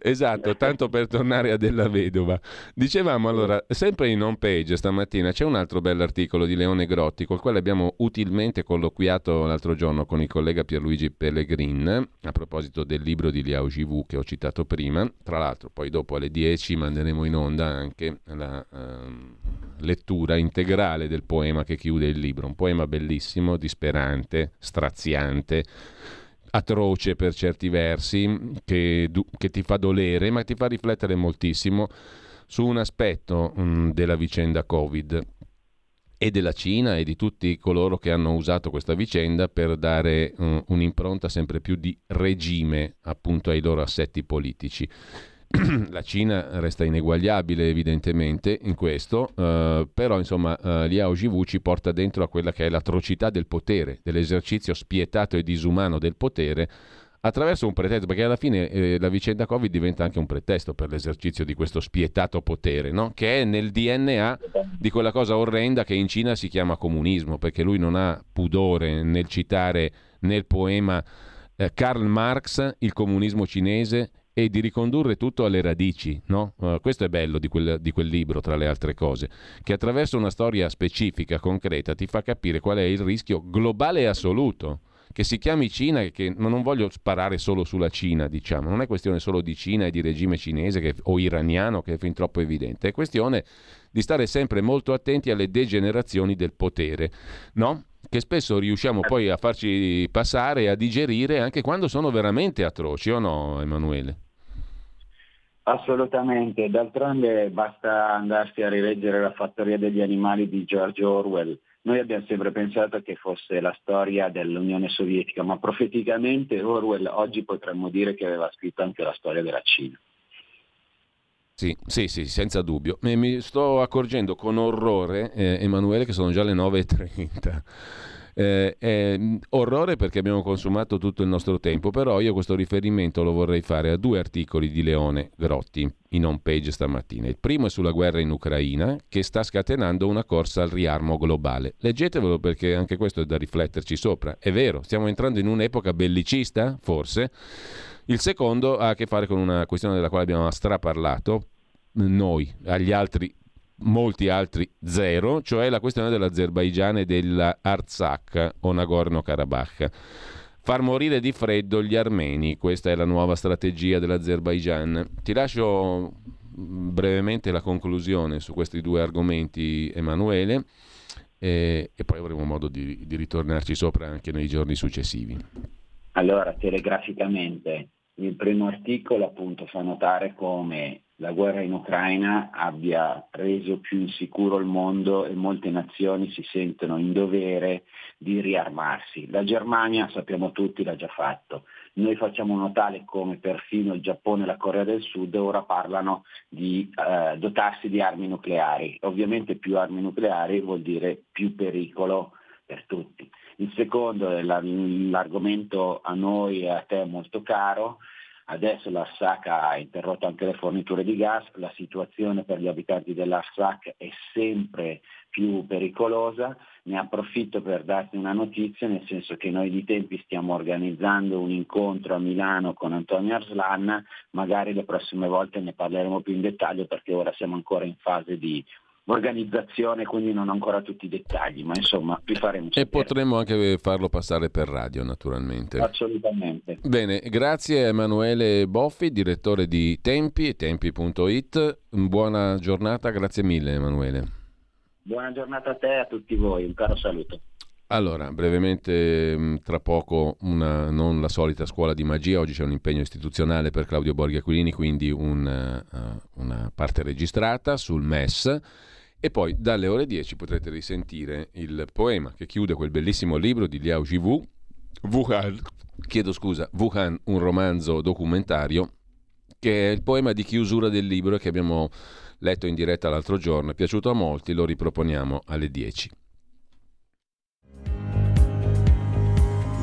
esatto, tanto per tornare a Della Vedova. Dicevamo allora, sempre in home page stamattina c'è un altro bell'articolo di Leone Grotti, col quale abbiamo utilmente colloquiato l'altro giorno con il collega Pierluigi Pellegrin a proposito del libro di Liao Jivu che ho citato prima. Tra l'altro, poi dopo alle 10 manderemo in onda anche la uh, lettura integrale del poema che chiude il libro. Un poema bellissimo, disperante, straziante atroce per certi versi, che, che, ti fa dolere, ma ti fa riflettere moltissimo su un aspetto mh, mm, della vicenda Covid e della Cina e di tutti coloro che hanno usato questa vicenda per dare um, un'impronta sempre più di regime appunto ai loro assetti politici. La Cina resta ineguagliabile evidentemente in questo, uh, però insomma uh, Liao Jivu ci porta dentro a quella che è l'atrocità del potere, dell'esercizio spietato e disumano del potere attraverso un pretesto, perché alla fine eh, la vicenda Covid diventa anche un pretesto per l'esercizio di questo spietato potere, no? che è nel DNA di quella cosa orrenda che in Cina si chiama comunismo, perché lui non ha pudore nel citare nel poema eh, Karl Marx il comunismo cinese e di ricondurre tutto alle radici. No? Uh, questo è bello di quel, di quel, libro, tra le altre cose, che attraverso una storia specifica, concreta, ti fa capire qual è il rischio globale e assoluto che si chiami Cina che non voglio sparare solo sulla Cina, diciamo, non è questione solo di Cina e di regime cinese che, o iraniano che è fin troppo evidente, è questione di stare sempre molto attenti alle degenerazioni del potere, no? che spesso riusciamo poi a farci passare e a digerire anche quando sono veramente atroci, o no Emanuele? Assolutamente, d'altronde basta andarsi a rileggere la fattoria degli animali di George Orwell. Noi abbiamo sempre pensato che fosse la storia dell'Unione Sovietica, ma profeticamente Orwell oggi potremmo dire che aveva scritto anche la storia della Cina. Sì, sì, sì, senza dubbio. Mi sto accorgendo con orrore, eh, Emanuele, che sono già le 9.30. Eh, eh, orrore perché abbiamo consumato tutto il nostro tempo, però io questo riferimento lo vorrei fare a due articoli di Leone Grotti in home page stamattina. Il primo è sulla guerra in Ucraina che sta scatenando una corsa al riarmo globale. Leggetevelo perché anche questo è da rifletterci sopra. È vero, stiamo entrando in un'epoca bellicista, forse il secondo ha a che fare con una questione della quale abbiamo straparlato, noi, agli altri molti altri zero, cioè la questione dell'Azerbaigian e dell'Artsakh o Nagorno-Karabakh. Far morire di freddo gli armeni, questa è la nuova strategia dell'Azerbaigian. Ti lascio brevemente la conclusione su questi due argomenti, Emanuele, e, e poi avremo modo di, di ritornarci sopra anche nei giorni successivi. Allora, telegraficamente, il primo articolo appunto fa notare come la guerra in Ucraina abbia reso più insicuro il mondo e molte nazioni si sentono in dovere di riarmarsi. La Germania, sappiamo tutti, l'ha già fatto. Noi facciamo notare come perfino il Giappone e la Corea del Sud ora parlano di eh, dotarsi di armi nucleari. Ovviamente più armi nucleari vuol dire più pericolo per tutti. Il secondo è l'argomento a noi e a te molto caro, adesso l'Arsac ha interrotto anche le forniture di gas, la situazione per gli abitanti dell'Arsac è sempre più pericolosa, ne approfitto per darti una notizia, nel senso che noi di tempi stiamo organizzando un incontro a Milano con Antonio Arslan, magari le prossime volte ne parleremo più in dettaglio perché ora siamo ancora in fase di organizzazione, quindi non ho ancora tutti i dettagli, ma insomma vi faremo sapere. E potremmo anche farlo passare per radio, naturalmente. Assolutamente. Bene, grazie a Emanuele Boffi, direttore di Tempi e Tempi.it. Buona giornata, grazie mille Emanuele. Buona giornata a te e a tutti voi, un caro saluto. Allora, brevemente, mm, tra poco una, non la solita scuola di magia, oggi c'è un impegno istituzionale per Claudio Borghi Aquilini, quindi un, uh, una parte registrata sul MES. E poi dalle ore 10 potrete risentire il poema che chiude quel bellissimo libro di Liao Jivu, Wuhan, chiedo scusa, Wuhan, un romanzo documentario, che è il poema di chiusura del libro che abbiamo letto in diretta l'altro giorno, è piaciuto a molti, lo riproponiamo alle 10.